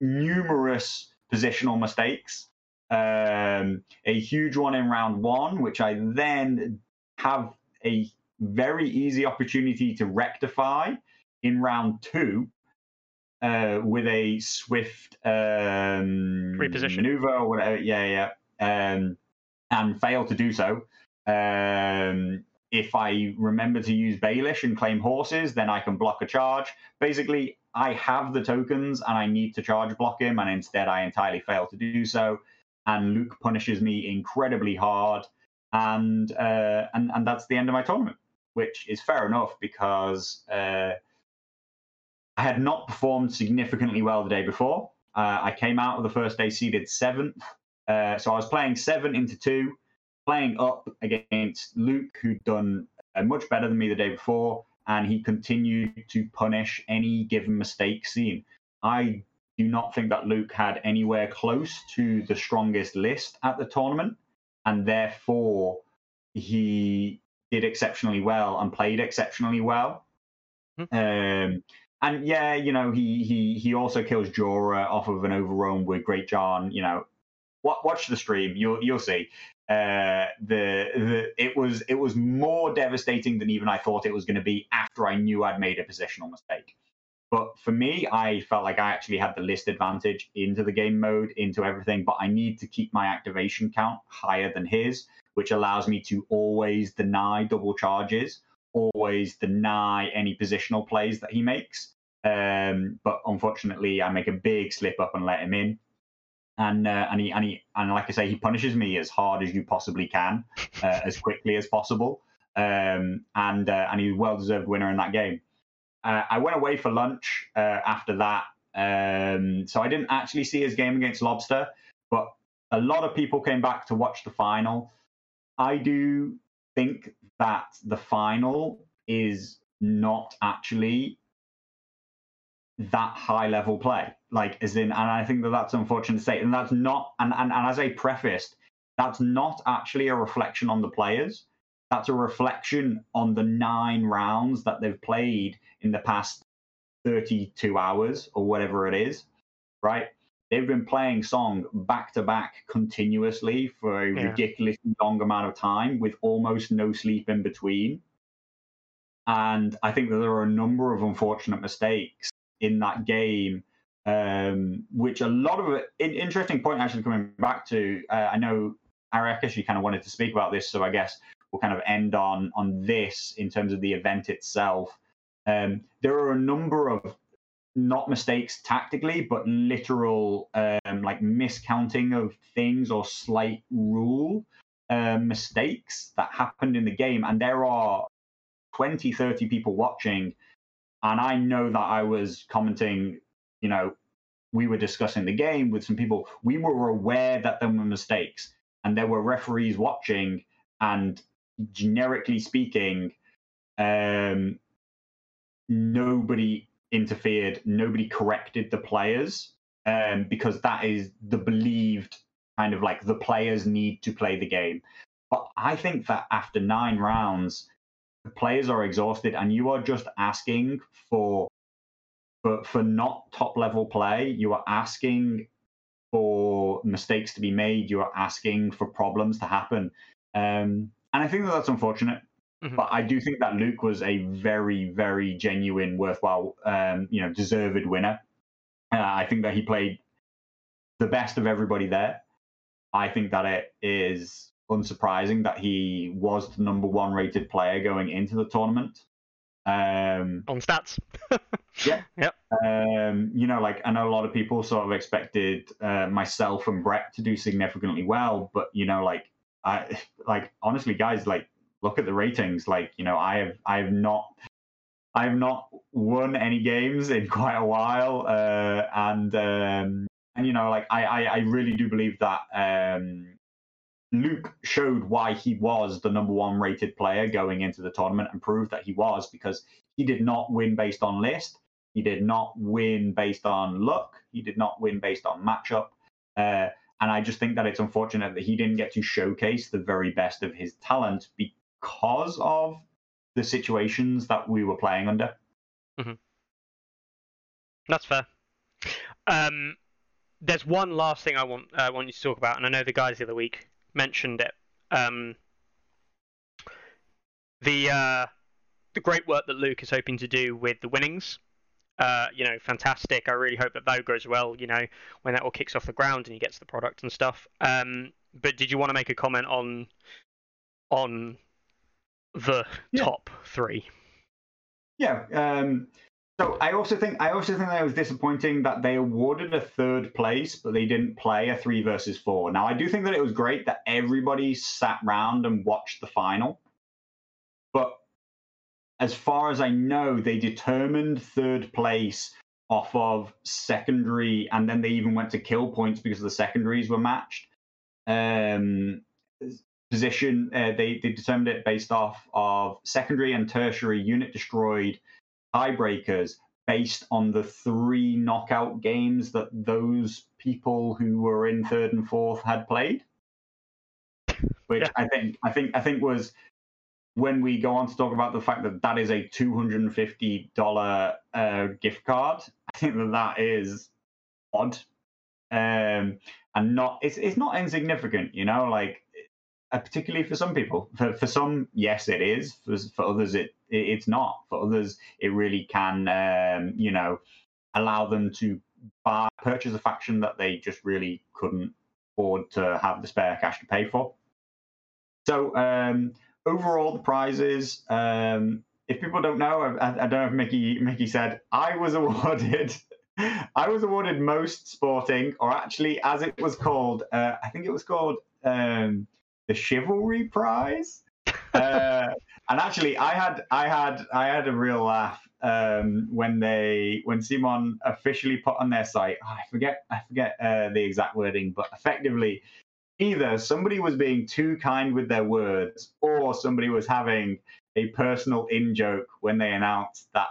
numerous positional mistakes. Um, a huge one in round one, which I then have a very easy opportunity to rectify in round two uh, with a swift um, reposition maneuver or whatever. Yeah, yeah. Um, and fail to do so. Um, if I remember to use Baelish and claim horses, then I can block a charge. Basically, I have the tokens and I need to charge block him, and instead I entirely fail to do so. And Luke punishes me incredibly hard, and uh, and and that's the end of my tournament, which is fair enough because uh, I had not performed significantly well the day before. Uh, I came out of the first day seeded seventh, uh, so I was playing seven into two, playing up against Luke, who'd done uh, much better than me the day before, and he continued to punish any given mistake seen. I do not think that Luke had anywhere close to the strongest list at the tournament, and therefore he did exceptionally well and played exceptionally well. Mm-hmm. Um, and yeah, you know, he he he also kills Jorah off of an overrun with Greatjon. You know, watch the stream, you'll you'll see. Uh, the the it was it was more devastating than even I thought it was going to be after I knew I'd made a positional mistake. But for me, I felt like I actually had the list advantage into the game mode, into everything. But I need to keep my activation count higher than his, which allows me to always deny double charges, always deny any positional plays that he makes. Um, but unfortunately, I make a big slip up and let him in. And uh, and he and he and like I say, he punishes me as hard as you possibly can, uh, as quickly as possible. Um, and uh, and he's a well deserved winner in that game. Uh, I went away for lunch uh, after that, um, so I didn't actually see his game against Lobster, but a lot of people came back to watch the final. I do think that the final is not actually that high level play, like as in, and I think that that's unfortunate to say, and that's not, and, and, and as I prefaced, that's not actually a reflection on the players that's a reflection on the nine rounds that they've played in the past 32 hours or whatever it is, right? They've been playing song back to back continuously for a yeah. ridiculously long amount of time with almost no sleep in between. And I think that there are a number of unfortunate mistakes in that game, um, which a lot of it, interesting point actually coming back to, uh, I know Arakesh, you kind of wanted to speak about this, so I guess we'll kind of end on on this in terms of the event itself. Um, there are a number of not mistakes tactically, but literal um, like miscounting of things or slight rule uh, mistakes that happened in the game. And there are 20, 30 people watching. And I know that I was commenting, you know, we were discussing the game with some people. We were aware that there were mistakes and there were referees watching and generically speaking, um, nobody interfered, nobody corrected the players um, because that is the believed kind of like the players need to play the game. But I think that after nine rounds, the players are exhausted, and you are just asking for for for not top level play. You are asking for mistakes to be made. You are asking for problems to happen. Um, and I think that that's unfortunate. Mm-hmm. But I do think that Luke was a very, very genuine, worthwhile, um, you know, deserved winner. Uh, I think that he played the best of everybody there. I think that it is unsurprising that he was the number one rated player going into the tournament. Um, On stats. yeah. Yep. Um, you know, like I know a lot of people sort of expected uh, myself and Brett to do significantly well, but you know, like I like honestly, guys, like look at the ratings. Like you know, I have I have not I have not won any games in quite a while, uh, and um, and you know, like I, I I really do believe that um, Luke showed why he was the number one rated player going into the tournament and proved that he was because he did not win based on list. He did not win based on luck. He did not win based on matchup. Uh, and I just think that it's unfortunate that he didn't get to showcase the very best of his talent because of the situations that we were playing under. Mm-hmm. That's fair. Um, there's one last thing I want uh, want you to talk about, and I know the guys the other week mentioned it. Um, the uh, the great work that Luke is hoping to do with the winnings uh, you know, fantastic. I really hope that that goes well. You know, when that all kicks off the ground and he gets the product and stuff. Um, but did you want to make a comment on on the yeah. top three? Yeah. Um, so I also think I also think that it was disappointing that they awarded a third place, but they didn't play a three versus four. Now I do think that it was great that everybody sat round and watched the final, but as far as I know, they determined third place off of secondary, and then they even went to kill points because the secondaries were matched. Um, position. Uh, they they determined it based off of secondary and tertiary unit destroyed tiebreakers based on the three knockout games that those people who were in third and fourth had played. Which Yeah. I think I think I think was when we go on to talk about the fact that that is a two hundred and fifty dollar uh, gift card. I think that that is odd, um, and not it's it's not insignificant. You know, like uh, particularly for some people. For for some, yes, it is. For for others, it, it it's not. For others, it really can, um, you know, allow them to buy purchase a faction that they just really couldn't afford to have the spare cash to pay for. So um, overall, the prizes. Um, if people don't know, I, I don't know if Mickey Mickey said I was awarded. I was awarded most sporting, or actually, as it was called, uh, I think it was called um, the chivalry prize. uh, and actually, I had I had I had a real laugh um, when they when CMON officially put on their site. I forget I forget uh, the exact wording, but effectively, either somebody was being too kind with their words, or somebody was having a personal in joke when they announced that.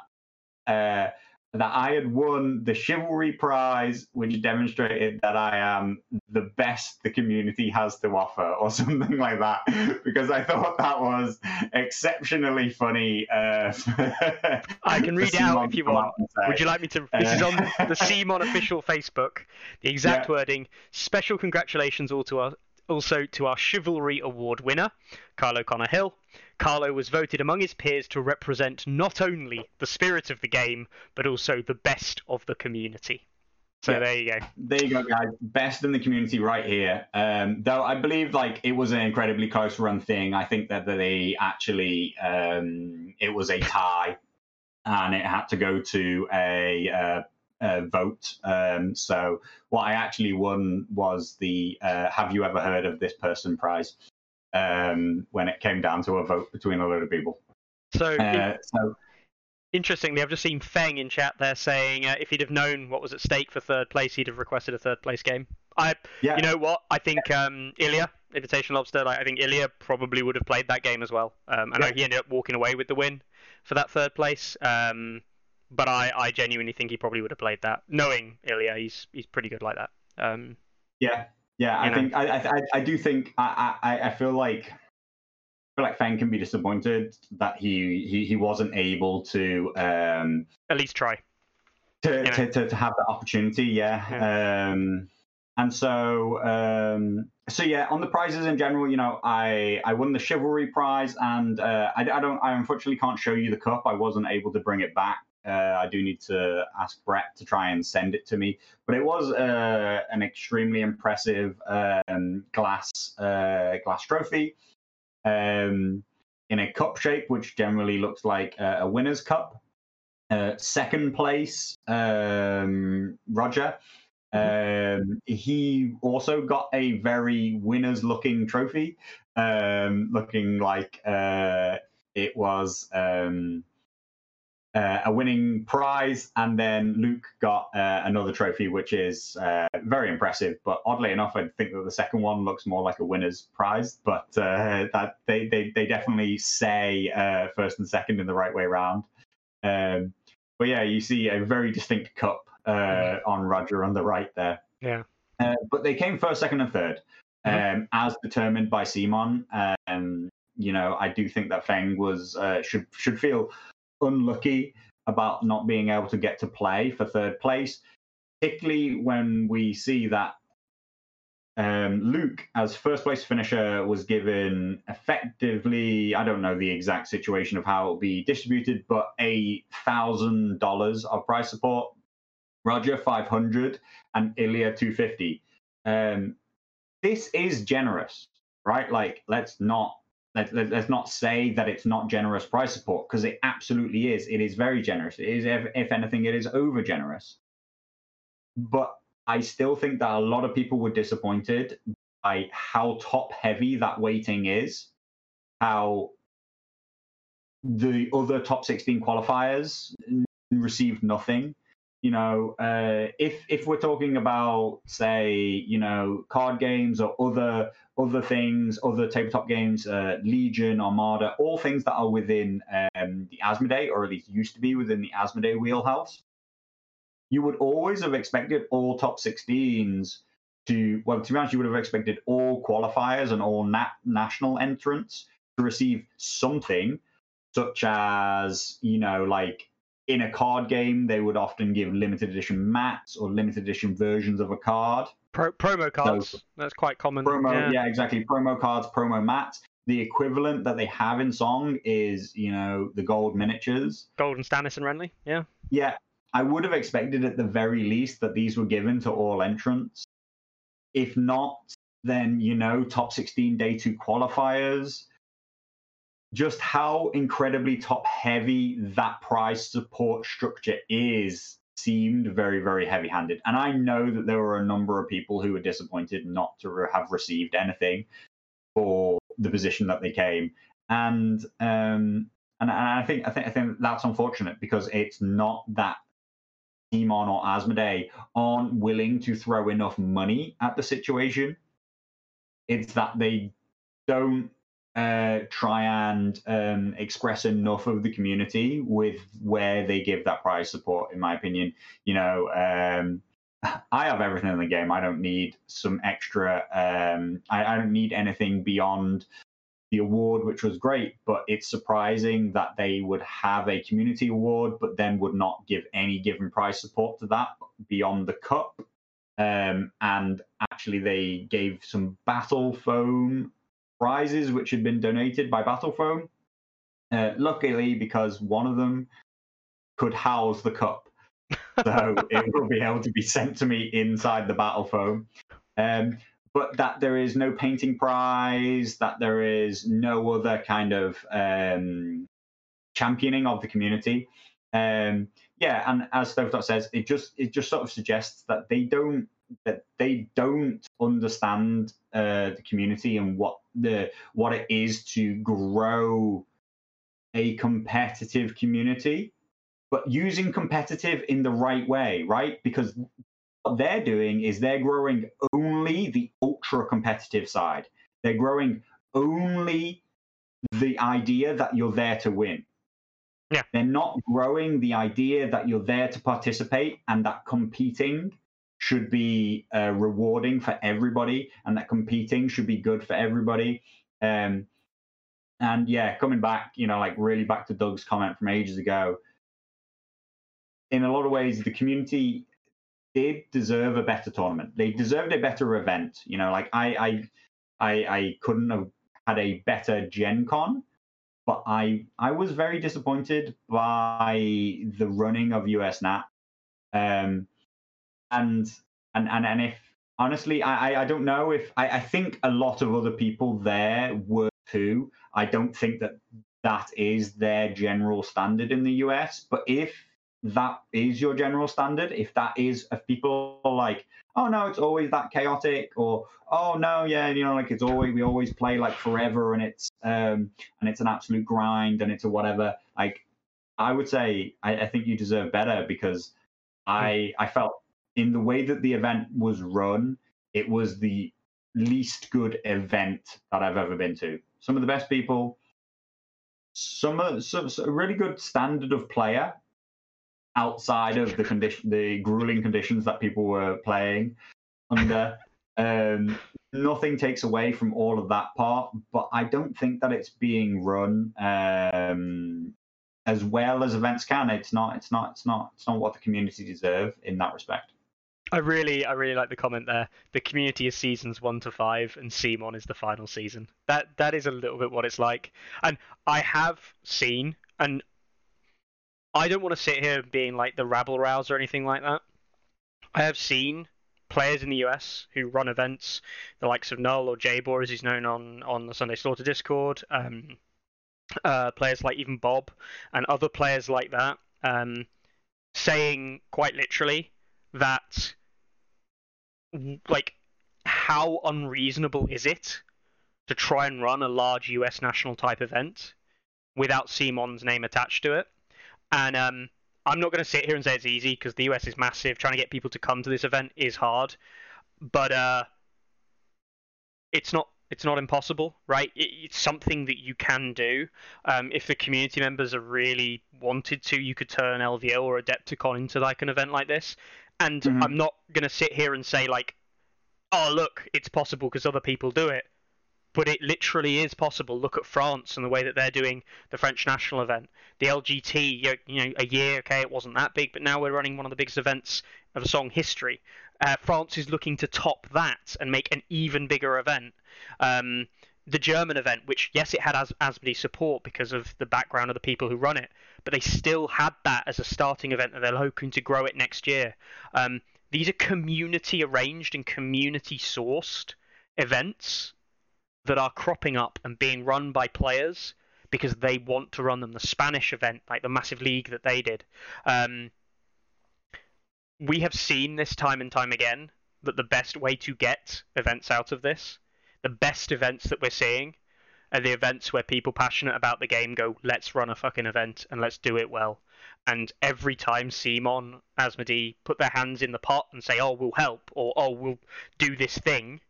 Uh, that I had won the chivalry prize, which demonstrated that I am the best the community has to offer, or something like that, because I thought that was exceptionally funny. Uh, I can read out if you want. out and say. Would you like me to? This is on Uh, the CMON official Facebook. The exact Yeah. wording. Special congratulations all to our, also to our Chivalry Award winner, Carlo Connor Hill. Carlo was voted among his peers to represent not only the spirit of the game, but also the best of the community. So Yeah. there you go. There you go, guys. Best in the community right here. Um, though I believe like it was an incredibly close run thing. I think that they actually um, it was a tie, and it had to go to a, uh, a vote. Um, so what I actually won was the uh, Have you ever heard of this person prize? Um, when it came down to a vote between a load of people. So in- Uh, so interestingly, I've just seen Feng in chat there saying uh, if he'd have known what was at stake for third place, he'd have requested a third place game. I, yeah, you know what? I think um, Ilya, Invitation Lobster, like, I think Ilya probably would have played that game as well. Um, I know Yeah. he ended up walking away with the win for that third place. Um, but I, I genuinely think he probably would have played that. Knowing Ilya, he's he's pretty good like that. Um, Yeah, yeah. I know? think I, I, I do think I, I, I feel like I feel like Fang can be disappointed that he, he, he wasn't able to um at least try. to, to, to, to have the opportunity. Yeah. Um, and so um, so yeah, on the prizes in general, you know, I I won the chivalry prize, and uh, I, I don't I unfortunately can't show you the cup. I wasn't able to bring it back. Uh, I do need to ask Brett to try and send it to me. But it was uh, an extremely impressive um, glass uh, glass trophy um, in a cup shape, which generally looks like a, a winner's cup. Uh, second place, um, Roger. Um, he also got a very winners looking trophy, um, looking like uh, it was um, uh, a winning prize. And then Luke got uh, another trophy, which is uh, very impressive. But oddly enough, I think that the second one looks more like a winner's prize. But uh, that they, they, they definitely say uh, first and second in the right way round. Um, but yeah, you see a very distinct cup uh, on Roger on the right there. Yeah. Uh, but they came first, second, and third, um, as determined by CMON. Um, you know, I do think that Feng was uh, should should feel unlucky about not being able to get to play for third place, particularly when we see that um, Luke, as first place finisher, was given effectively, I don't know the exact situation of how it'll be distributed, but a thousand dollars of prize support. Roger five hundred and Ilya two fifty. Um, this is generous, right? Like, let's not let, let, us not say that it's not generous price support because it absolutely is. It is very generous. It is, if, if anything, it is over generous. But I still think that a lot of people were disappointed by how top heavy that weighting is, how the other top 16 qualifiers received nothing. You know, uh, if if we're talking about say, you know, card games or other other things, other tabletop games, uh, Legion, Armada, all things that are within um, the Asmodee, or at least used to be within the Asmodee wheelhouse, you would always have expected all top 16s to, well, to be honest, you would have expected all qualifiers and all nat- national entrants to receive something, such as, you know, like in a card game, they would often give limited edition mats or limited edition versions of a card. Pro- promo cards. So, That's quite common. Promo, yeah. yeah, exactly. Promo cards, promo mats. The equivalent that they have in Song is, you know, the gold miniatures. Golden Stannis and Renly, yeah. Yeah, I would have expected at the very least that these were given to all entrants. If not, then, you know, top 16 day two qualifiers. Just how incredibly top heavy that prize support structure is seemed very, very heavy handed. And I know that there were a number of people who were disappointed not to have received anything for the position that they came. And um, and, and I think I think I think that's unfortunate because it's not that CMON or Asmodee aren't willing to throw enough money at the situation. It's that they don't uh, try and um, express enough of the community with where they give that prize support. In my opinion, you know, um, I have everything in the game. I don't need some extra. Um, I, I, don't need anything beyond the award, which was great. But it's surprising that they would have a community award, but then would not give any given prize support to that beyond the cup. Um, and actually, they gave some battle foam prizes which had been donated by Battle Foam. Uh, luckily, because one of them could house the cup, so it will be able to be sent to me inside the Battle Foam. Um, but that there is no painting prize, that there is no other kind of um, championing of the community. Um, yeah, and as Stovetop says, it just it just sort of suggests that they don't that they don't understand uh, the community and what the what it is to grow a competitive community, but using competitive in the right way, right? Because what they're doing is they're growing only the ultra competitive side. They're growing only the idea that you're there to win. Yeah. They're not growing the idea that you're there to participate and that competing should be uh, rewarding for everybody and that competing should be good for everybody. Um, and yeah, coming back, you know, like really back to Doug's comment from ages ago, in a lot of ways, the community did deserve a better tournament. They deserved a better event. You know, like I, I, I, I couldn't have had a better Gen Con, but I, I was very disappointed by the running of US Nat. Um, and and and and if honestly, I I don't know if I, I think a lot of other people there were too. I don't think that that is their general standard in the US. But if that is your general standard, if that is if people are like, oh no, it's always that chaotic, or oh no, yeah, you know, like it's always we always play like forever and it's um and it's an absolute grind and it's a whatever. Like I would say I, I think you deserve better because I I felt in the way that the event was run, it was the least good event that I've ever been to. Some of the best people, some, some, some a really good standard of player outside of the condition, the grueling conditions that people were playing under. Um, nothing takes away from all of that part, but I don't think that it's being run um, as well as events can. It's not. It's not. It's not. It's not what the community deserve in that respect. I really, I really like the comment there. The community is seasons one to five, and CMON is the final season. That that is a little bit what it's like. And I have seen, and I don't want to sit here being like the rabble rouse or anything like that. I have seen players in the US who run events, the likes of Null or Jabor, as he's known on on the Sunday Slaughter Discord. Um, uh, players like even Bob and other players like that, um, saying quite literally that like how unreasonable is it to try and run a large US national type event without CMON's name attached to it? And um, I'm not going to sit here and say it's easy because the US is massive. Trying to get people to come to this event is hard, but uh, it's not it's not impossible, right? It, it's something that you can do. Um, if the community members are really wanted to, you could turn LVO or Adepticon into like an event like this. And Mhm. I'm not going to sit here and say like, oh look, it's possible because other people do it. But it literally is possible. Look at France and the way that they're doing the French national event. The LGT, you you know, a year, okay, it wasn't that big, but now we're running one of the biggest events of song history. Uh, France is looking to top that and make an even bigger event. Um, the German event, which yes, it had As- Asmodee support because of the background of the people who run it, but they still had that as a starting event, and they're hoping to grow it next year. Um, these are community arranged and community sourced events that are cropping up and being run by players because they want to run them. The Spanish event, like the massive league that they did. Um, we have seen this time and time again that the best way to get events out of this, the best events that we're seeing, are the events where people passionate about the game go, let's run a fucking event and let's do it well. And every time CMON, Asmodee put their hands in the pot and say, oh, we'll help, or oh, we'll do this thing,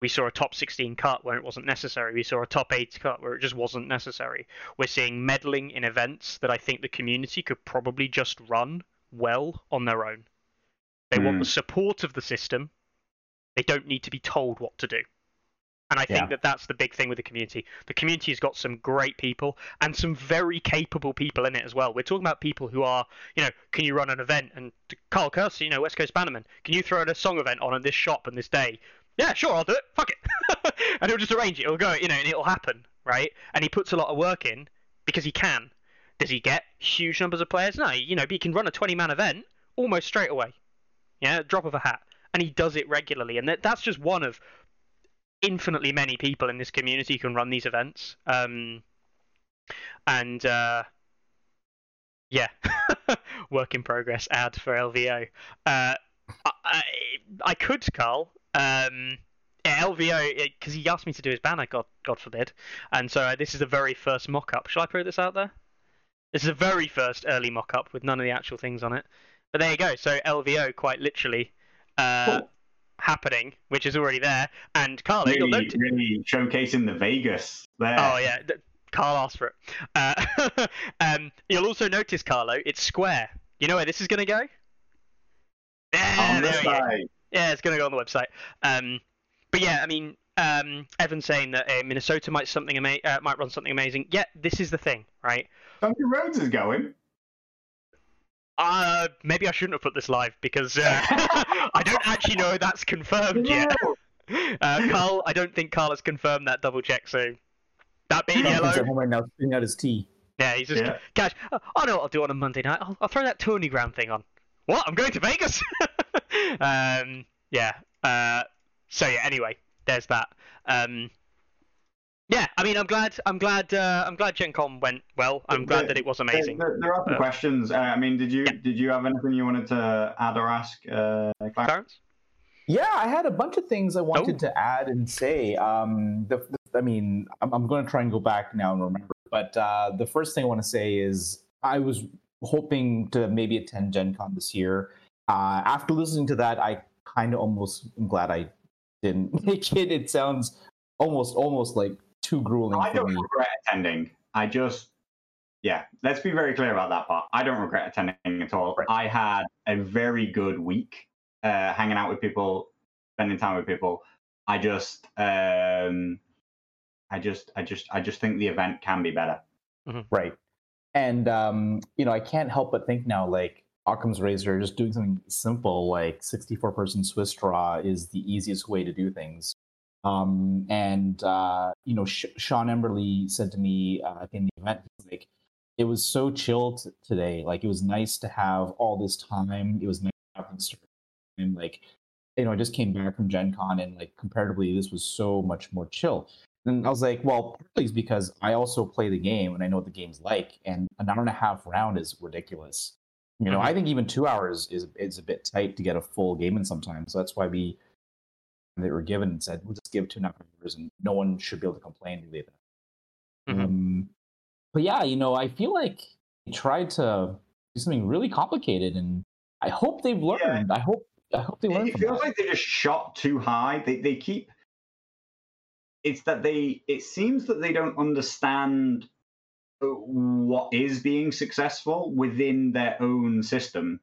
we saw a top 16 cut where it wasn't necessary. We saw a top 8 cut where it just wasn't necessary. We're seeing meddling in events that I think the community could probably just run well on their own. They want Mm. the support of the system. They don't need to be told what to do. And I think Yeah. that that's the big thing with the community. The community has got some great people and some very capable people in it as well. We're talking about people who are, you know, can you run an event? And Carl Kersey, you know, West Coast Bannerman, can you throw a song event on at this shop and this day? Yeah, sure, I'll do it. Fuck it. and he'll just arrange it. It'll go, you know, and it'll happen, right? And he puts a lot of work in because he can. Does he get huge numbers of players? No, you know, but he can run a 20 man event almost straight away. Yeah, drop of a hat. And he does it regularly. And that, that's just one of infinitely many people in this community can run these events. Um, and uh, yeah, work in progress ad for LVO. Uh, I, I, could, Carl. Um, yeah, LVO, because he asked me to do his banner, God, God forbid. And so uh, this is the very first mock up. Shall I put this out there? This is the very first early mock up with none of the actual things on it. But there you go. So LVO, quite literally, uh, Cool. Happening, which is already there. And Carlo, you'll Really, notice. really showcasing the Vegas there. Oh yeah, Carl asked for it. Uh, um, you'll also notice, Carlo, it's square. You know where this is going to go? Yeah, on the there go. Yeah, it's going to go on the website. Um, but yeah, I mean, um, Evan's saying that uh, Minnesota might something ama- uh, might run something amazing. Yeah, this is the thing, right? Duncan Rhodes is going. Uh, maybe I shouldn't have put this live because uh, I don't actually know that's confirmed yet. Uh, Carl, I don't think Carl has confirmed that double check. So that bit in He's yellow. at home right now, spitting out his tea. Yeah, he's just Yeah. cash. Oh, I know what I'll do on a Monday night. I'll, I'll throw that Tourney Ground thing on. What? I'm going to Vegas. um, yeah. Uh, so yeah. Anyway, there's that. Um, yeah. I mean, I'm glad. I'm glad. Uh, I'm glad Gen Con went well. I'm glad that it was amazing. There, there are some Uh, questions. Uh, I mean, did you yeah. did you have anything you wanted to add or ask? Uh, Clarence? Clarence? Yeah, I had a bunch of things I wanted Oh. to add and say. Um, the, the- I mean, I'm, I'm going to try and go back now and remember. But uh, the first thing I want to say is I was hoping to maybe attend Gen Con this year. Uh, after listening to that, I kind of almost am glad I didn't make it. It sounds almost almost like too grueling I for don't me. regret attending. I just, yeah, let's be very clear about that part. I don't regret attending at all. Right. I had a very good week uh, hanging out with people, spending time with people. I just, um, I just, I just, I just think the event can be better. Right. And um, you know, I can't help but think now, like Occam's razor, just doing something simple like 64 person Swiss draw is the easiest way to do things. Um, and uh, you know, Sh- Sean Emberley said to me uh, in the event, he's like, it was so chill t- today. Like it was nice to have all this time. It was nice to have and like, you know, I just came back from Gen Con and like comparatively, this was so much more chill. And I was like, well, partly it's because I also play the game and I know what the game's like, and an hour and a half round is ridiculous. You know, Mhm. I think even two hours is is a bit tight to get a full game in sometimes. So that's why we they were given and said we'll just give two and a half hours, and no one should be able to complain really. Mhm. Um, but yeah, you know, I feel like they tried to do something really complicated. And I hope they've learned. Yeah. I hope I hope they learn. It feels that. like they just shot too high. They they keep. It's that they. It seems that they don't understand uh, what is being successful within their own system.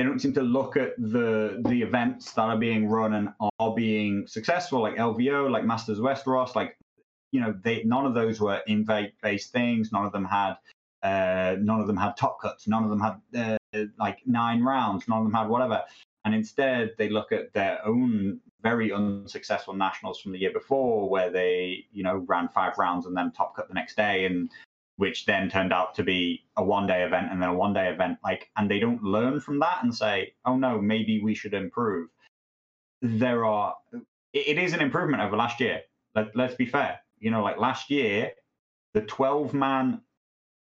They don't seem to look at the the events that are being run and are being successful, like LVO, like Masters Westeros, like you know, they none of those were invite based things. None of them had uh, none of them had top cuts. None of them had uh, like nine rounds. None of them had whatever. And instead, they look at their own very unsuccessful nationals from the year before, where they, you know, ran five rounds and then top cut the next day, and which then turned out to be a one day event and then a one day event. Like, and they don't learn from that and say, oh no, maybe we should improve. There are, it is an improvement over last year. Let, let's be fair. You know, like last year, the 12 man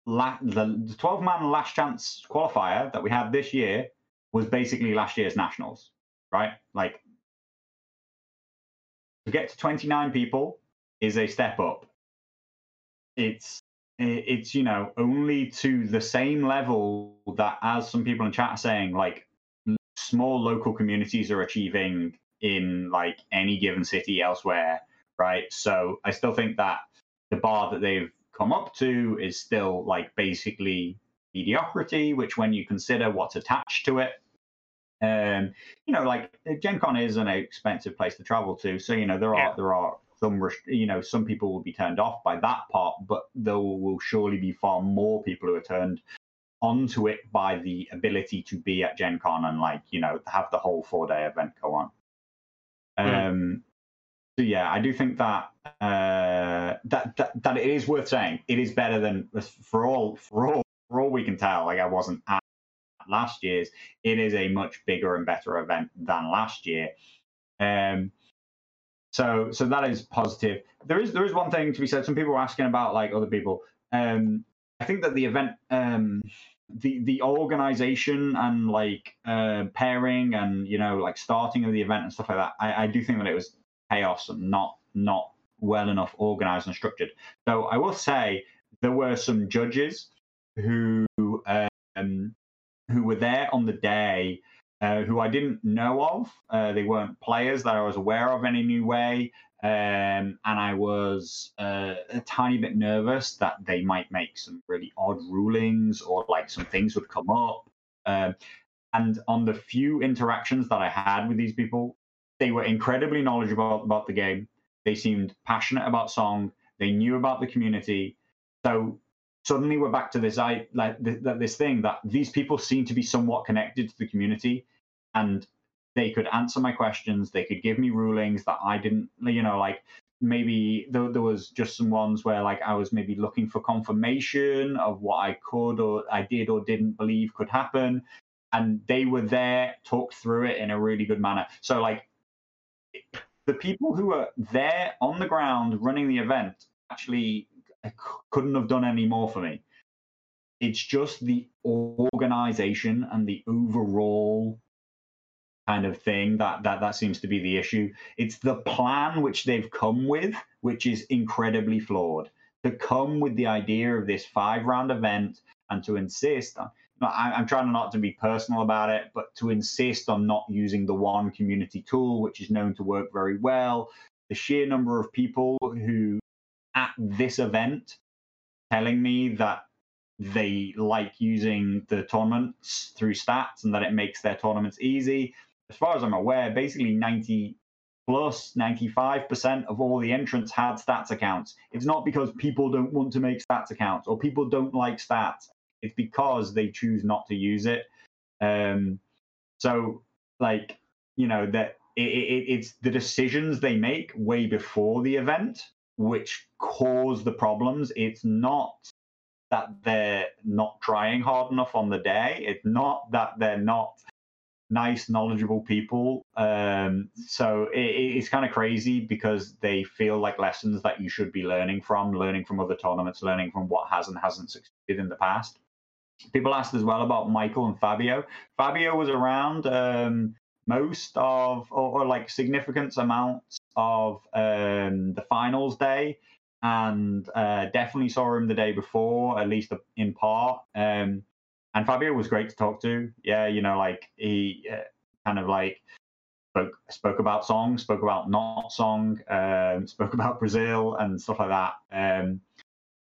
la- the, the 12 man last chance qualifier that we had this year was basically last year's nationals, right? Like to get to 29 people is a step up. It's it's you know only to the same level that as some people in chat are saying like small local communities are achieving in like any given city elsewhere right so i still think that the bar that they've come up to is still like basically mediocrity, which when you consider what's attached to it, um, you know, like Gen Con is an expensive place to travel to. So, you know, there are yeah. there are some you know, some people will be turned off by that part, but there will surely be far more people who are turned onto it by the ability to be at Gen Con and like, you know, have the whole four day event go on. Mm. Um so yeah, I do think that uh, that, that that it is worth saying. It is better than for all for all for all we can tell. Like I wasn't at last year's. It is a much bigger and better event than last year. Um, so so that is positive. There is there is one thing to be said. Some people are asking about like other people. Um, I think that the event, um, the the organization and like uh, pairing and you know like starting of the event and stuff like that. I, I do think that it was chaos and not not well enough organized and structured. So I will say there were some judges who um, who were there on the day uh, who I didn't know of. Uh, they weren't players that I was aware of in any new way. Um, and I was uh, a tiny bit nervous that they might make some really odd rulings or like some things would come up. Um, and on the few interactions that I had with these people, they were incredibly knowledgeable about the game. They seemed passionate about song. They knew about the community. So suddenly we're back to this I like this thing that these people seem to be somewhat connected to the community, and they could answer my questions. They could give me rulings that I didn't, you know, like maybe there, there was just some ones where like I was maybe looking for confirmation of what I could or I did or didn't believe could happen, and they were there, talked through it in a really good manner. So like the people who are there on the ground running the event actually couldn't have done any more for me. It's just the organization and the overall kind of thing that, that that seems to be the issue. It's the plan which they've come with, which is incredibly flawed. To come with the idea of this five round event and to insist on I'm trying not to be personal about it, but to insist on not using the one community tool, which is known to work very well. The sheer number of people who at this event telling me that they like using the tournaments through stats and that it makes their tournaments easy. As far as I'm aware, basically 90 plus 95% of all the entrants had stats accounts. It's not because people don't want to make stats accounts or people don't like stats it's because they choose not to use it. Um, so, like, you know, that it, it, it's the decisions they make way before the event which cause the problems. It's not that they're not trying hard enough on the day. It's not that they're not nice, knowledgeable people. Um, so it, it's kind of crazy because they feel like lessons that you should be learning from, learning from other tournaments, learning from what has and hasn't succeeded in the past. People asked as well about Michael and Fabio. Fabio was around um, most of, or, or, like significant amounts of um, the finals day, and uh, definitely saw him the day before, at least in part. Um, and Fabio was great to talk to. Yeah, you know, like he uh, kind of like spoke spoke about song, spoke about not song, um, spoke about Brazil and stuff like that. Um,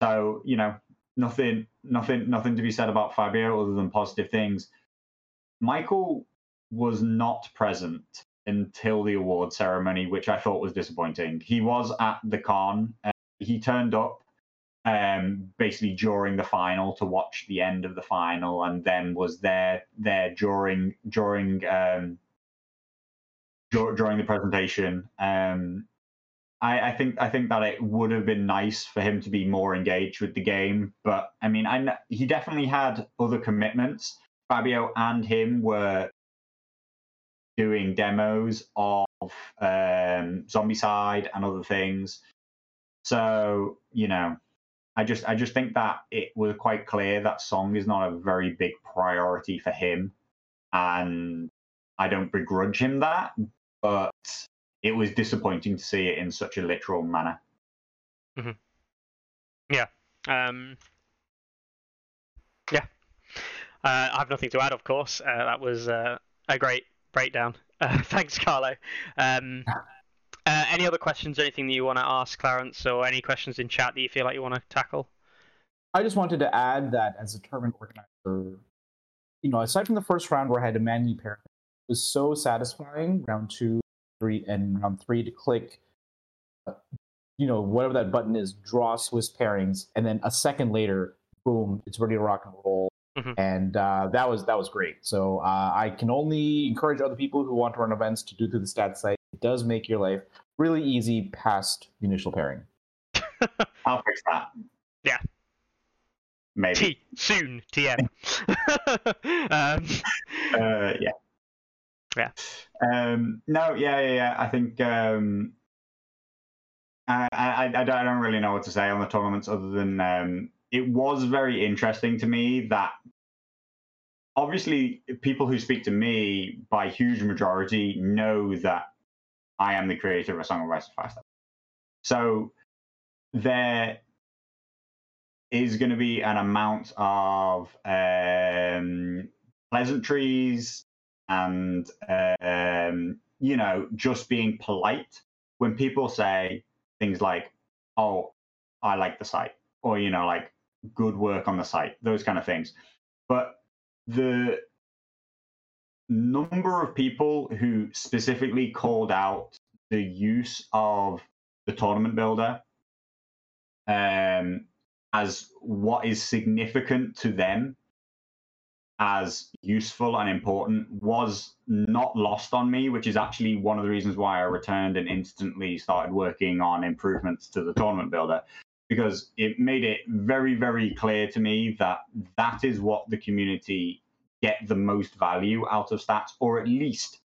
so you know, nothing, nothing, nothing to be said about Fabio other than positive things. Michael was not present until the award ceremony, which I thought was disappointing. He was at the con. Uh, he turned up um, basically during the final to watch the end of the final, and then was there there during during um, during the presentation. Um, I, I, think I think that it would have been nice for him to be more engaged with the game, but I mean, I he definitely had other commitments. Fabio and him were doing demos of um, Zombicide and other things. So you know, I just I just think that it was quite clear that song is not a very big priority for him, and I don't begrudge him that, but it was disappointing to see it in such a literal manner. Mm-hmm. Yeah. Um, yeah. Uh, I have nothing to add, of course. Uh, that was uh, a great breakdown. Uh, thanks, Carlo. Um, uh, any other questions, anything that you want to ask Clarence, or any questions in chat that you feel like you want to tackle? I just wanted to add that as a tournament organizer, you know, aside from the first round where I had to manually pair, it was so satisfying. Round two, three, and round three to click, uh, you know, whatever that button is, draw Swiss pairings, and then a second later, boom, it's ready to rock and roll. Mm-hmm. And uh, that was that was great. So uh, I can only encourage other people who want to run events to do through the stats site. It does make your life really easy past the initial pairing. I'll fix that. Yeah. Maybe. T- soon, TM. um, uh, yeah. Yeah. Um, no, yeah, yeah, yeah. I think um, I, I, I, don't, I don't really know what to say on the tournaments other than um, it was very interesting to me that obviously people who speak to me by huge majority know that I am the creator of a song of Rise Fire. So there is going to be an amount of um, pleasantries and um, you know just being polite when people say things like, "Oh, I like the site," or you know, like good work on the site, those kind of things. But the number of people who specifically called out the use of the tournament builder um, as what is significant to them as useful and important was not lost on me, which is actually one of the reasons why I returned and instantly started working on improvements to the tournament builder because it made it very, very clear to me that that is what the community get the most value out of stats, or at least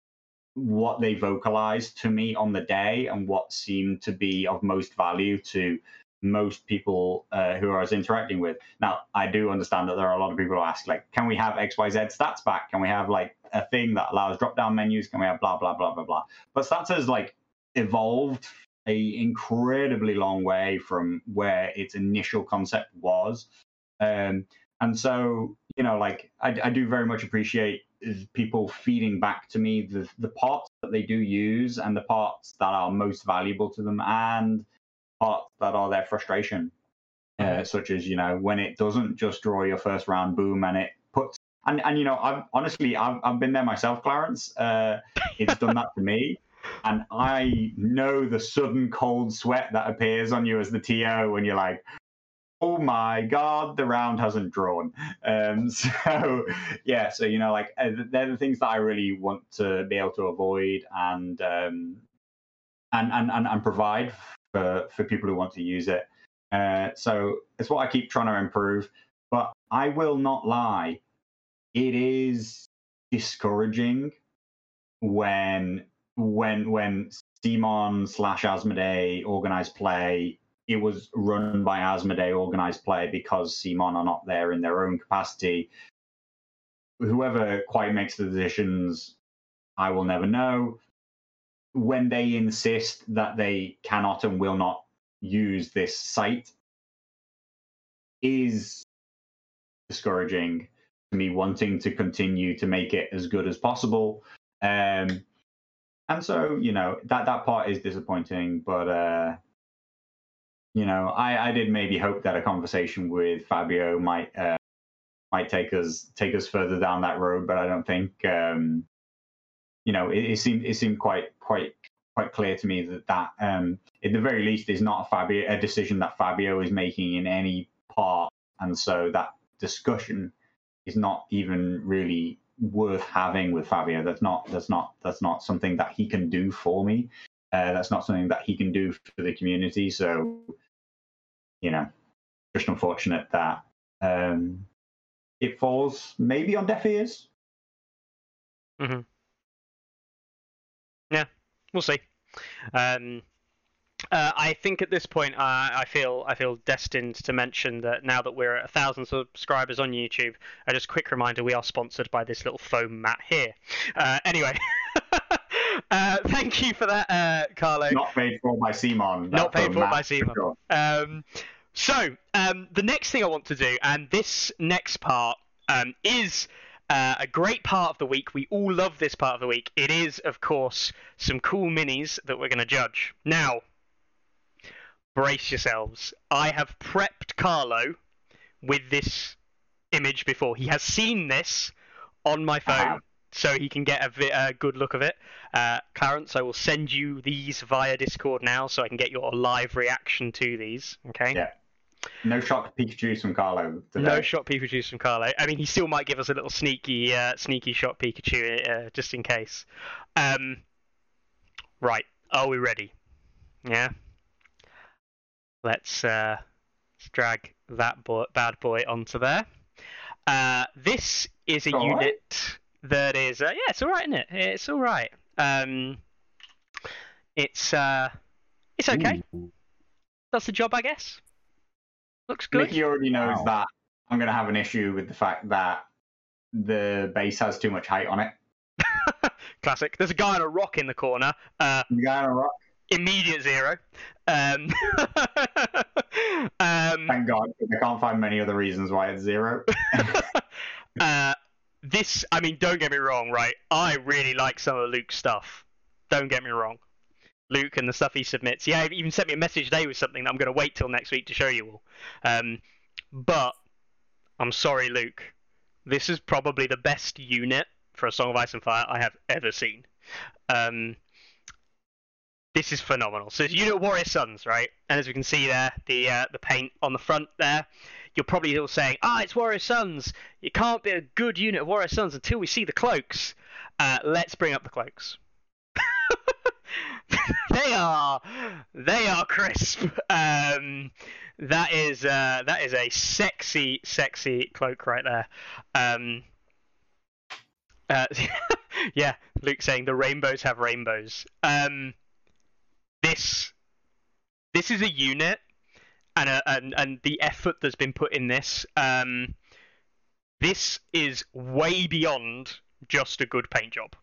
what they vocalized to me on the day and what seemed to be of most value to most people uh, who I was interacting with. Now, I do understand that there are a lot of people who ask, like, can we have XYZ stats back? Can we have like a thing that allows drop down menus? Can we have blah, blah, blah, blah, blah? But stats has like evolved a incredibly long way from where its initial concept was. Um, and so, you know, like I, I, do very much appreciate people feeding back to me the, the parts that they do use and the parts that are most valuable to them and parts that are their frustration, uh, such as, you know, when it doesn't just draw your first round boom and it puts, and, and you know, I've honestly, I've, I've been there myself, Clarence. Uh, it's done that to me and I know the sudden cold sweat that appears on you as the TO when you're like, oh my god, the round hasn't drawn. Um, so yeah, so you know, like uh, they're the things that I really want to be able to avoid and um, and, and and and provide for for people who want to use it. Uh, so it's what I keep trying to improve. But I will not lie, it is discouraging when when when CMON slash Asmodee organized play, it was run by Asmodee organized play because CMON are not there in their own capacity. Whoever quite makes the decisions, I will never know. When they insist that they cannot and will not use this site, is discouraging to me wanting to continue to make it as good as possible. Um, and so you know that that part is disappointing, but uh, you know I, I did maybe hope that a conversation with Fabio might uh, might take us take us further down that road, but I don't think um, you know it, it seemed it seemed quite quite quite clear to me that that um, at the very least is not a Fabio a decision that Fabio is making in any part, and so that discussion is not even really worth having with Fabio. That's not that's not that's not something that he can do for me. Uh, that's not something that he can do for the community. So, you know, just unfortunate that um, it falls maybe on deaf ears. Mm-hmm. Yeah, we'll see. Um, uh, I think at this point, uh, I feel I feel destined to mention that now that we're at a thousand subscribers on YouTube, uh, just a quick reminder: we are sponsored by this little foam mat here. Uh, anyway, uh, thank you for that, uh, Carlo. Not paid for by CMON. Not paid for by CMON. Sure. Um, so um, the next thing I want to do, and this next part um, is. Uh, a great part of the week. We all love this part of the week. It is, of course, some cool minis that we're going to judge. Now, brace yourselves. I have prepped Carlo with this image before. He has seen this on my phone. Uh-huh. So he can get a, a good look of it. Uh, Clarence, I will send you these via Discord now, so I can get your live reaction to these. Okay. Yeah. No shock Pikachu from Carlo. Today. No shot Pikachu from Carlo. I mean, he still might give us a little sneaky, uh, sneaky shot Pikachu uh, just in case. Um, right. Are we ready? Yeah. Let's, uh, let's drag that boy, bad boy onto there. Uh, this is a all unit right. that is, uh, yeah, it's all right, isn't it? It's all right. Um, it's uh, it's okay. Ooh. Does the job, I guess. Looks good. Mickey already knows wow. that I'm going to have an issue with the fact that the base has too much height on it. Classic. There's a guy on a rock in the corner. Uh, the guy on a rock immediate zero. Um, um, Thank God, I can't find many other reasons why it's zero. uh, this, I mean, don't get me wrong, right? I really like some of Luke's stuff. Don't get me wrong. Luke and the stuff he submits. Yeah, he even sent me a message today with something that I'm going to wait till next week to show you all. Um, but I'm sorry, Luke. This is probably the best unit for a Song of Ice and Fire I have ever seen. Um, this is phenomenal. So you know Warrior Sons, right? And as we can see there, the uh, the paint on the front there, you're probably all saying, "Ah, it's Warrior Sons. It can't be a good unit of Warrior Sons until we see the cloaks." Uh, let's bring up the cloaks. they are they are crisp. Um, that is uh, that is a sexy sexy cloak right there. Um, uh, yeah, Luke saying the rainbows have rainbows. Um, this this is a unit and a, and and the effort that's been put in this um, this is way beyond just a good paint job.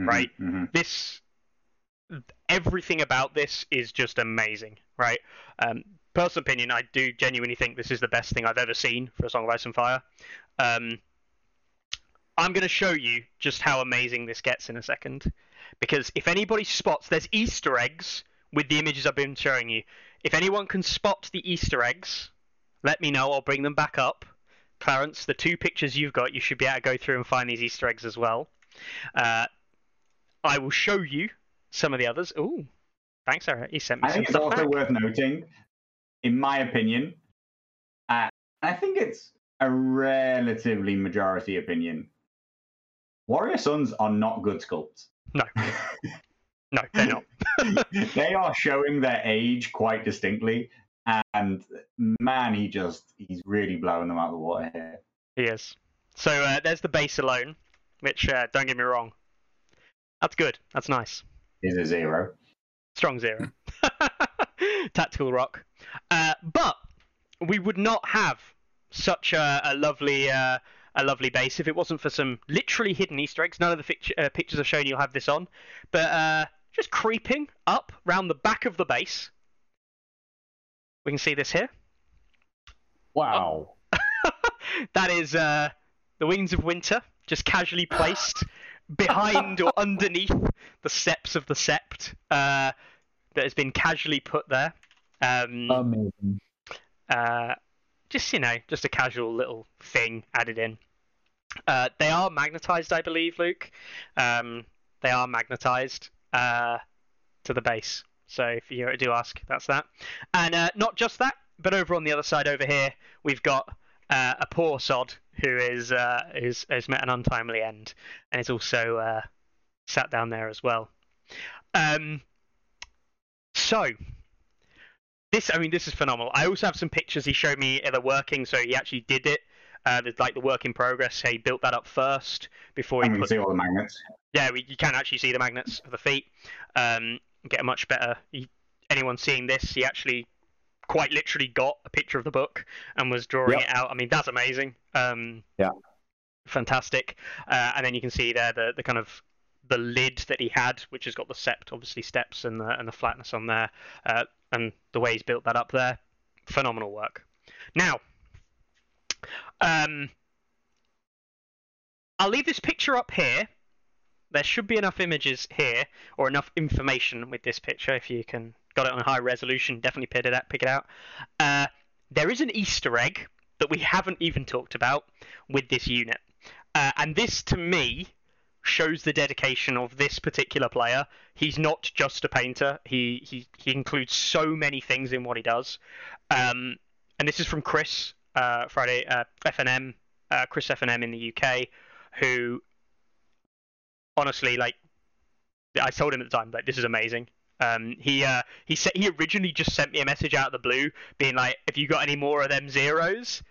Mm-hmm, right? mm-hmm. this everything about this is just amazing right? Um, personal opinion i do genuinely think this is the best thing i've ever seen for a song of ice and fire. Um, i'm going to show you just how amazing this gets in a second because if anybody spots, there's Easter eggs with the images I've been showing you. If anyone can spot the Easter eggs, let me know. I'll bring them back up. Clarence, the two pictures you've got, you should be able to go through and find these Easter eggs as well. Uh, I will show you some of the others. Ooh, thanks, Sarah. He sent me. I think it's also back. worth noting, in my opinion, uh, I think it's a relatively majority opinion. Warrior Sons are not good sculpts. No. No, they're not. they are showing their age quite distinctly, and man, he just he's really blowing them out of the water here. He is. So uh, there's the base alone, which uh, don't get me wrong, that's good. That's nice. Is a zero. Strong zero. Tactical rock. Uh, but we would not have such a, a lovely uh, a lovely base if it wasn't for some literally hidden Easter eggs. None of the fict- uh, pictures I've shown you have this on, but uh, just creeping up round the back of the base. We can see this here. Wow. that is uh, the Wings of Winter, just casually placed behind or underneath the steps of the sept, uh, that has been casually put there. Um, Amazing. uh, just you know, just a casual little thing added in. Uh, they are magnetized, I believe, Luke. Um, they are magnetized uh, to the base. So if you do ask, that's that. And uh, not just that, but over on the other side, over here, we've got uh, a poor sod who is uh, is has met an untimely end, and is also uh, sat down there as well. Um, so this, I mean, this is phenomenal. I also have some pictures he showed me of the working, so he actually did it. Uh, there's like the work in progress. He built that up first before he And we put. see all the magnets. Yeah, we, you can actually see the magnets of the feet. Um, get a much better. He, anyone seeing this, he actually quite literally got a picture of the book and was drawing Yep. it out. I mean, that's amazing. Um, Yeah. Fantastic. Uh, and then you can see there the, the kind of the lid that he had, which has got the sept, obviously steps and the and the flatness on there, uh, and the way he's built that up there, phenomenal work. Now, um, I'll leave this picture up here. There should be enough images here, or enough information with this picture. If you can got it on high resolution, definitely pick it out. Pick it out. Uh, there is an Easter egg that we haven't even talked about with this unit, uh, and this to me shows the dedication of this particular player. He's not just a painter. He he he includes so many things in what he does. Um, and this is from Chris uh, Friday uh, FNM, uh, Chris FNM in the UK, who honestly like I told him at the time like this is amazing. Um, he uh, he said he originally just sent me a message out of the blue, being like, "If you got any more of them zeros?"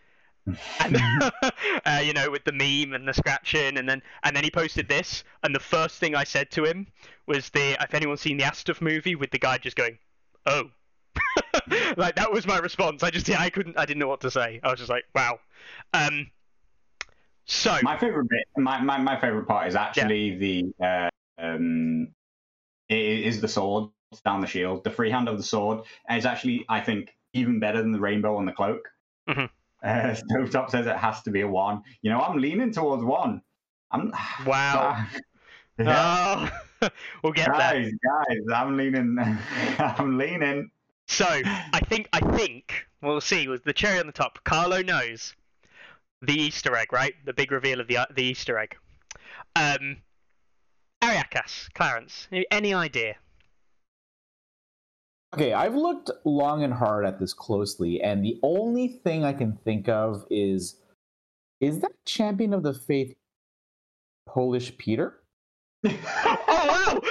And uh, you know, with the meme and the scratching, and then and then he posted this, and the first thing I said to him was the if anyone's seen the Astov movie with the guy just going, "Oh," like that was my response. I just yeah, I couldn't I didn't know what to say. I was just like, "Wow." Um, so My favorite bit, my, my, my favorite part is actually the uh, um, is the sword down the shield. The freehand of the sword is actually, I think, even better than the rainbow on the cloak. Mhm. Uh, Stovetop says it has to be a one. You know, I'm leaning towards one. I'm Wow. Yeah. oh, we'll get guys, guys, I'm leaning. I'm leaning. So I think I think we'll see. Was the cherry on the top, Carlo knows the Easter egg, right? The big reveal of the the Easter egg. Um, Ariakas, Clarence, any idea? Okay, I've looked long and hard at this closely, and the only thing I can think of is is that champion of the faith Polish Peter? oh wow!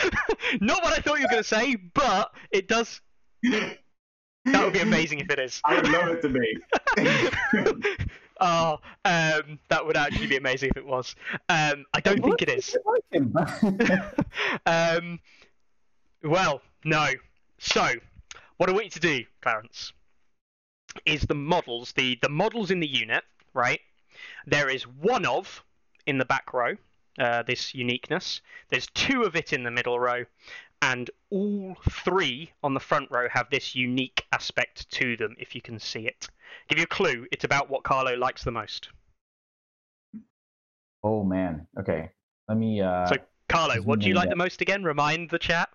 Not what I thought you were going to say, but it does. That would be amazing if it is. I would love it to be. oh, um, that would actually be amazing if it was. Um, I don't think it is. Like him. um, well, no. So, what I want you to do, Clarence, is the models, the the models in the unit, right? There is one of in the back row, uh, this uniqueness. There's two of it in the middle row, and all three on the front row have this unique aspect to them. If you can see it, give you a clue. It's about what Carlo likes the most. oh man. Okay. Let me uh So, Carlo, what do you like there. the most again? Remind the chat.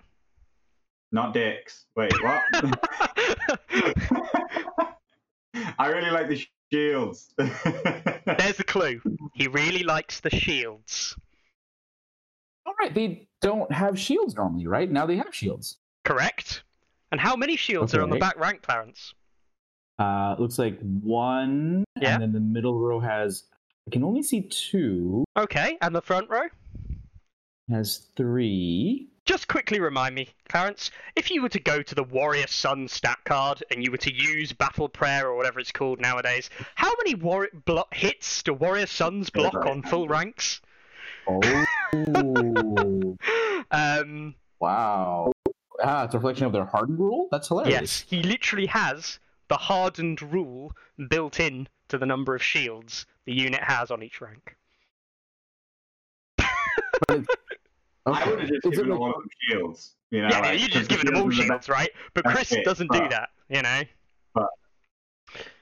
Not dicks. Wait, what? I really like the shields. There's a clue. He really likes the shields. All right, they don't have shields normally, right? Now they have shields. Correct. And how many shields are on the back rank, Clarence? Uh looks like one Yeah. and then the middle row has I can only see two. Okay, and the front row? Has three. Just quickly remind me, Clarence, if you were to go to the Warrior Son stat card and you were to use Battle Prayer or whatever it's called nowadays, how many war- blo- hits do Warrior Sons block on full ranks? Oh um, wow. Ah, it's a reflection of their hardened rule? That's hilarious. yes, he literally has the hardened rule built in to the number of shields the unit has on each rank. I would have just Is given like- all of them shields. You know, yeah, like, you just because giving the them all are shields, right? But Chris it, doesn't do that, you know? But,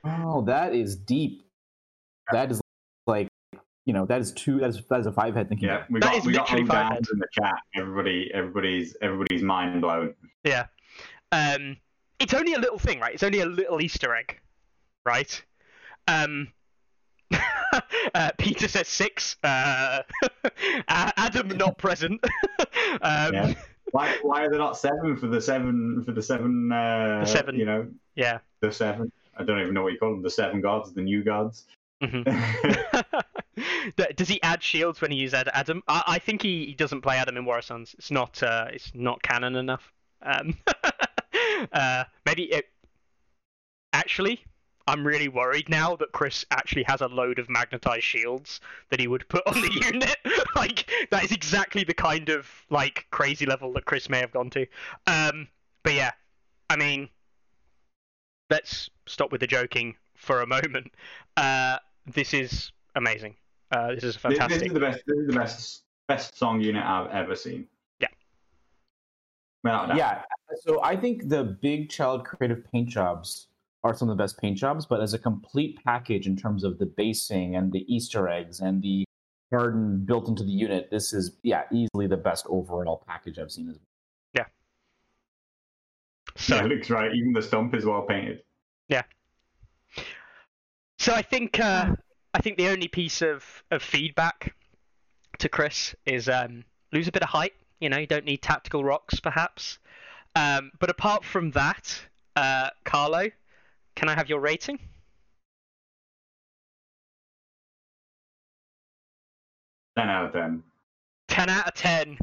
Oh, that is deep. That is like you know that is two. That is that is a five head thinking. Yeah, we That got is we got literally low five downs in the chat. Everybody, everybody's everybody's mind blown. Yeah. Um, it's only a little thing, right? It's only a little Easter egg, right? Um, uh, Peter says six. Uh, Adam not present. um, Yeah. Why why are there not seven for the seven for the seven? Uh, The seven. You know, yeah. the seven. I don't even know what you call them. The seven gods, the new gods. Mhm. Does he add shields when he uses Adam? I, I think he, he doesn't play Adam in War Sons. It's not uh, it's not canon enough. Um, uh, maybe it. Actually, I'm really worried now that Chris actually has a load of magnetized shields that he would put on the unit. like that is exactly the kind of like crazy level that Chris may have gone to. Um, but yeah, I mean, let's stop with the joking for a moment. Uh, this is amazing. Uh, this is This, this fantastic. is the best. This is the best best song unit I've ever seen. Yeah. Without a doubt. Yeah. So I think the big child creative paint jobs are some of the best paint jobs, but as a complete package in terms of the basing and the Easter eggs and the garden built into the unit, this is yeah easily the best overall package I've seen. As So, Yeah, it looks right. Even the stump is well painted. Yeah. So I think uh, I think the only piece of, of feedback to Chris is um, lose a bit of height. You know, you don't need tactical rocks, perhaps. Um, but apart from that, uh, Carlo, can I have your rating? Ten out of ten. Ten out of ten.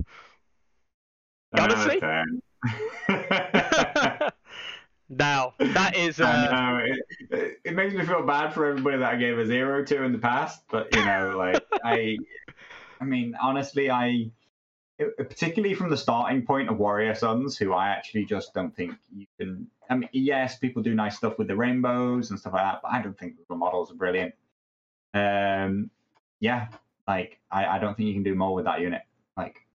10 Honestly? out of 10. now that is uh, I know, it, it, makes me feel bad for everybody that I gave a zero to in the past, but you know, like I, I mean, honestly, I, particularly from the starting point of Warrior Sons, who I actually just don't think you can. I mean, yes, people do nice stuff with the rainbows and stuff like that, but I don't think the models are brilliant. Um, yeah, like I, I don't think you can do more with that unit. Like,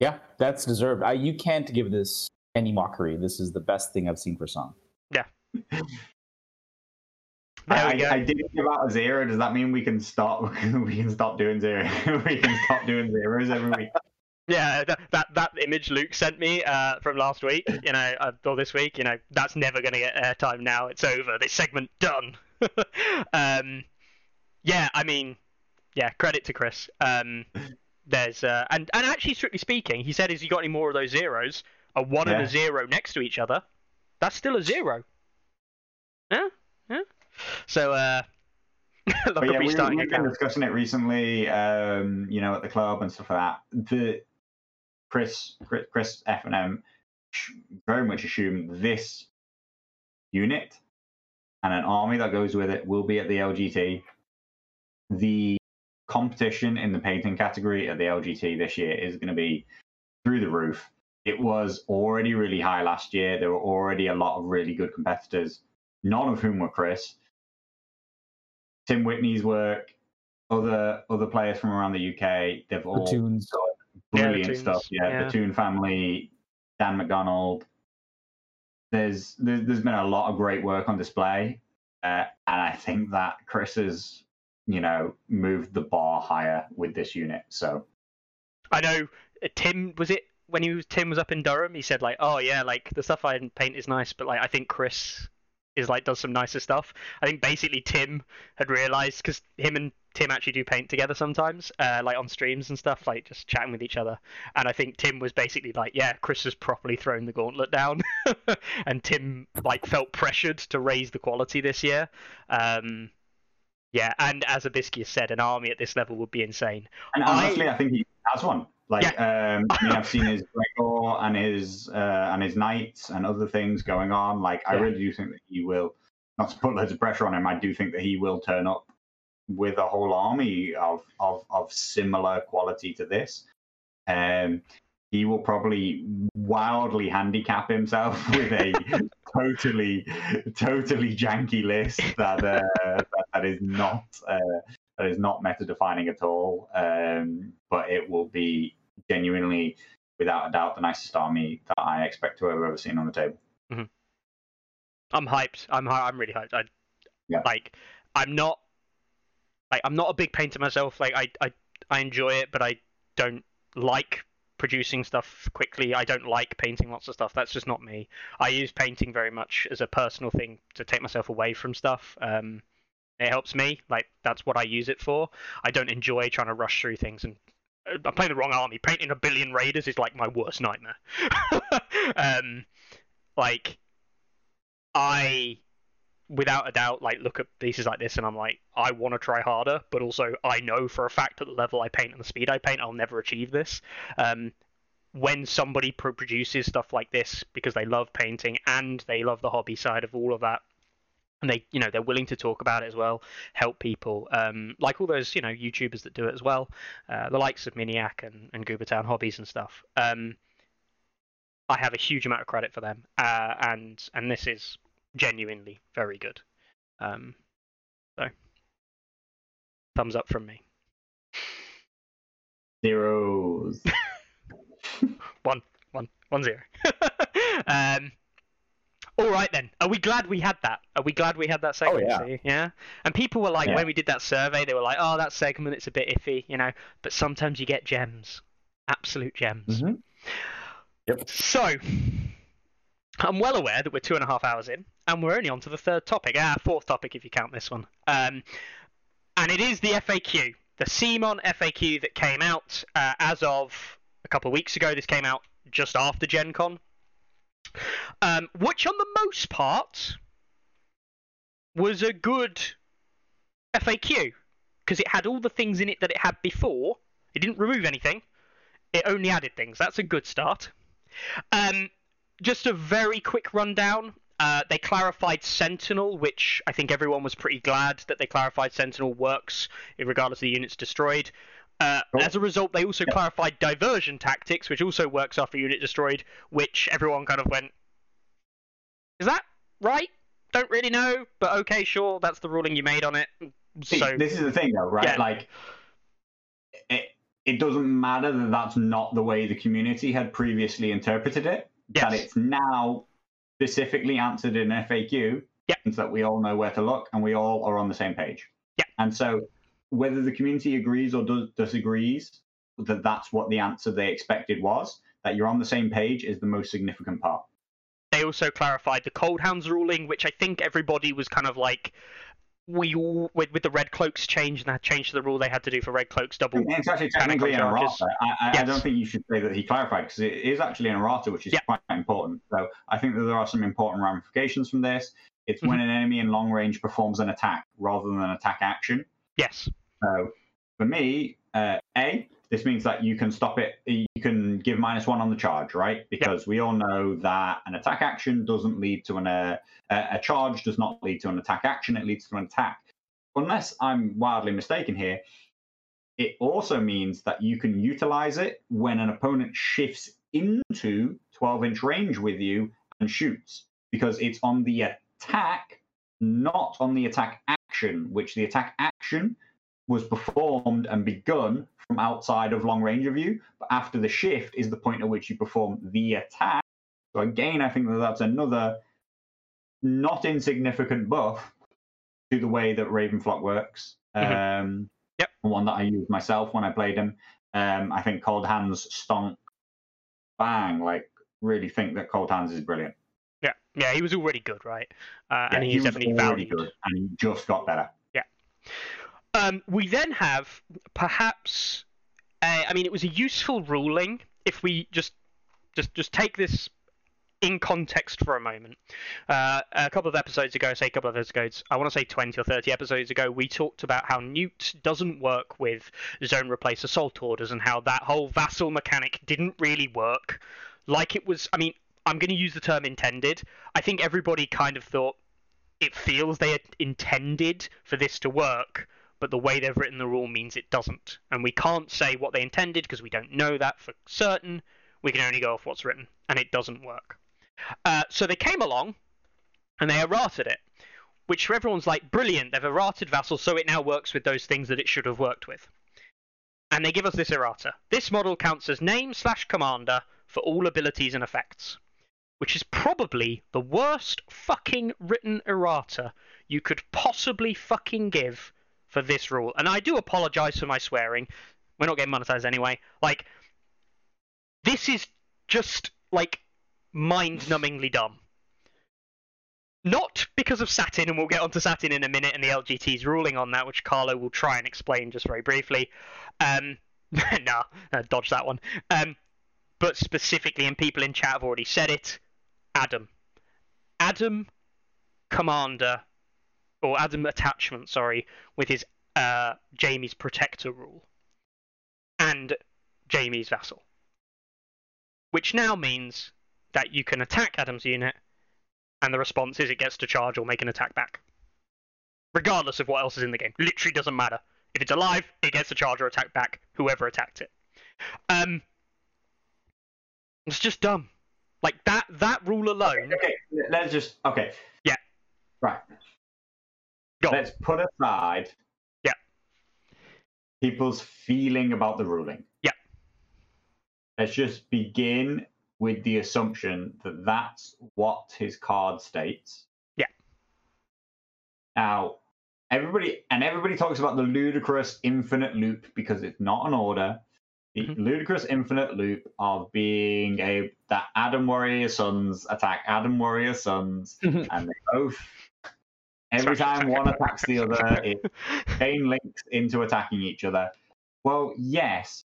yeah, that's deserved. I, you can't give this any mockery. This is the best thing I've seen for Song. there I. I, didn't give out a zero. Does that mean we can stop? we can stop doing zero. we can stop doing zeros every week. Yeah, that, that that image Luke sent me uh, from last week, you know, uh, or this week, you know, that's never going to get airtime now. It's over. This segment done. um, yeah, I mean, yeah, credit to Chris. Um, there's uh, and and actually, strictly speaking, he said, "Has he got any more of those zeros? A one and a zero next to each other. That's still a zero. Yeah, yeah. So, uh, at yeah, we, we've been discussing it recently, um, you know, at the club and stuff like that. The Chris, Chris, Chris FNM very much assume this unit and an army that goes with it will be at the LGT. The competition in the painting category at the LGT this year is going to be through the roof. It was already really high last year. There were already a lot of really good competitors, none of whom were Chris. Tim Whitney's work, other other players from around the UK, they've all Platoons. got Yeah, brilliant Toons, stuff. Yeah, yeah. the Toon family, Dan McDonald. There's, there's there's been a lot of great work on display, uh, and I think that Chris has, you know, moved the bar higher with this unit. So I know uh, Tim was it when he was Tim was up in Durham. He said like, oh yeah, like the stuff I paint is nice, but like I think Chris is like does some nicer stuff. I think basically Tim had realized because him and Tim actually do paint together sometimes, uh, like on streams and stuff, like just chatting with each other. And I think Tim was basically like, yeah, Chris has properly thrown the gauntlet down, and Tim like felt pressured to raise the quality this year. Um, yeah, and as Abiscius said, an army at this level would be insane. And I- honestly, I, think he has one. Like, um, I mean, I've seen his Gregor and his uh, and his knights and other things going on. Like, I really do think that he will. Not to put loads of pressure on him, I do think that he will turn up with a whole army of of, of similar quality to this. Um, he will probably wildly handicap himself with a totally, totally janky list that uh, that, that is not uh, that is not meta defining at all. Um, but it will be genuinely, without a doubt, the nicest army that I expect to have ever seen on the table. I'm hyped. I'm I'm really hyped. I Yeah. like I'm not like I'm not a big painter myself. Like I I I enjoy it, but I don't like producing stuff quickly. I don't like painting lots of stuff. That's just not me. I use painting very much as a personal thing to take myself away from stuff. Um, it helps me. Like that's what I use it for. I don't enjoy trying to rush through things and. I'm playing the wrong army. Painting a billion raiders is like my worst nightmare. um, like, I without a doubt like look at pieces like this and I'm like I want to try harder but also I know for a fact at the level I paint and the speed I paint I'll never achieve this um, when somebody pro- produces stuff like this because they love painting and they love the hobby side of all of that and they you know they're willing to talk about it as well help people um, like all those you know youtubers that do it as well uh, the likes of miniac and, and goobertown hobbies and stuff um, i have a huge amount of credit for them uh, and and this is genuinely very good. Um, so, thumbs up from me. Zeros. one, one, one zero. all right then. Are we glad we had that? Are we glad we had that segment? yeah. Yeah. And people were like, Yeah. when we did that survey, they were like, "Oh, that segment, it's a bit iffy," you know. But sometimes you get gems, absolute gems. Mhm. Yep. So, I'm well aware that we're two and a half hours in, and we're only on to the third topic. Ah, fourth topic if you count this one. Um, and it is the FAQ, the CMON FAQ that came out uh, as of a couple of weeks ago. This came out just after Gen Con, um, which on the most part was a good FAQ because it had all the things in it that it had before. It didn't remove anything. It only added things. That's a good start. Um, just a very quick rundown. Uh, they clarified Sentinel, which I think everyone was pretty glad that they clarified Sentinel works regardless of the units destroyed. Uh, Cool. As a result, they also Yeah. clarified diversion tactics, which also works after unit destroyed, which everyone kind of went, "Is that right? Don't really know, but okay, sure, that's the ruling you made on it." See, So this is the thing, though, right? Yeah. Like, it, it doesn't matter that that's not the way the community had previously interpreted it. Yes. That it's now specifically answered in FAQ, Yeah. means that we all know where to look and we all are on the same page. Yeah. And so, whether the community agrees or does, disagrees that that's what the answer they expected was, that you're on the same page is the most significant part. they also clarified the Cold Hands ruling, which I think everybody was kind of like, we all with, with the red cloaks change and that changed to the rule they had to do for red cloaks double. It's actually technically an errata. I, I, I don't think you should say that he clarified because it is actually an errata, which is Yeah. quite important. So I think that there are some important ramifications from this. It's when Mm-hmm. an enemy in long range performs an attack rather than an attack action. Yes. So for me, uh, A, this means that you can stop it. You can give minus one on the charge, right? Because we all know that an attack action doesn't lead to an uh, a charge does not lead to an attack action. It leads to an attack. Unless I'm wildly mistaken here, it also means that you can utilize it when an opponent shifts into 12 inch range with you and shoots because it's on the attack, not on the attack action, which the attack action was performed and begun from outside of long range of you. But after the shift is the point at which you perform the attack. So again, I think that that's another not insignificant buff to the way that Ravenflock works. Mhm. Um, Yep. One that I used myself when I played him. Um, I think Cold Hands stonk bang. Like really think that Cold Hands is brilliant. Yeah. Yeah. He was already good, right? Uh, and Yeah, he's was definitely already valued. good, and he just got better. Yeah. Um, we then have perhaps, uh, I mean, it was a useful ruling if we just just just take this in context for a moment. Uh, a couple of episodes ago, say a couple of episodes, I want to say 20 or 30 episodes ago, we talked about how Newt doesn't work with zone replace assault orders and how that whole vassal mechanic didn't really work. Like it was, I mean, I'm going to use the term intended. I think everybody kind of thought it feels they intended for this to work, but the way they've written the rule means it doesn't. And we can't say what they intended because we don't know that for certain. We can only go off what's written, and it doesn't work. Uh, so they came along and they errated it, which for everyone's like brilliant. They've errated vassal, so it now works with those things that it should have worked with. And they give us this errata. This model counts as name slash commander for all abilities and effects, which is probably the worst fucking written errata you could possibly fucking give for this rule, and I do apologize for my swearing. We're not getting monetized anyway. Like, this is just like mind-numbingly dumb. Not because of Satin, and we'll get onto Satin in a minute and the LGT's ruling on that, which Carlo will try and explain just very briefly. Um, nah, dodge that one. Um, but specifically, and people in chat have already said it, Adam. Adam Commander, or Adam Attachment, sorry, with his uh, Jamie's Protector rule and Jamie's Vassal. Which now means that you can attack Adam's unit, and the response is it gets to charge or make an attack back. Regardless of what else is in the game. Literally doesn't matter. If it's alive, it gets to charge or attack back, whoever attacked it. Um, it's just dumb. Like that that rule alone. Okay, let's just okay. Yeah. Right. Go. Let's put aside. Yeah. People's feeling about the ruling. Yeah. Let's just begin with the assumption that that's what his card states. Yeah. Now, everybody and everybody talks about the ludicrous infinite loop because it's not an order. The Mhm. ludicrous infinite loop of being a that Adam Warrior Sons attack Adam Warrior Sons, and they both every time one attacks the other, it chain links into attacking each other. Well, yes,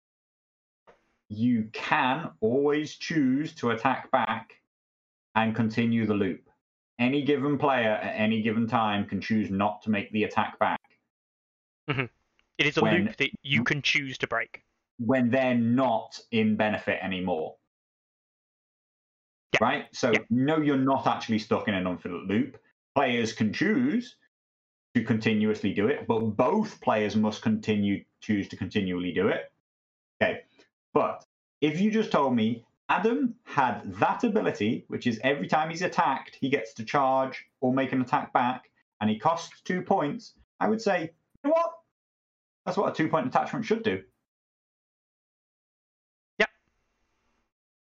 you can always choose to attack back and continue the loop. Any given player at any given time can choose not to make the attack back It is a when- loop that you can choose to break. When they're not in benefit anymore. Yeah. Right? So, Yeah. no, you're not actually stuck in an infinite loop. Players can choose to continuously do it, but both players must continue choose to continually do it. Okay. But if you just told me Adam had that ability, which is every time he's attacked, he gets to charge or make an attack back, and he costs two points, I would say, you know what? That's what a two point attachment should do.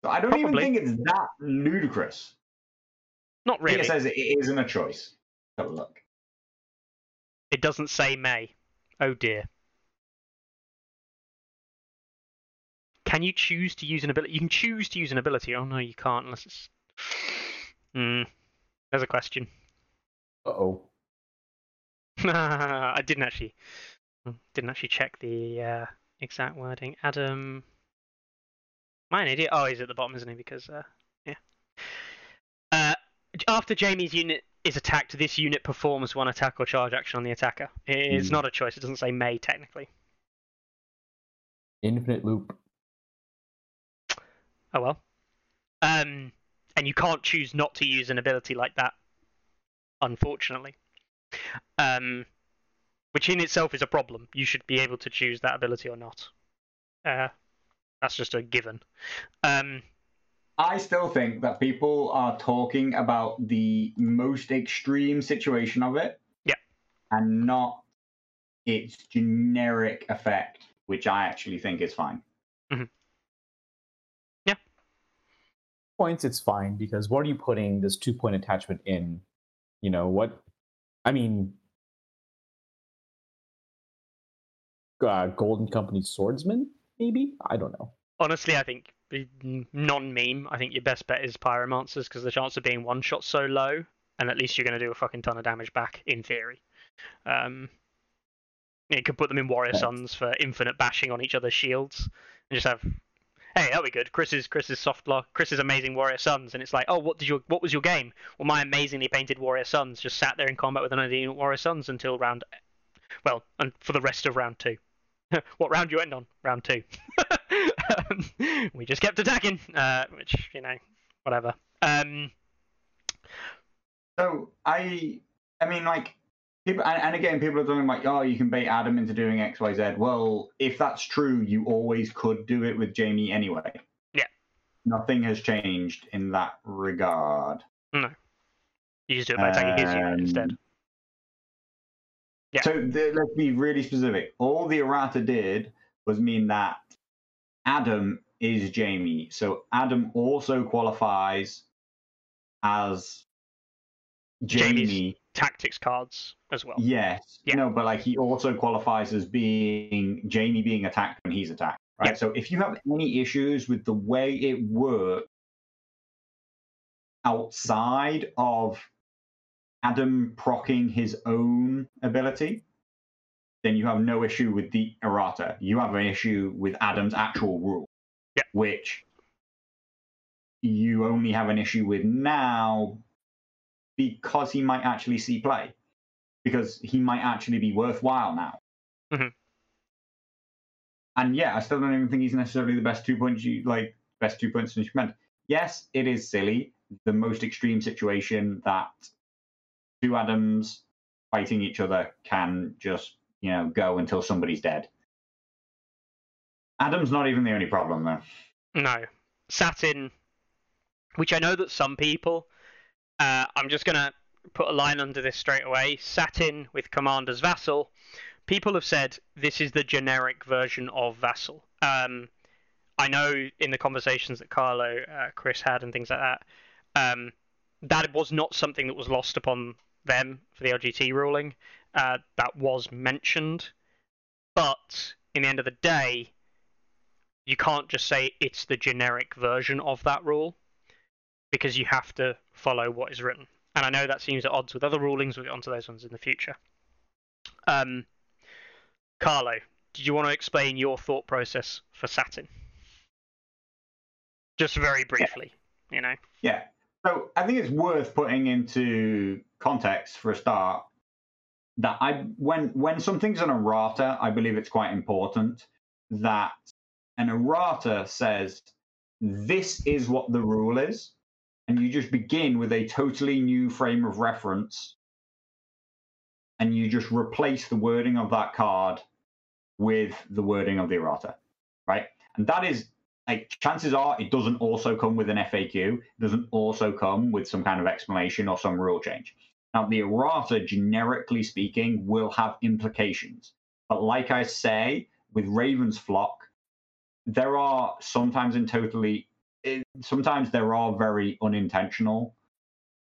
So I don't Probably. even think it's that ludicrous. Not really. it says it isn't a choice. Have a look. It doesn't say may. Oh dear. Can you choose to use an ability? You can choose to use an ability. Oh no, you can't unless it's. Hmm. There's a question. Uh oh. I didn't actually didn't actually check the uh, exact wording. Adam, am I an idiot? Oh, he's at the bottom, isn't he? Because uh, yeah. Uh, after Jamie's unit is attacked, this unit performs one attack or charge action on the attacker. It's Hmm. not a choice. It doesn't say may technically. Infinite loop. Oh well. Um, and you can't choose not to use an ability like that, unfortunately. Um, which in itself is a problem. You should be able to choose that ability or not. Uh, that's just a given. Um, I still think that people are talking about the most extreme situation of it. Yeah. And not its generic effect, which I actually think is fine. Yeah. Points, it's fine because what are you putting this two point attachment in? You know what? I mean, uh, Golden Company swordsman, maybe? I don't know. honestly, I think non meme. I think your best bet is pyromancers because the chance of being one shot so low, and at least you're going to do a fucking ton of damage back in theory. Um, you could put them in warrior sons for infinite bashing on each other's shields, and just have. Hey, that'll be good. Chris's Chris's soft lock, Chris's amazing warrior sons, and it's like, oh, what did your what was your game? Well, my amazingly painted warrior sons just sat there in combat with another unit warrior sons until round, well, and for the rest of round two. what round you end on? Round two. um, we just kept attacking, uh, which you know, whatever. Um, So I, I mean, like people, and, and again, people are talking like, oh, you can bait Adam into doing X, Y, Z. Well, if that's true, you always could do it with Jamie anyway. Yeah. Nothing has changed in that regard. No. You just do it by attacking his unit Um, instead. Yeah. So let's be really specific. All the errata did was mean that Adam is Jamie. So Adam also qualifies as Jamie's- Jamie tactics cards as well. Yes. Yeah. No, but like he also qualifies as being Jamie being attacked when he's attacked. Right. Yeah. So if you have any issues with the way it works outside of Adam procking his own ability, then you have no issue with the errata. You have an issue with Adam's actual rule. Yeah. Which you only have an issue with now because he might actually see play. Because he might actually be worthwhile now. Mhm. And yeah, I still don't even think he's necessarily the best two points you like best two points in. Yes, it is silly. The most extreme situation that two Adams fighting each other can just, you know, go until somebody's dead. Adam's not even the only problem though. No, Satin, which I know that some people, uh, I'm just gonna put a line under this straight away. Satin with Commander's Vassal. People have said this is the generic version of Vassal. Um, I know in the conversations that Carlo, uh, Chris had, and things like that, um, that was not something that was lost upon them for the LGT ruling. Uh, that was mentioned, but in the end of the day, you can't just say it's the generic version of that rule because you have to follow what is written. And I know that seems at odds with other rulings. We'll get onto those ones in the future. Um, Carlo, did you want to explain your thought process for Satin? Just very briefly, you know. Yeah. So I think it's worth putting into context for a start that I when when something's an errata, I believe it's quite important that an errata says this is what the rule is, and you just begin with a totally new frame of reference, and you just replace the wording of that card with the wording of the errata, right? And that is like chances are it doesn't also come with an FAQ, it doesn't also come with some kind of explanation or some rule change. Now, the errata, generically speaking, will have implications. But like I say, with Raven's Flock, there are sometimes in totally, it, sometimes there are very unintentional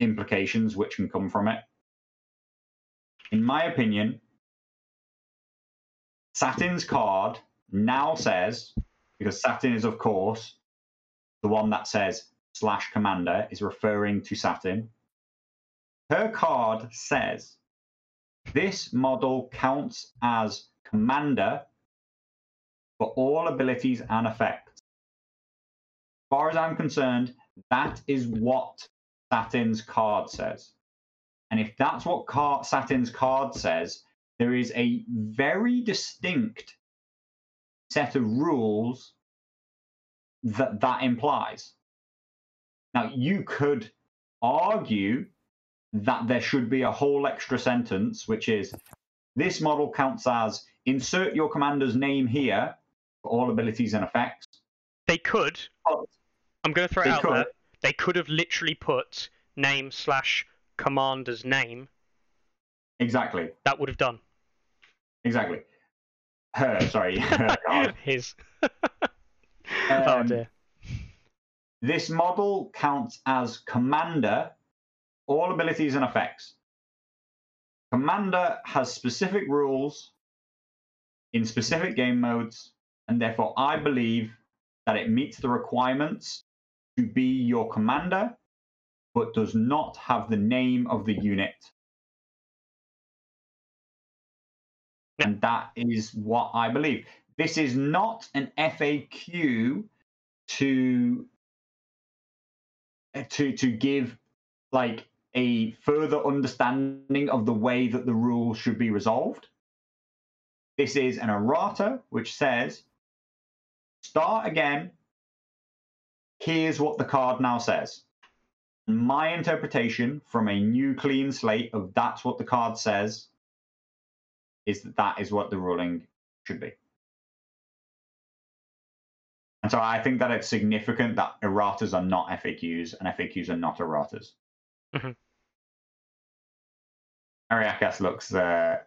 implications which can come from it. In my opinion, Satin's card now says, because Satin is, of course, the one that says slash commander is referring to Satin. Her card says this model counts as commander for all abilities and effects. As far as I'm concerned, that is what Satin's card says. And if that's what car- Satin's card says, there is a very distinct set of rules that that implies. Now, you could argue that there should be a whole extra sentence, which is this model counts as insert your commander's name here for all abilities and effects. They could. But I'm going to throw it out could. there. They could have literally put name slash commander's name. exactly, That would have done. exactly. Her, sorry, her. His. oh Um, dear. This model counts as commander, all abilities and effects. Commander has specific rules in specific game modes, and therefore I believe that it meets the requirements to be your commander, but does not have the name of the unit. And that is what I believe. This is not an FAQ to to to give like a further understanding of the way that the rules should be resolved. This is an errata which says start again. Here's what the card now says. My interpretation from a new clean slate of that's what the card says is that that is what the ruling should be. And so I think that it's significant that erratas are not FAQs and FAQs are not erratas. Mhm. Ariakas looks uh,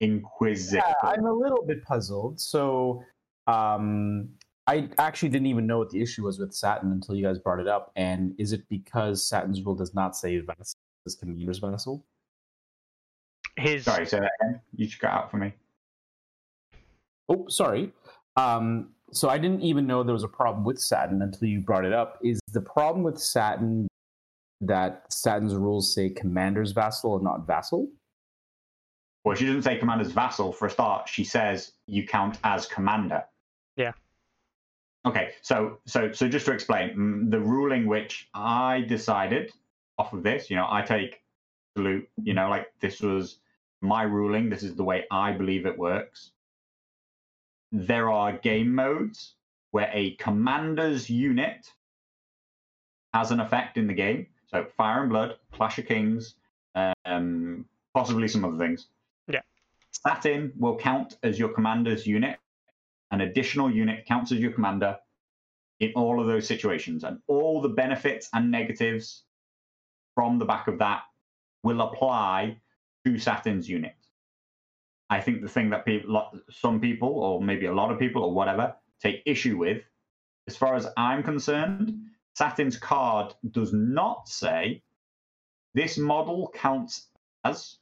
inquisitive. Yeah, I'm a little bit puzzled. So, um, I actually didn't even know what the issue was with Satin until you guys brought it up. And is it because Satin's rule does not say Vassal? as commander's vassal. His Sorry, say that again. You just got out for me. Oh, sorry. Um, so I didn't even know there was a problem with Satin until you brought it up. Is the problem with Satin that Satin's rules say commander's vassal and not vassal? Well, she doesn't say commander's vassal for a start. She says you count as commander. Yeah. Okay, so so so just to explain, mm, the ruling which I decided off of this, you know, I take salute, you know, like this was my ruling. This is the way I believe it works. There are game modes where a commander's unit has an effect in the game. So Fire and Blood, Clash of Kings, um, possibly some other things. Yeah. Satin will count as your commander's unit. An additional unit counts as your commander in all of those situations. And all the benefits and negatives from the back of that will apply to Satin's unit. I think the thing that people, some people, or maybe a lot of people, or whatever, take issue with, as far as I'm concerned, Satin's card does not say this model counts as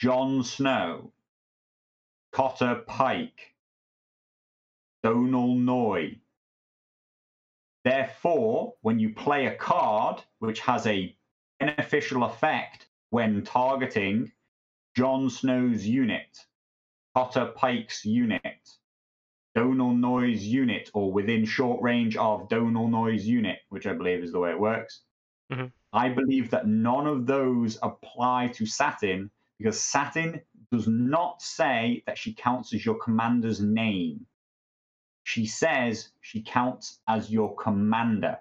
Jon Snow, Cotter Pyke, Donal Noye. Therefore, when you play a card which has a beneficial effect when targeting Jon Snow's unit, Cotter Pyke's unit, Donal Noye's unit, or within short range of Donal Noye's unit, which I believe is the way it works. Mhm. I believe that none of those apply to Satin because Satin does not say that she counts as your commander's name. She says she counts as your commander.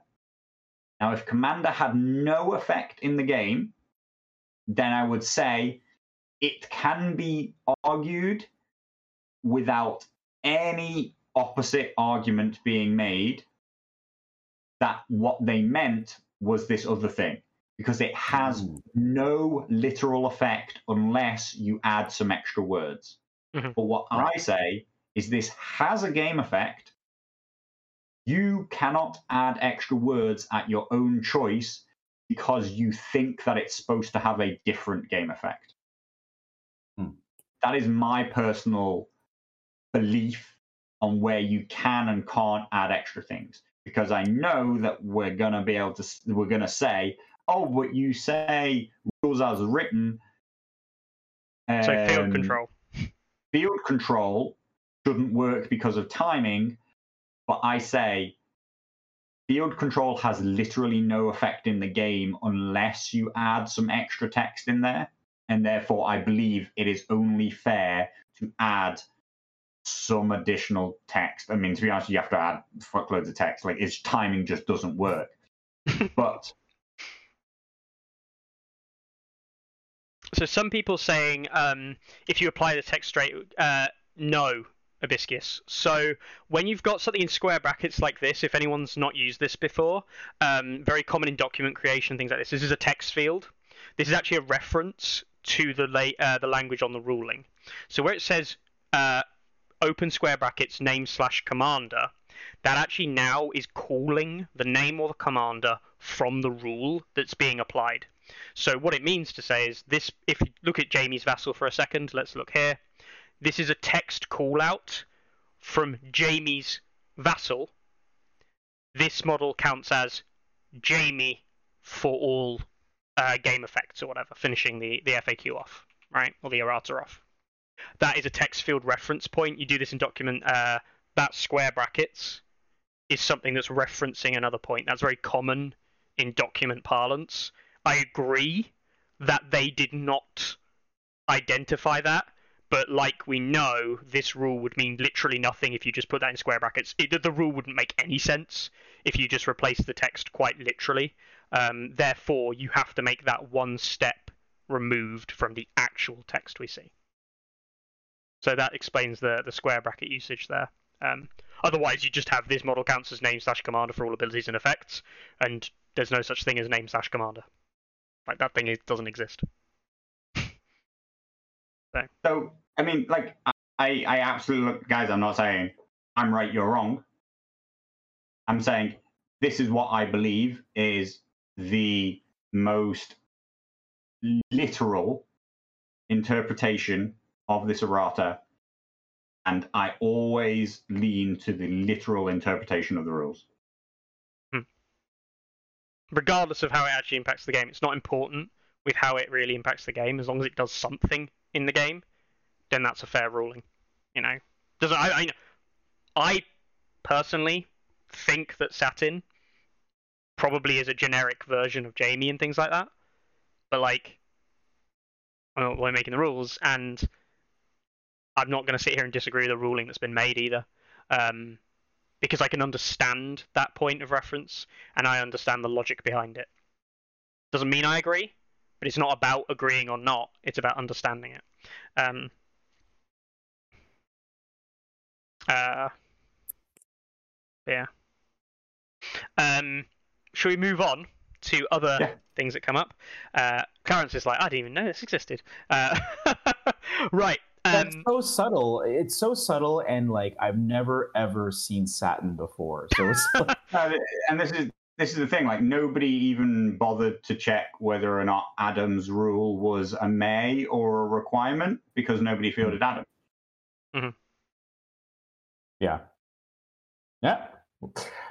Now, if commander had no effect in the game, then I would say it can be argued without any opposite argument being made that what they meant was this other thing because it has Ooh. no literal effect unless you add some extra words. Mhm. But what I say is this has a game effect. You cannot add extra words at your own choice because you think that it's supposed to have a different game effect. Hmm. That is my personal belief on where you can and can't add extra things because I know that we're gonna be able to we're gonna say, oh, but you say rules as written. so field um, control. field control shouldn't work because of timing, but I say field control has literally no effect in the game unless you add some extra text in there. And therefore, I believe it is only fair to add some additional text. I mean, to be honest, you have to add fuckloads of text. Like, its timing just doesn't work. but So some people saying um, if you apply the text straight, uh, no, Abiscus. So when you've got something in square brackets like this, if anyone's not used this before, um, very common in document creation, things like this. This is a text field. This is actually a reference to the la- uh, the language on the ruling. So where it says uh, open square brackets name slash commander, that actually now is calling the name or the commander from the rule that's being applied. So what it means to say is this: if you look at Jamie's vassal for a second, let's look here. This is a text call out from Jamie's vassal. This model counts as Jamie for all uh, game effects or whatever, finishing the, the FAQ off, right, or the errata off. That is a text field reference point. You do this in document. Uh, that square brackets is something that's referencing another point. That's very common in document parlance. I agree that they did not identify that, but like we know, this rule would mean literally nothing if you just put that in square brackets. It, the rule wouldn't make any sense if you just replace the text quite literally. Um, therefore, you have to make that one step removed from the actual text we see. So that explains the, the square bracket usage there. Um, otherwise, you just have this model counts as name slash commander for all abilities and effects, and there's no such thing as name slash commander. Like that thing doesn't exist. So, I mean, like, I, I absolutely, guys, I'm not saying I'm right, you're wrong. I'm saying this is what I believe is the most literal interpretation of this errata, and I always lean to the literal interpretation of the rules. Hmm. regardless of how it actually impacts the game. It's not important with how it really impacts the game. As long as it does something in the game, then that's a fair ruling. You know, does I I, I personally think that Satin probably is a generic version of Jamie and things like that. But like, well, we're making the rules, and I'm not going to sit here and disagree with the ruling that's been made either. Um, because I can understand that point of reference and I understand the logic behind it. Doesn't mean I agree, but it's not about agreeing or not. It's about understanding it. Um, uh, yeah. Um, shall we move on to other Yeah. things that come up? Uh, Clarence is like, I didn't even know this existed. Uh, right. That's Um, so subtle. It's so subtle, and like I've never ever seen satin before. So it's like, No, th- and this is this is the thing. Like nobody even bothered to check whether or not Adam's rule was a may or a requirement because nobody fielded Adam. Mm. yeah, yeah,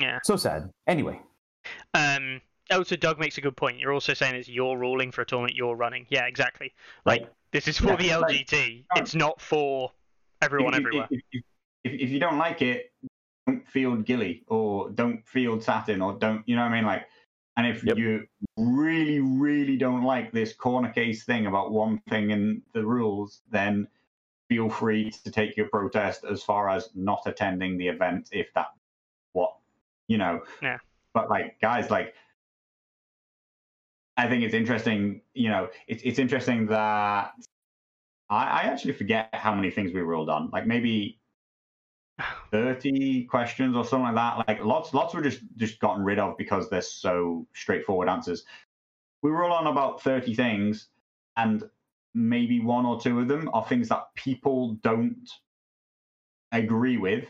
Yeah. So sad. Anyway, Um, oh, so Doug makes a good point. You're also saying it's your ruling for a tournament you're running. Yeah, exactly. Like this is for Yeah, the like- LGT. Oh. it's not for everyone if, if- everywhere. If, if, if, if you don't like it, don't field Gilly or don't field Satin or don't, you know what I mean? Like, and if Yep. you really, really don't like this corner case thing about one thing in the rules, then feel free to take your protest as far as not attending the event if that what you know. Yeah. But like, guys, like. I think it's interesting, you know, it's it's interesting that I, I actually forget how many things we ruled on. Like maybe 30 questions or something like that. Like lots lots were just just gotten rid of because they're so straightforward answers. We roll on about 30 things and maybe one or two of them are things that people don't agree with.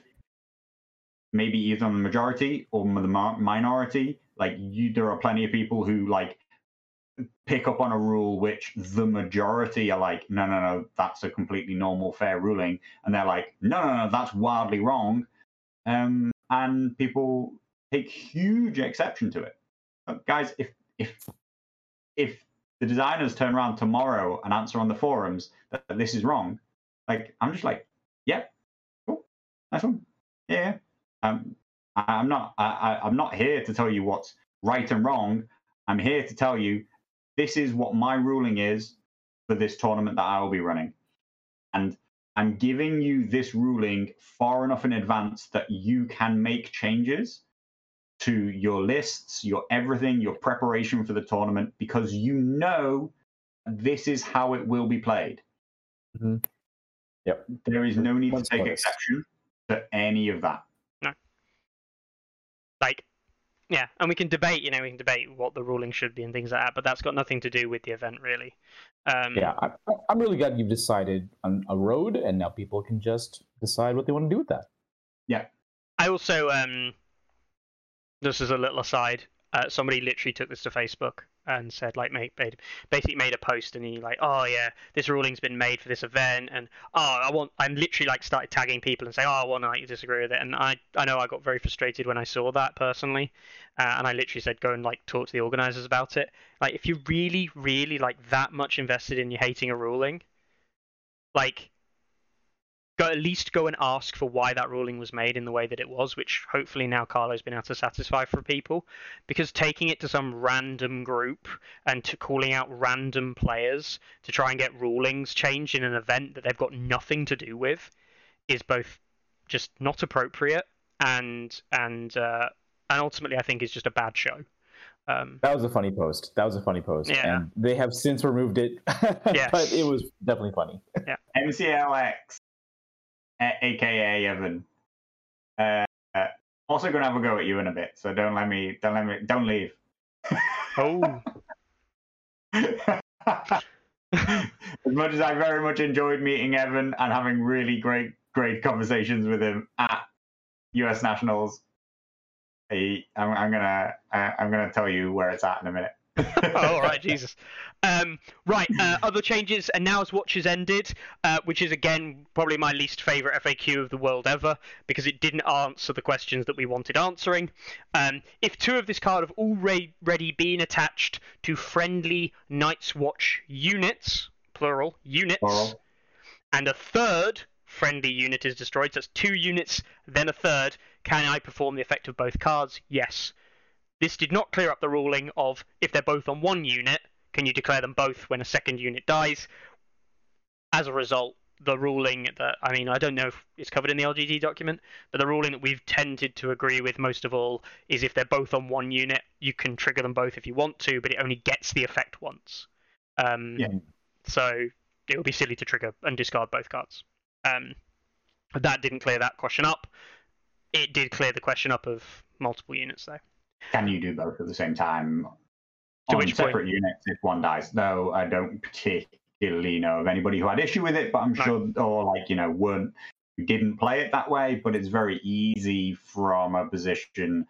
Maybe either the majority or the minority. Like you there are plenty of people who like pick up on a rule which the majority are like, no, no, no, that's a completely normal, fair ruling, and they're like, no, no, no, that's wildly wrong, um, and people take huge exception to it. But guys, if if if the designers turn around tomorrow and answer on the forums that this is wrong, like I'm just like, yeah, cool, that's one, yeah. Um, I'm not, I, I, I'm not here to tell you what's right and wrong. I'm here to tell you this is what my ruling is for this tournament that I will be running. And I'm giving you this ruling far enough in advance that you can make changes to your lists, your everything, your preparation for the tournament, because you know this is how it will be played. Mhm. Yep. There is no need to take noticed. exception to any of that. like, yeah, and we can debate. You know, we can debate what the ruling should be and things like that. But that's got nothing to do with the event, really. Um, yeah, I, I'm really glad you've decided on a road, and now people can just decide what they want to do with that. Yeah. I also, um, this is a little aside. Uh, somebody literally took this to Facebook and said, like, made, made basically made a post, and he like, oh yeah, this ruling's been made for this event, and oh, I want, I'm literally like started tagging people and saying, oh, I want to like disagree with it, and I, I know I got very frustrated when I saw that personally, uh, and I literally said, go and like talk to the organizers about it. Like, if you're really, really like that much invested in you hating a ruling, like go at least go and ask for why that ruling was made in the way that it was, which hopefully now Carlo's been able to satisfy for people. Because taking it to some random group and to calling out random players to try and get rulings changed in an event that they've got nothing to do with is both just not appropriate and and uh, and ultimately I think is just a bad show. Um, That was a funny post. That was a funny post, Yeah. and they have since removed it. Yes. but it was definitely funny. Yeah. MCLX, a- aka Evan. Uh, uh, also gonna have a go at you in a bit, so don't let me, don't let me, don't leave. oh, as much as I very much enjoyed meeting Evan and having really great, great conversations with him at US Nationals, I, I'm, I'm gonna, I, I'm gonna tell you where it's at in a minute. all right, Jesus. Um, right, uh, other changes, and now as Watch has ended, uh, which is again probably my least favourite FAQ of the world ever because it didn't answer the questions that we wanted answering. Um, if two of this card have already been attached to friendly Night's Watch units, plural units, Plural. and a third friendly unit is destroyed, so that's two units, then a third, can I perform the effect of both cards? Yes. This did not clear up the ruling of if they're both on one unit, can you declare them both when a second unit dies? As a result, the ruling that I mean, I don't know if it's covered in the LGT document, but the ruling that we've tended to agree with most of all is if they're both on one unit, you can trigger them both if you want to, but it only gets the effect once. Um, Yeah. So it would be silly to trigger and discard both cards. Um, that didn't clear that question up. It did clear the question up of multiple units, though. Can you do both at the same time To on which point? separate units if one dies? Though I don't particularly know of anybody who had issue with it, but I'm No. sure, or like you know, weren't didn't play it that way. But it's very easy from a position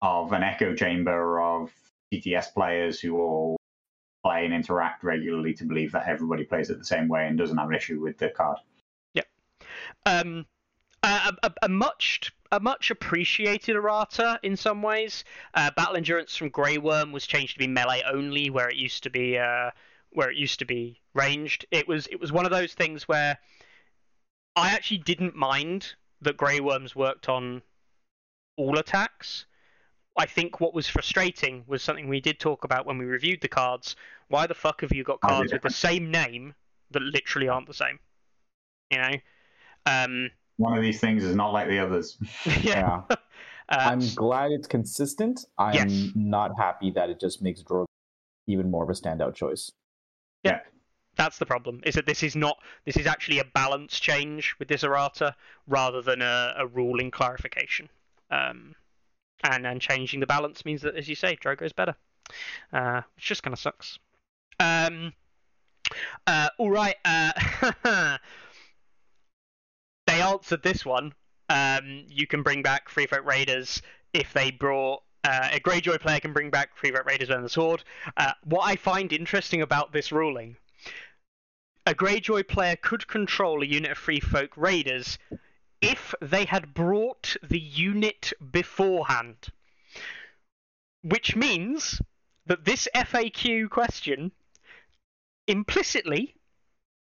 of an echo chamber of TTS players who all play and interact regularly to believe that everybody plays it the same way and doesn't have an issue with the card. um, a, a, a much a much appreciated errata in some ways. Uh, battle endurance from Grey Worm was changed to be melee only, where it used to be uh, where it used to be ranged. It was it was one of those things where I actually didn't mind that Grey Worms worked on all attacks. I think what was frustrating was something we did talk about when we reviewed the cards. Why the fuck have you got cards with the same name that literally aren't the same? You know. Um, One of these things is not like the others. yeah. Yeah. Uh, I'm glad it's consistent. I'm Yes. not happy that it just makes Drogo even more of a standout choice. Yeah. That's the problem. Is that this is not this is actually a balance change with this errata rather than a, a ruling clarification. Um, and and changing the balance means that, as you say, Drogo is better, uh, which just kind of sucks. Um, uh, all right. Uh, they answered this one. Um, you can bring back Free Folk Raiders if they brought. Uh, a Greyjoy player can bring back Free Folk Raiders and the Sword. Uh, what I find interesting about this ruling a Greyjoy player could control a unit of Free Folk Raiders if they had brought the unit beforehand. Which means that this FAQ question implicitly,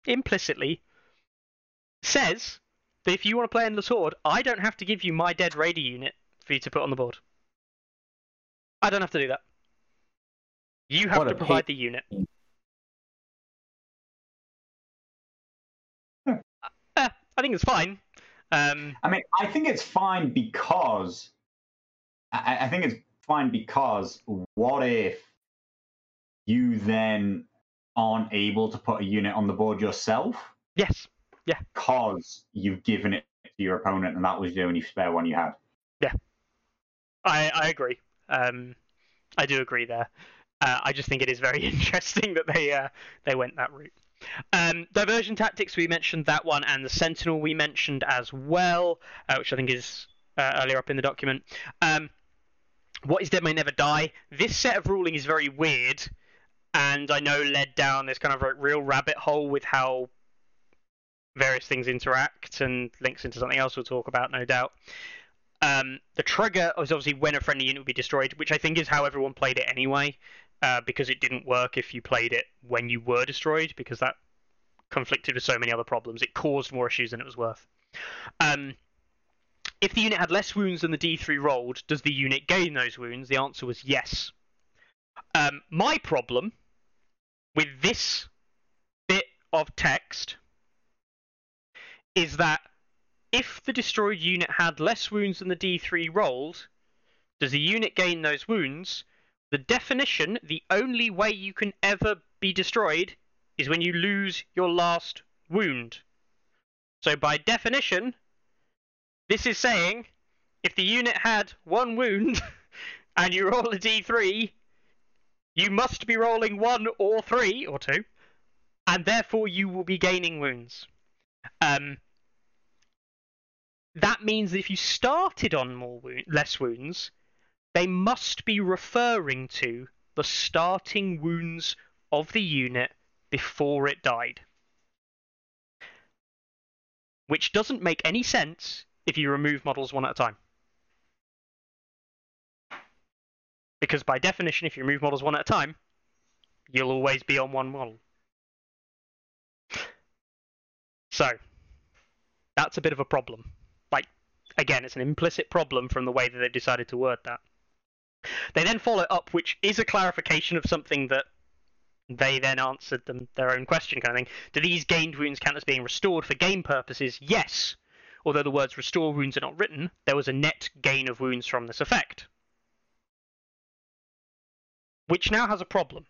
implicitly, says that if you want to play in the sword, I don't have to give you my dead raider unit for you to put on the board. I don't have to do that. You have What to provide pain. the unit. Hmm. Uh, I think it's fine. Um, I mean, I think it's fine because I, I think it's fine because what if you then aren't able to put a unit on the board yourself yes. Because you've given it to your opponent and that was the only spare one you had? Yeah. I, I agree. Um, I do agree there. Uh, I just think it is very interesting that they uh, they went that route. Um, diversion tactics we mentioned that one, and the sentinel we mentioned as well, uh, which I think is uh, earlier up in the document. Um, what is dead may never die. This set of ruling is very weird, and I know led down this kind of real rabbit hole with how various things interact and links into something else we'll talk about, no doubt. Um, the trigger was obviously when a friendly unit would be destroyed, which I think is how everyone played it anyway, uh, because it didn't work if you played it when you were destroyed, because that conflicted with so many other problems. It caused more issues than it was worth. Um, if the unit had less wounds than the D3 rolled, does the unit gain those wounds? The answer was yes. Um, my problem with this bit of text is that if the destroyed unit had less wounds than the D3 rolled, does the unit gain those wounds? The definition, the only way you can ever be destroyed is when you lose your last wound. So by definition, this is saying if the unit had one wound and you roll a D3, you must be rolling one or three or two, and therefore you will be gaining wounds. Um, that means that if you started on more wound, less wounds, they must be referring to the starting wounds of the unit before it died. Which doesn't make any sense if you remove models one at a time. Because by definition, if you remove models one at a time, you'll always be on one model. So, that's a bit of a problem. Like, again, it's an implicit problem from the way that they decided to word that. They then follow up, which is a clarification of something that they then answered them their own question kind of thing. Do these gained wounds count as being restored for game purposes? Yes. Although the words restore wounds are not written, there was a net gain of wounds from this effect. Which now has a problem.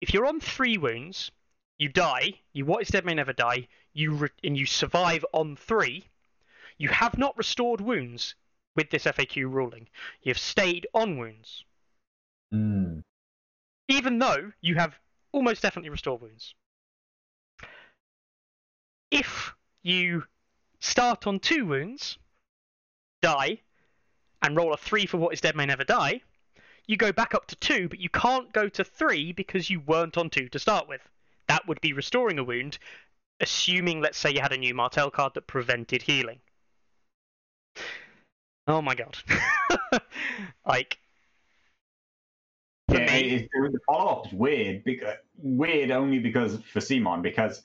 If you're on three wounds, you die, you what is dead may never die, you re- and you survive on three, you have not restored wounds with this FAQ ruling. You have stayed on wounds. Mm. even though you have almost definitely restored wounds. If you start on two wounds, die, and roll a three for what is dead may never die, you go back up to two, but you can't go to three because you weren't on two to start with. That would be restoring a wound, assuming, let's say, you had a new Martell card that prevented healing. Oh my god. like, for Yeah, me, it, it, the follow up is weird. Because, weird only because for CMON because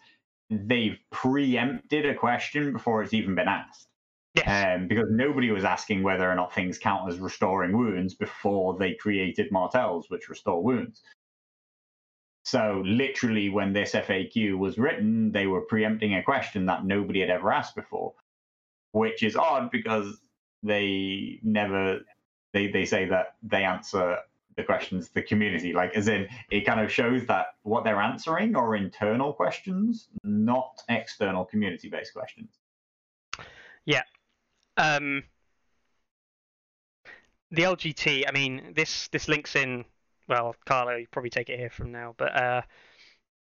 they've preempted a question before it's even been asked. yes. Um, because nobody was asking whether or not things count as restoring wounds before they created Martells, which restore wounds. So literally, when this FAQ was written, they were preempting a question that nobody had ever asked before, which is odd because they never they they say that they answer the questions the community like as in it kind of shows that what they're answering are internal questions not external community based questions yeah um, the LGT. I mean, this this links in. Well, Carlo, you probably take it here from now, but uh,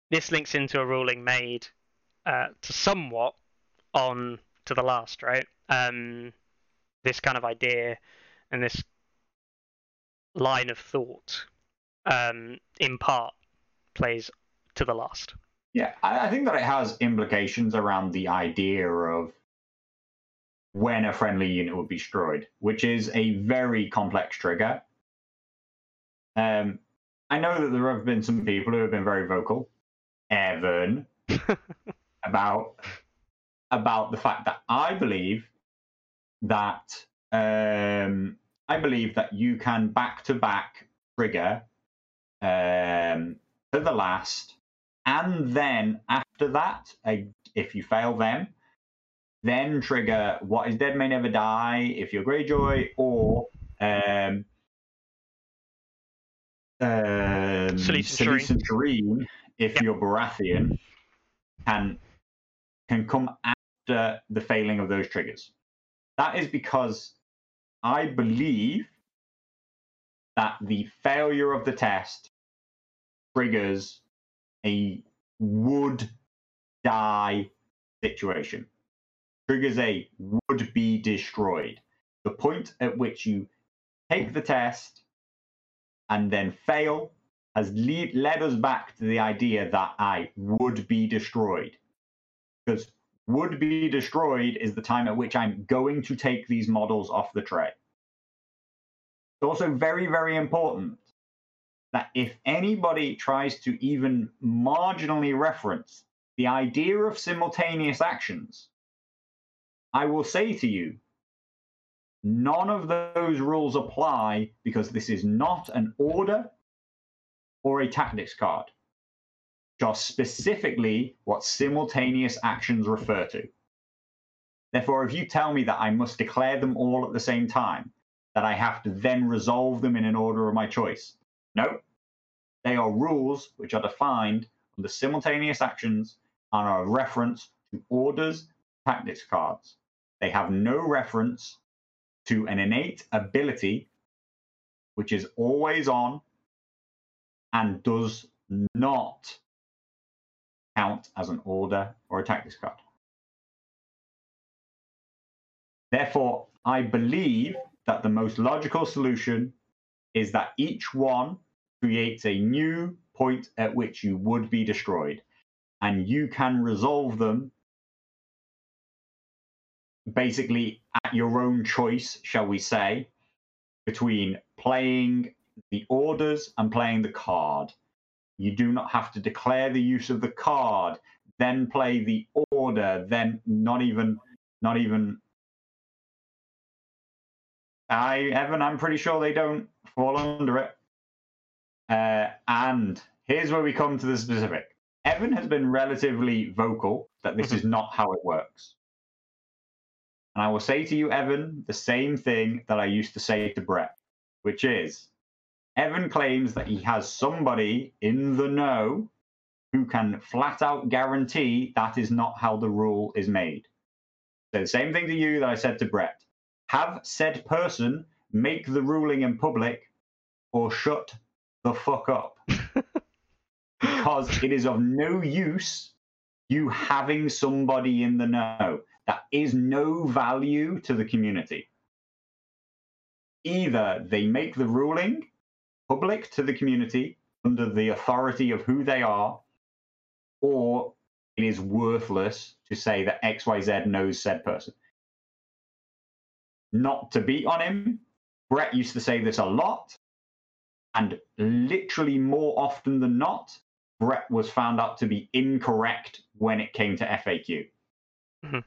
this links into a ruling made uh, to somewhat on to the last, right? Um, this kind of idea and this line of thought, um, in part, plays to the last. Yeah, I, I think that it has implications around the idea of when a friendly unit would be destroyed, which is a very complex trigger. Um, I know that there have been some people who have been very vocal, Evan, about about the fact that I believe that um, I believe that you can back to back trigger um, to the last, and then after that, if you fail them, then trigger what is dead may never die if you're Greyjoy, or um, um, Selyse and Selyse and Shireen if Yep. you're Baratheon, can can come after the failing of those triggers. That is because I believe that the failure of the test triggers a would die situation. Triggers a would be destroyed. The point at which you take the test and then fail has lead, led us back to the idea that I would be destroyed. Because would be destroyed is the time at which I'm going to take these models off the tray. It's also very, very important that if anybody tries to even marginally reference the idea of simultaneous actions, I will say to you, none of those rules apply because this is not an order or a tactics card, just specifically what simultaneous actions refer to. Therefore, if you tell me that I must declare them all at the same time, that I have to then resolve them in an order of my choice, no. They are rules which are defined under simultaneous actions and are a reference to orders, tactics cards. They have no reference to an innate ability which is always on and does not count as an order or a tactics card. Therefore, I believe that the most logical solution is that each one creates a new point at which you would be destroyed. And you can resolve them basically at your own choice, shall we say, between playing the orders and playing the card. You do not have to declare the use of the card, then play the order, then not even not even I Evan, I'm pretty sure they don't fall under it. Uh, and here's where we come to the specific. Evan has been relatively vocal that this is not how it works. And I will say to you, Evan, the same thing that I used to say to Brett, which is Evan claims that he has somebody in the know who can flat out guarantee that is not how the rule is made. So the same thing to you that I said to Brett. Have said person make the ruling in public or shut the fuck up. because it is of no use you having somebody in the know. That is no value to the community. Either they make the ruling public to the community under the authority of who they are, or it is worthless to say that XYZ knows said person. Not to beat on him, Brett used to say this a lot, and literally more often than not, was found out to be incorrect when it came to FAQ. Mhm.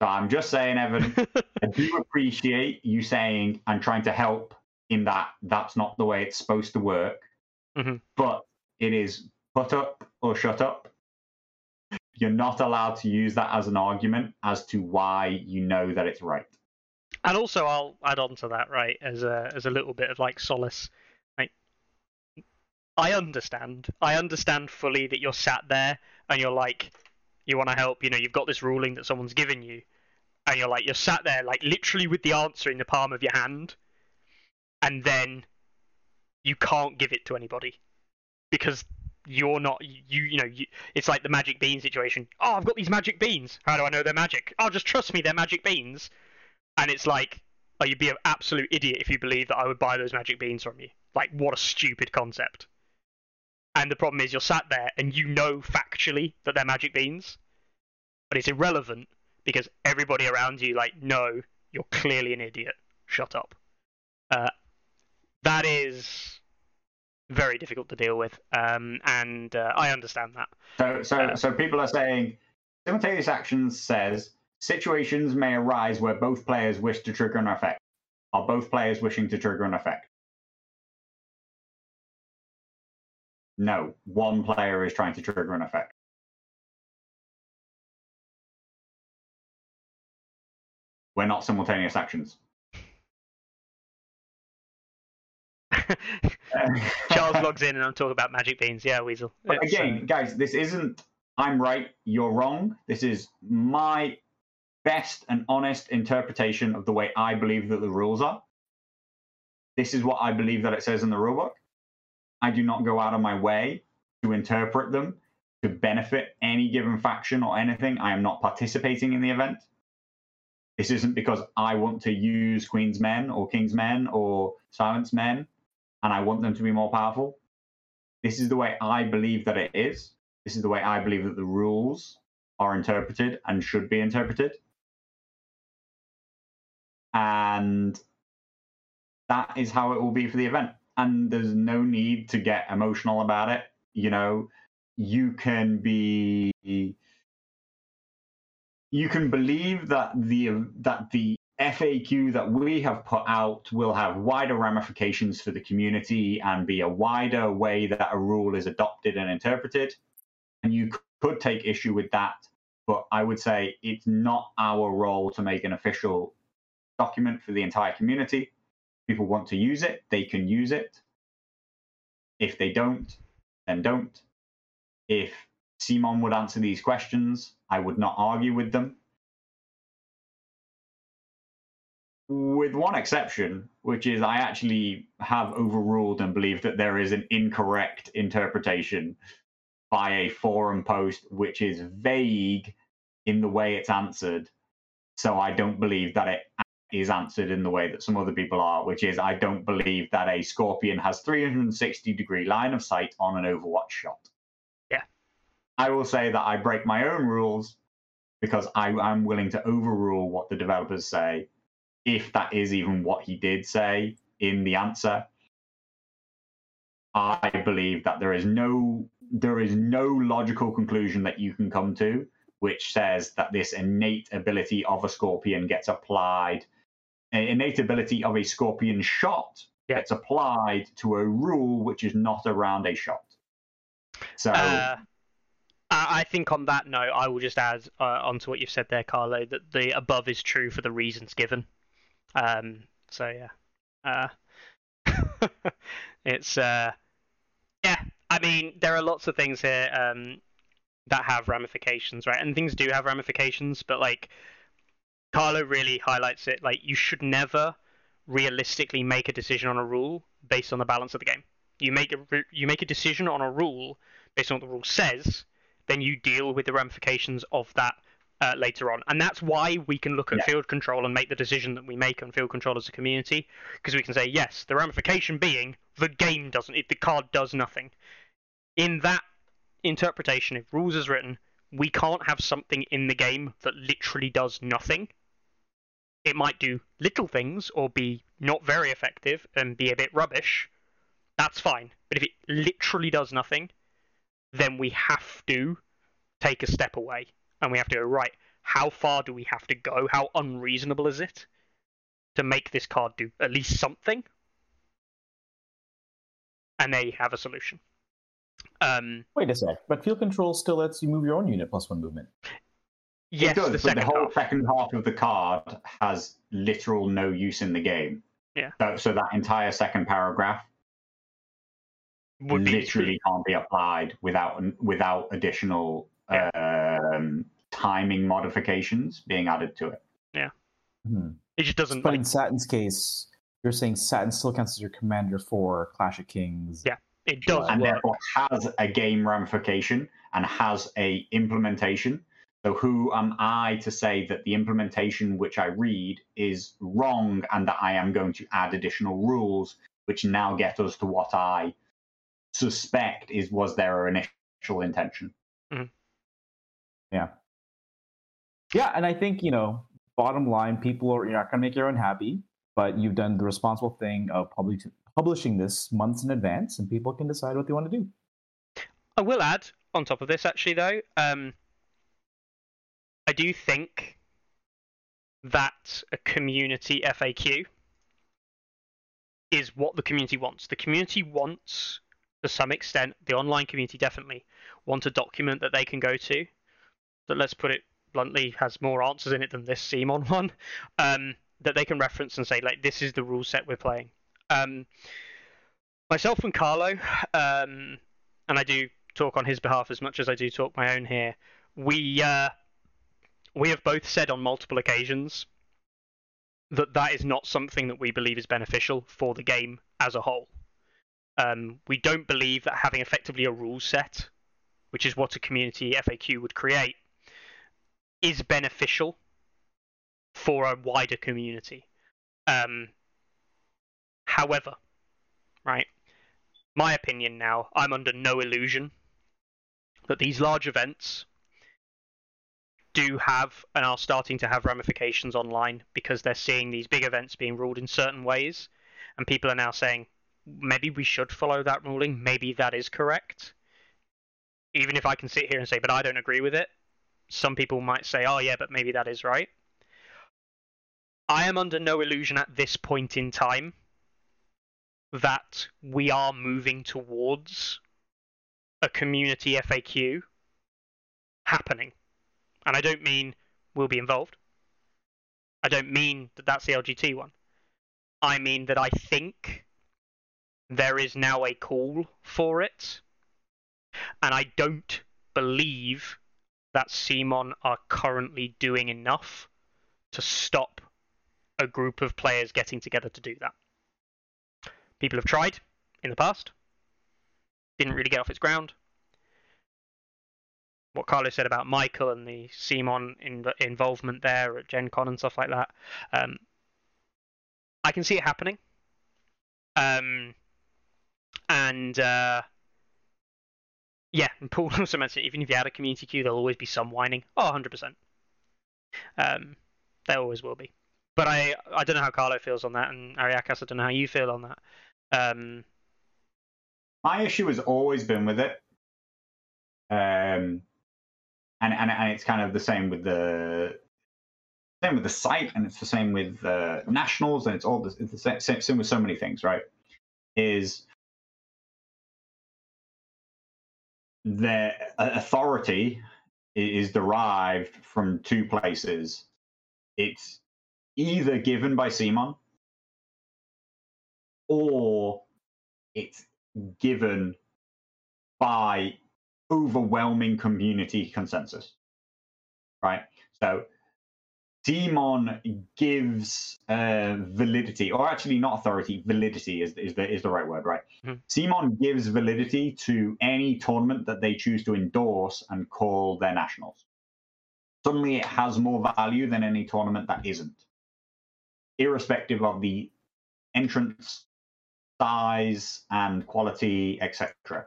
So I'm just saying, Evan, I do appreciate you saying and trying to help in that that's not the way it's supposed to work. Mhm. But it is put up or shut up. You're not allowed to use that as an argument as to why you know that it's right. and also I'll add on to that, right, as a as a little bit of like solace. I understand. I understand fully that you're sat there and you're like you want to help, you know, you've got this ruling that someone's given you and you're like you're sat there like literally with the answer in the palm of your hand and then you can't give it to anybody because you're not you you know you, it's like the magic bean situation oh i've got these magic beans how do i know they're magic oh just trust me they're magic beans and it's like oh, you'd be an absolute idiot if you believe that I would buy those magic beans from you. Like, what a stupid concept. And the problem is, you're sat there and you know factually that they're magic beans, but it's irrelevant because everybody around you, like, no, you're clearly an idiot. Shut up. Uh, that is very difficult to deal with, um, and uh, I understand that. So, so, Uh, so people are saying simultaneous actions says situations may arise where both players wish to trigger an effect. Are both players wishing to trigger an effect? No, one player is trying to trigger an effect. We're not simultaneous actions. Charles logs in and I'm talking about magic beans. Yeah, Weasel. But It's, again, guys, this isn't I'm right, you're wrong. This is my best and honest interpretation of the way I believe that the rules are. This is what I believe that it says in the rulebook. I do not go out of my way to interpret them to benefit any given faction or anything. I am not participating in the event. This isn't because I want to use Queen's Men or King's Men or Silence Men and I want them to be more powerful. This is the way I believe that it is. This is the way I believe that the rules are interpreted and should be interpreted. And that is how it will be for the event. And there's no need to get emotional about it. You know, you can be you can believe that the that the FAQ that we have put out will have wider ramifications for the community and be a wider way that a rule is adopted and interpreted. And you could take issue with that, but I would say it's not our role to make an official document for the entire community. People want to use it, they can use it. If they don't, then don't. If CMON would answer these questions, I would not argue with them. With one exception, which is I actually have overruled and believe that there is an incorrect interpretation by a forum post which is vague in the way it's answered. So I don't believe that it is answered in the way that some other people are, which is I don't believe that a Scorpion has 360 degree line of sight on an Overwatch shot. Yeah. I will say that I break my own rules because I, I'm willing to overrule what the developers say, if that is even what he did say in the answer. I believe that there is no there is no logical conclusion that you can come to which says that this innate ability of a scorpion gets applied innate ability of a scorpion shot Yeah. gets applied to a rule which is not around a shot. So Uh, I I think on that note, I will just add uh, onto what you've said there, Carlo, that the above is true for the reasons given. Um, so yeah, uh, it's uh, yeah. I mean, there are lots of things here um, that have ramifications, right? And things do have ramifications, but like Carlo really highlights it. Like you should never realistically make a decision on a rule based on the balance of the game. You make a you make a decision on a rule based on what the rule says, then you deal with the ramifications of that uh, later on. And that's why we can look at Yeah. field control and make the decision that we make on field control as a community, because we can say, yes, the ramification being the game doesn't, it, the card does nothing. In that interpretation, if rules is written, we can't have something in the game that literally does nothing. It might do little things or be not very effective and be a bit rubbish. That's fine. But if it literally does nothing, then we have to take a step away and we have to go right how far do we have to go how unreasonable is it to make this card do at least something and there you have a solution um Wait a sec, but field control still lets you move your own unit plus one movement. Yes it does, the but second the whole half second half of the card has literal no use in the game. Yeah. So, so that entire second paragraph would be literally can't be applied without without additional um, timing modifications being added to it. Hmm. it just doesn't But like, in Satin's case, you're saying Satin still counts as your commander for Clash of Kings. Yeah. it does and work therefore has a game ramification and has a implementation. So who am I to say that the implementation which I read is wrong and that I am going to add additional rules which now get us to what I suspect is was their initial intention. Yeah. Yeah, and I think, you know, bottom line, people are you're not gonna make your own happy, but you've done the responsible thing of public, publishing this months in advance and people can decide what they want to do. I will add on top of this actually though, um, I do think that a community FAQ is what the community wants. The community wants, to some extent, the online community definitely want a document that they can go to that, let's put it bluntly, has more answers in it than this CMON one, um, that they can reference and say like, this is the rule set we're playing. Um, myself and Carlo, um, and I do talk on his behalf as much as I do talk my own here. We uh, we have both said on multiple occasions that that is not something that we believe is beneficial for the game as a whole. Um, we don't believe that having effectively a rule set, which is what a community FAQ would create, is beneficial for a wider community. Um, however, right, my opinion now, I'm under no illusion that these large events do have and are starting to have ramifications online because they're seeing these big events being ruled in certain ways, and people are now saying maybe we should follow that ruling, maybe that is correct. Even if I can sit here and say, but I don't agree with it, some people might say, oh yeah, but maybe that is right. I am under no illusion at this point in time that we are moving towards a community FAQ happening. And I don't mean we'll be involved. I don't mean that that's the LGT one. I mean that I think there is now a call for it. And I don't believe that CMON are currently doing enough to stop a group of players getting together to do that. People have tried in the past, didn't really get off its ground. What Carlos said about Michael and the CMON in, involvement there at Gen Con and stuff like that. Um, I can see it happening. Um, and uh, yeah, and Paul also mentioned even if you had a community queue, there'll always be some whining. Oh, 100%. Um, there always will be. But I I don't know how Carlo feels on that, and Ariakas, I don't know how you feel on that. Um, My issue has always been with it. Um, and, and and it's kind of the same with the same with the site, and it's the same with uh, nationals, and it's all the, it's the same, same with so many things, right? Is the authority is derived from two places. It's either given by CMON or it's given by overwhelming community consensus. Right? So CMON gives uh, validity, or actually not authority, validity is, is, the, is the right word, right? CMON gives validity to any tournament that they choose to endorse and call their nationals. Suddenly it has more value than any tournament that isn't, irrespective of the entrance size and quality, etc.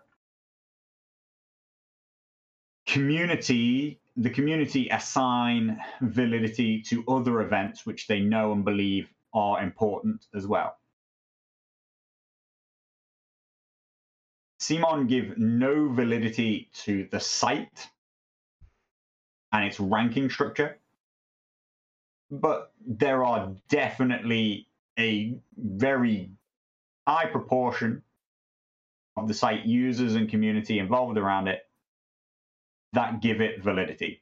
Community, the community assign validity to other events which they know and believe are important as well. CMON give no validity to the site and its ranking structure, but there are definitely a very high proportion of the site users and community involved around it that give it validity.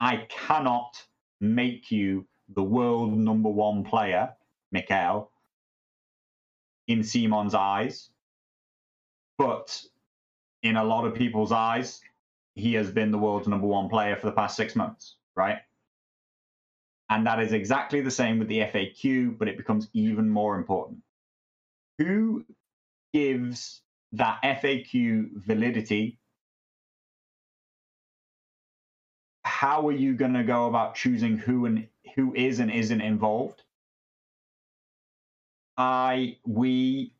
I cannot make you the world number one player, Mikhail, in CMON's eyes, but in a lot of people's eyes, he has been the world's number one player for the past six months, right? And that is exactly the same with the FAQ, but it becomes even more important. Who gives that FAQ validity? How are you going to go about choosing who and who is and isn't involved? I, we,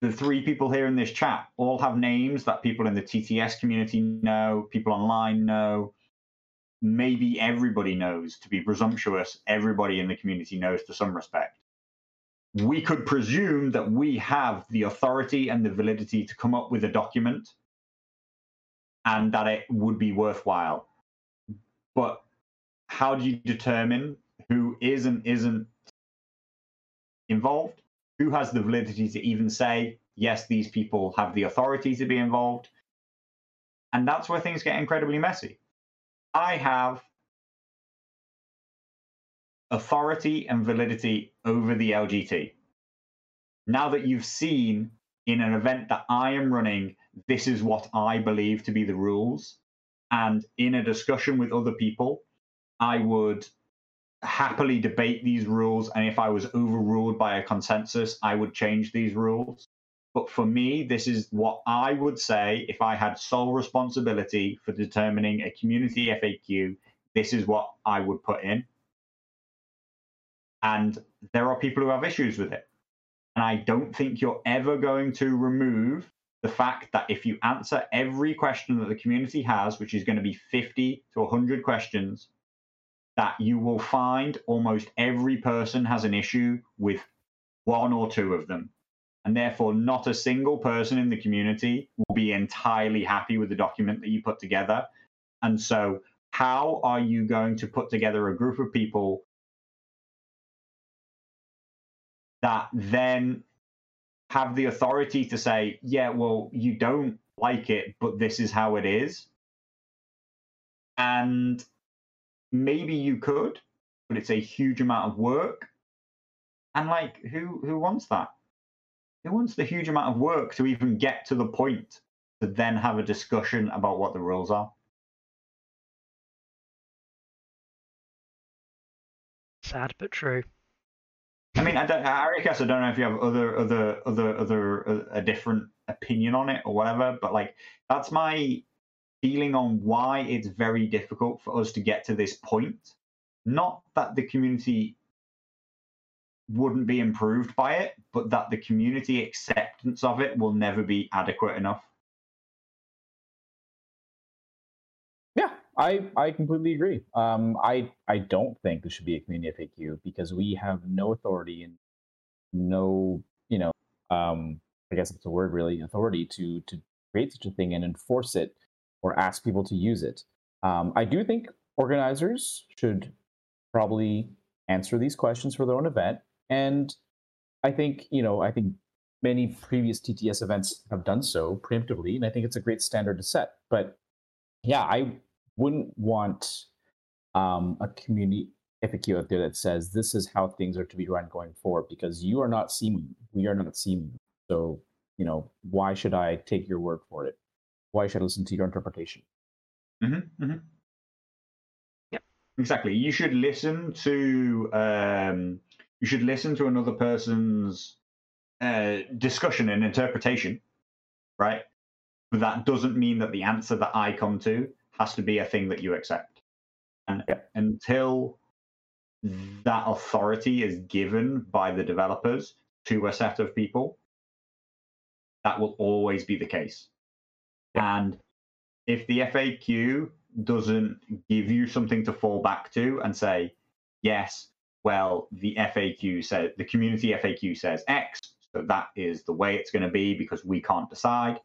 the three people here in this chat all have names that people in the TTS community know, people online know, maybe everybody knows. To be presumptuous, everybody in the community knows to some respect. We could presume that we have the authority and the validity to come up with a document and that it would be worthwhile. But how do you determine who is and isn't involved? Who has the validity to even say, yes, these people have the authority to be involved? And that's where things get incredibly messy. I have authority and validity over the LGT. Now that you've seen in an event that I am running, this is what I believe to be the rules. And in a discussion with other people, I would happily debate these rules. And if I was overruled by a consensus, I would change these rules. But for me, this is what I would say if I had sole responsibility for determining a community FAQ. This is what I would put in. And there are people who have issues with it. And I don't think you're ever going to remove the fact that if you answer every question that the community has, which is going to be 50 to 100 questions, that you will find almost every person has an issue with one or two of them and therefore not a single person in the community will be entirely happy with the document that you put together. And so, how are you going to put together a group of people that then have the authority to say, yeah, well, you don't like it, but this is how it is? And maybe you could, but it's a huge amount of work. And like, who who wants that? Who wants the huge amount of work to even get to the point to then have a discussion about what the rules are? sad but true. I mean, I don't. I guess I don't know if you have other, other, other, other, uh, a different opinion on it or whatever. But like, that's my feeling on why it's very difficult for us to get to this point. Not that the community wouldn't be improved by it, but that the community acceptance of it will never be adequate enough. I I completely agree. Um, I I don't think there should be a community FAQ because we have no authority and no you know um, I guess it's a word really authority to to create such a thing and enforce it or ask people to use it. Um, I do think organizers should probably answer these questions for their own event, and I think you know I think many previous TTS events have done so preemptively, and I think it's a great standard to set. But yeah, I wouldn't want um, a community FAQ out there that says this is how things are to be run going forward because you are not CMON, we are not CMON. So, you know, why should I take your word for it? Why should I listen to your interpretation? Mm-hmm, mm-hmm. Yep. Exactly. You should listen to um, you should listen to another person's uh, discussion and interpretation, right? But that doesn't mean that the answer that I come to has to be a thing that you accept. And Yeah. until that authority is given by the developers to a set of people, that will always be the case. And if the FAQ doesn't give you something to fall back to and say, yes, well, the FAQ says the community FAQ says X, so that is the way it's going to be because we can't decide.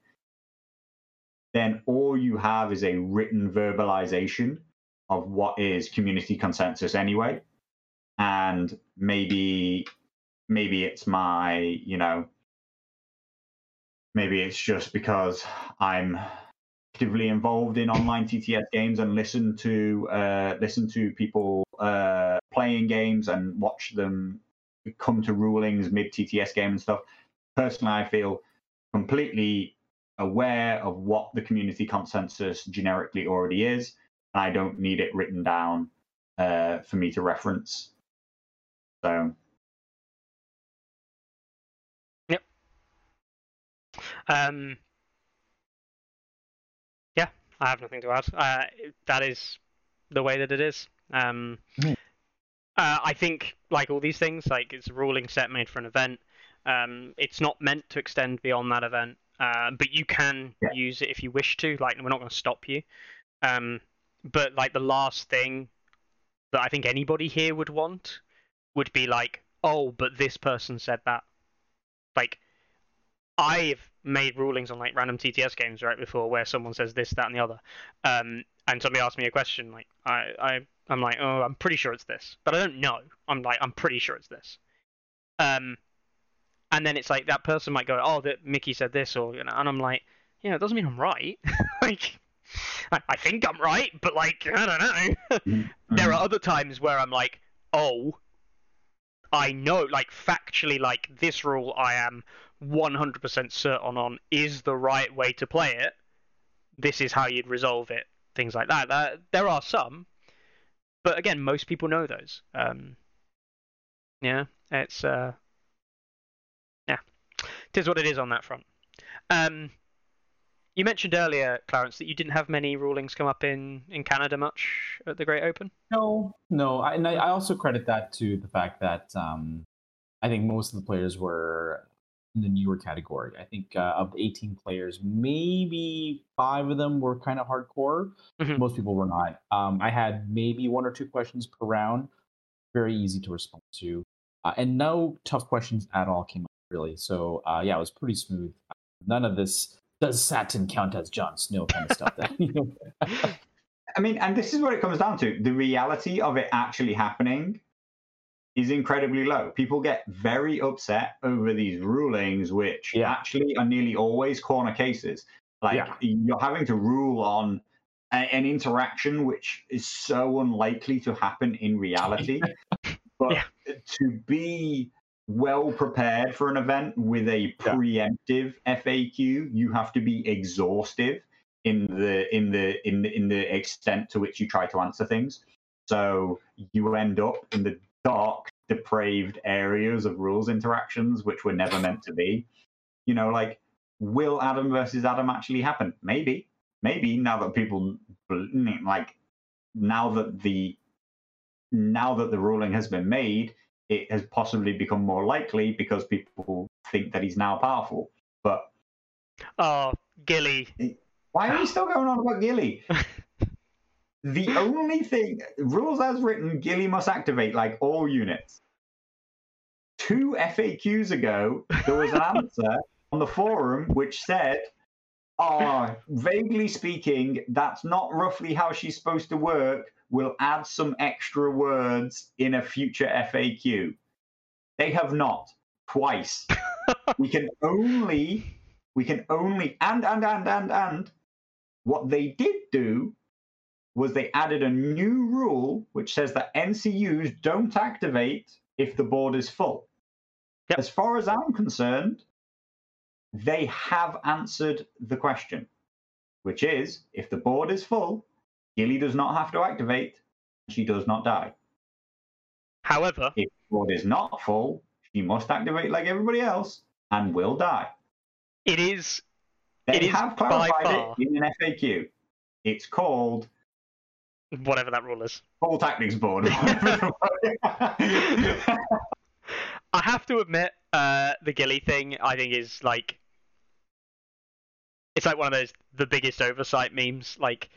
Then all you have is a written verbalization of what is community consensus anyway. And maybe maybe it's my, you know, maybe it's just because I'm actively involved in online TTS games and listen to uh, listen to people uh, playing games and watch them come to rulings mid TTS game and stuff. Personally, I feel completely aware of what the community consensus generically already is. and I don't need it written down uh, for me to reference. So Yep. Um, yeah, I have nothing to add. Uh, that is the way that it is. Um, uh, I think, like all these things, like it's a ruling set made for an event. Um, it's not meant to extend beyond that event, uh, but you can Yeah. use it if you wish to. Like, we're not going to stop you. Um, but like the last thing that I think anybody here would want would be like, oh, but this person said that. Like, I've made rulings on like random TTS games right before where someone says this, that, and the other, um, and somebody asks me a question like I, I, I'm like, oh, I'm pretty sure it's this, but I don't know. I'm like, I'm pretty sure it's this. Um, and then it's like that person might go, oh, that Mickey said this, or you know, and I'm like, yeah, it doesn't mean I'm right. like, I, I think I'm right, but like, I don't know. mm-hmm. there are other times where I'm like, oh, I know, like factually, like this rule I am 100% certain on is the right way to play it. This is how you'd resolve it. Things like that. that there are some, but again, most people know those. Um, yeah, it's uh, it is what it is on that front. Um, you mentioned earlier, Clarence, that you didn't have many rulings come up in in Canada much at the Great Open. No, no, I, and I, I also credit that to the fact that um, I think most of the players were in the newer category. I think uh, of the 18 players, maybe five of them were kind of hardcore. Mhm. Most people were not. Um, I had maybe one or two questions per round, very easy to respond to, uh, and no tough questions at all came up really. So uh, yeah, it was pretty smooth. None of this does Satin count as Jon Snow kind of stuff. That you know. I mean, and this is what it comes down to. The reality of it actually happening is incredibly low. People get very upset over these rulings, which Yeah. actually are nearly always corner cases. Like Yeah. you're having to rule on a, an interaction which is so unlikely to happen in reality. but Yeah. to be well prepared for an event with a preemptive FAQ, you have to be exhaustive in the in the in the in the extent to which you try to answer things. So you end up in the dark, depraved areas of rules interactions which were never meant to be. You know, like will Adam versus Adam actually happen? Maybe, maybe now that people like now that the now that the ruling has been made, it has possibly become more likely because people think that he's now powerful. But Oh, Gilly. why are we still going on about Gilly? the only thing rules as written, Gilly must activate like all units. Two FAQs ago, there was an answer on the forum which said, "Oh, vaguely speaking, that's not roughly how she's supposed to work. We'll add some extra words in a future FAQ." They have not twice. we can only, we can only, and and and and and. What they did do was they added a new rule which says that NCUs don't activate if the board is full. Yep. As far as I'm concerned, they have answered the question, which is if the board is full, Gilly does not have to activate, she does not die. However, If the board is not full, she must activate like everybody else and will die. it is They It is have by clarified it in an FAQ. It's called whatever that rule is. Full Tactics Board. I have to admit, uh, the Gilly thing I think is like it's like one of those the biggest oversight memes. Like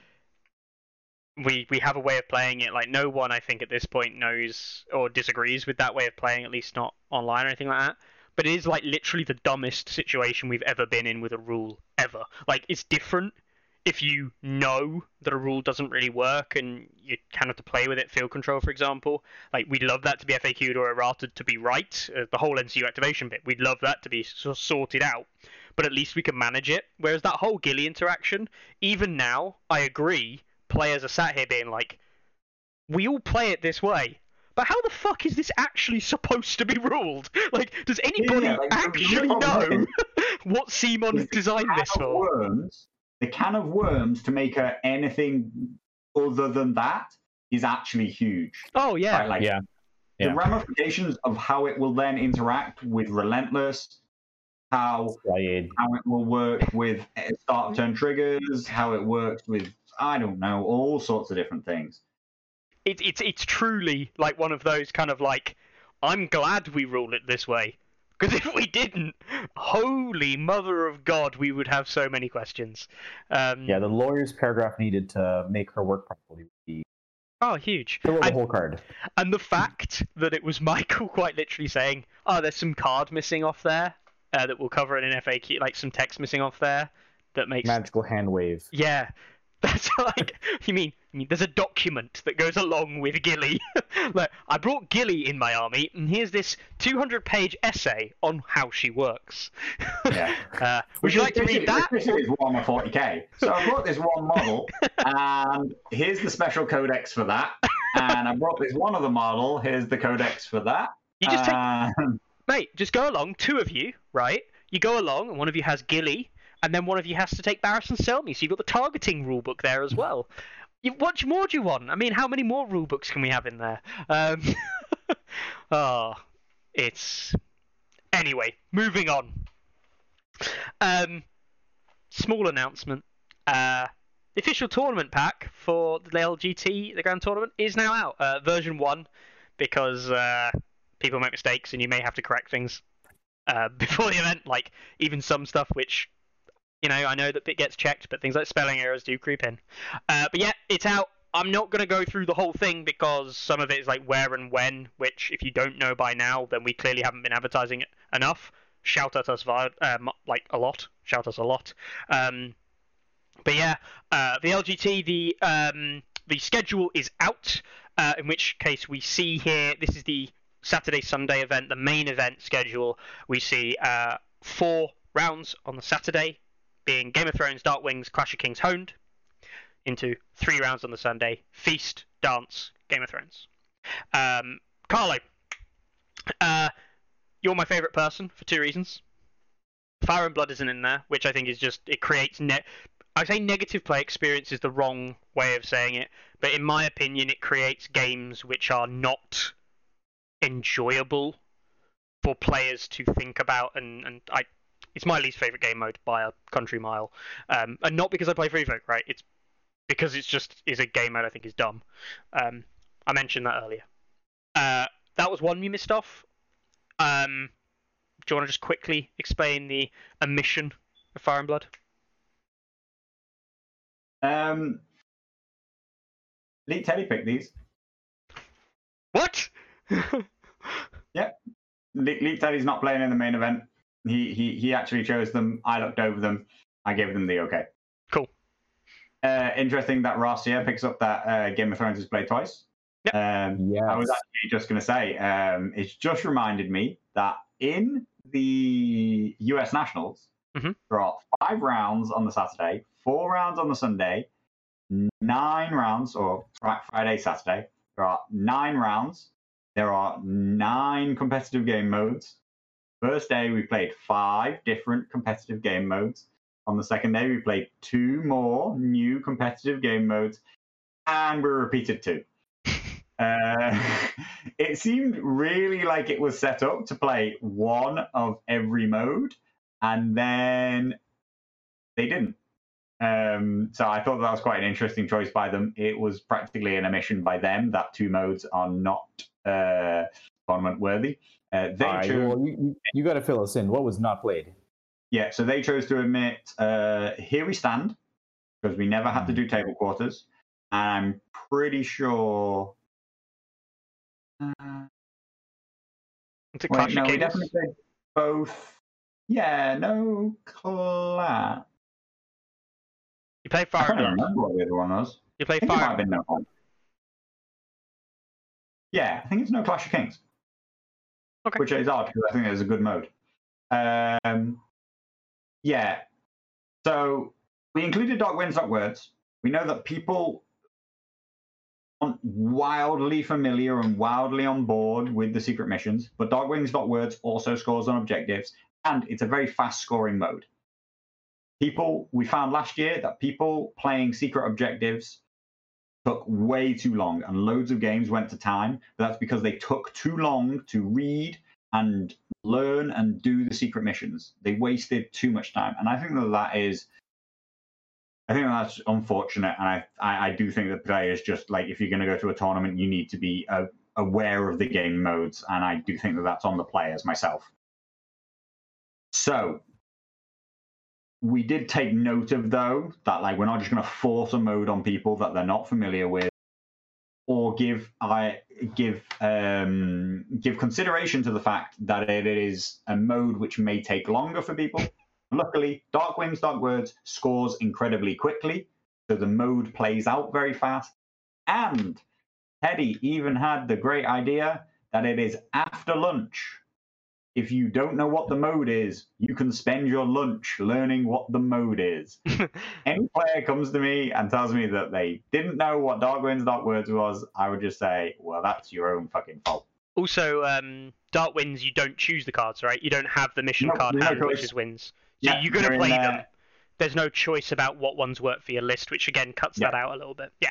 we we have a way of playing it. Like no one I think at this point knows or disagrees with that way of playing, at least not online or anything like that. But it is like literally the dumbest situation we've ever been in with a rule ever. Like it's different if you know that a rule doesn't really work and you kind of have to play with it, field control, for example. Like we'd love that to be FAQ'd or errated to be right, uh, the whole NCU activation bit. We'd love that to be sorted out, but at least we can manage it. Whereas that whole Gilly interaction, even now, I agree. Players are sat here being like, "We all play it this way." But how the fuck is this actually supposed to be ruled? Like, does anybody Yeah, like, actually know what CMON is the designed this can of for? worms, the can of worms to make her anything other than that is actually huge. Oh yeah, Right? Like Yeah. the Yeah. ramifications of how it will then interact with Relentless, how how it will work with start of turn triggers, how it works with I don't know all sorts of different things. it, it's it's truly like one of those kind of like I'm glad we rule it this way because if we didn't, holy mother of God, we would have so many questions. Um, Yeah, the lawyer's paragraph needed to make her work properly would be Oh, huge. fill out the And, whole card. and the fact that it was Michael quite literally saying, "Oh, there's some card missing off there uh, that we'll cover in an FAQ, like some text missing off there that makes Magical hand wave. Yeah, that's like you mean. You mean there's a document that goes along with Gilly. like I brought Gilly in my army, and here's this 200-page essay on how she works. Yeah. uh, would you like to read that? This is one of 40k. So I brought this one model, and here's the special codex for that. And I brought this one other model. Here's the codex for that. You just take, Um, mate, just go along. Two of you, right? You go along, and one of you has Gilly, and then one of you has to take Barristan Selmy. So you've got the targeting rulebook there as well. You, what more do you want? I mean, how many more rulebooks can we have in there? Um, oh, it's anyway. Moving on. Um, small announcement. Uh, the official tournament pack for the LGT, the Grand Tournament, is now out. Uh, version one, because uh, people make mistakes and you may have to correct things uh, before the event. Like even some stuff which, you know, I know that it gets checked, but things like spelling errors do creep in. Uh, but yeah, it's out. I'm not going to go through the whole thing because some of it is like where and when, which if you don't know by now, then we clearly haven't been advertising it enough. Shout at us via, um, like a lot. Shout us a lot. Um, but yeah, uh, the LGT, the um, the schedule is out. Uh, in which case we see here, this is the Saturday Sunday event, the main event schedule. We see uh, four rounds on the Saturday, being Game of Thrones, Dark Wings, Clash of Kings, Honed, into three rounds on the Sunday, Feast, Dance, Game of Thrones. Um, Carlo, uh, you're my favourite person for two reasons. Fire and Blood isn't in there, which I think is just it creates net. I say negative play experience is the wrong way of saying it, but in my opinion, it creates games which are not enjoyable for players to think about, and, and I, it's my least favorite game mode by a country mile, um, and not because I play Free Folk, right? It's because it's just is a game mode I think is dumb. Um, I mentioned that earlier. Uh, that was one you missed off. Um, do you want to just quickly explain the omission of Fire and Blood? Um, Lee Teddy picked these. What? Le- Leap Teddy's not playing in the main event. He he he actually chose them. I looked over them. I gave them the okay. Cool. Uh, interesting that Ross picks up that uh, Game of Thrones has played twice. Yep. Um, Yeah. I was actually just going to say, um, it's just reminded me that in the US Nationals, Mhm. there are five rounds on the Saturday, four rounds on the Sunday, nine rounds, or Friday, Saturday. There are nine rounds. There are nine competitive game modes. First day, we played five different competitive game modes. On the second day, we played two more new competitive game modes, and we repeated two. Uh, it seemed really like it was set up to play one of every mode, and then they didn't. Um, so I thought that was quite an interesting choice by them. It was practically an omission by them that two modes are not uh, tournament worthy. Uh, they All right, chose, well, you, you, you got to fill us in. What was not played? yeah, so they chose to omit uh, here we stand because we never had to do table quarters. And I'm pretty sure. Uh, It's a Wait, Clash no, of we Kings. definitely played both. Yeah, no clash. You play fire. I Fire can't remember what the other one was. You play I think it might Fire. have been no clash. Yeah, I think it's no Clash of Kings. Okay. Which is odd because I think it's a good mode. Um, yeah. So we included Dark Wings, Dark Words. We know that people aren't wildly familiar and wildly on board with the secret missions, but Dark Wings, Dark Words also scores on objectives, and it's a very fast scoring mode. People, we found last year that people playing secret objectives took way too long, and loads of games went to time. But that's because they took too long to read and learn and do the secret missions. They wasted too much time, and I think that that is. I think that's unfortunate, and I, I, I do think that players just like if you're going to go to a tournament, you need to be uh, aware of the game modes, and I do think that that's on the players myself. So we did take note of though that like we're not just going to force a mode on people that they're not familiar with or give i give um give consideration to the fact that it is a mode which may take longer for people. Luckily dark wings dark words scores incredibly quickly so the mode plays out very fast. And teddy even had the great idea that it is after lunch if you don't know what the mode is, you can spend your lunch learning what the mode is. Any player comes to me and tells me that they didn't know what Dark Wings, Dark Words was, I would just say, well, that's your own fucking fault. Also, um, Dark Wings, you don't choose the cards, right? You don't have the mission No, card no hand, which is wins. So Yeah, you're going to play there. them. There's no choice about what ones work for your list, which again cuts Yeah. that out a little bit. Yeah.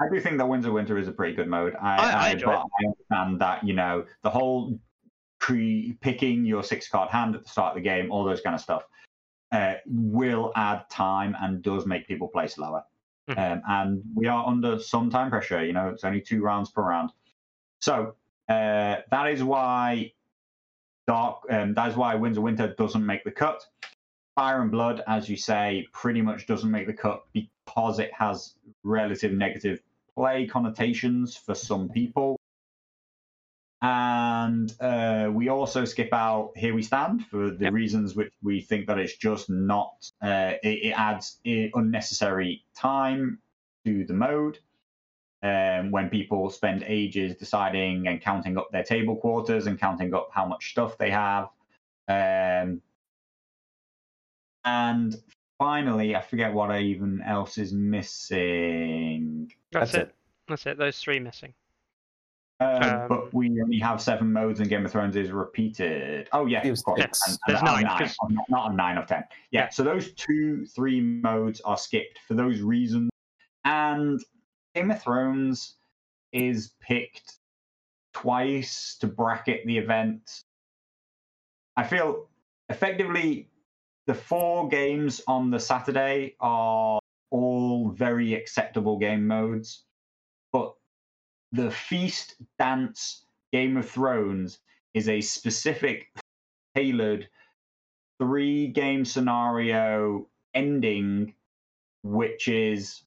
I do think that Winds of Winter is a pretty good mode. I, I- I I understand that, you know, the whole pre picking your six card hand at the start of the game, all those kind of stuff, uh, will add time and does make people play slower. Mhm. Um, and we are under some time pressure. You know, it's only two rounds per round. So uh, that is why Dark. Um, that is why Winds of Winter doesn't make the cut. Fire and Blood, as you say, pretty much doesn't make the cut because it has relative negative play connotations for some people. And uh, we also skip out Here We Stand for the Yep. reasons which we think that it's just not, uh, it, it adds unnecessary time to the mode. Um, when people spend ages deciding and counting up their table quarters and counting up how much stuff they have. Um, and finally, I forget what I even else is missing. That's, That's it. That's it. Those three missing. Um, Um, but we only have seven modes, and Game of Thrones is repeated. Oh yeah, It was of course. six. And- There's and nine, nine, 'cause- not, not a nine of ten. Yeah, Yeah. so those two, three modes are skipped for those reasons. And Game of Thrones is picked twice to bracket the event. I feel effectively the four games on the Saturday are all very acceptable game modes, but the feast, dance, Game of Thrones is a specific, tailored three game scenario ending, which is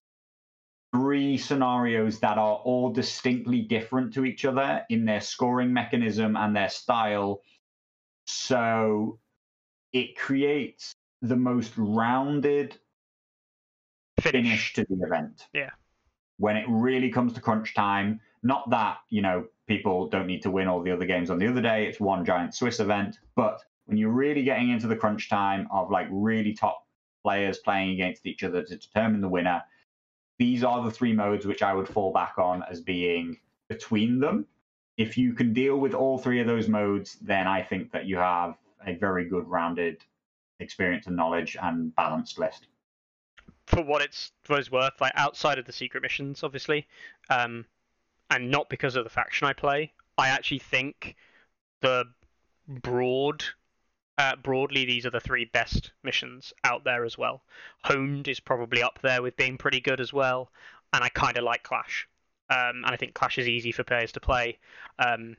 three scenarios that are all distinctly different to each other in their scoring mechanism and their style. So it creates the most rounded Finish. finish to the event. Yeah. When it really comes to crunch time, not that, you know, people don't need to win all the other games on the other day, it's one giant Swiss event, but when you're really getting into the crunch time of like really top players playing against each other to determine the winner, these are the three modes which I would fall back on as being between them. If you can deal with all three of those modes, then I think that you have a very good rounded experience and knowledge and balanced list. for what it's for it's worth, like outside of the secret missions, obviously, um, and not because of the faction I play, I actually think the broad, uh, broadly, these are the three best missions out there as well. Honed is probably up there with being pretty good as well, and I kind of like Clash, um, and I think Clash is easy for players to play. Um,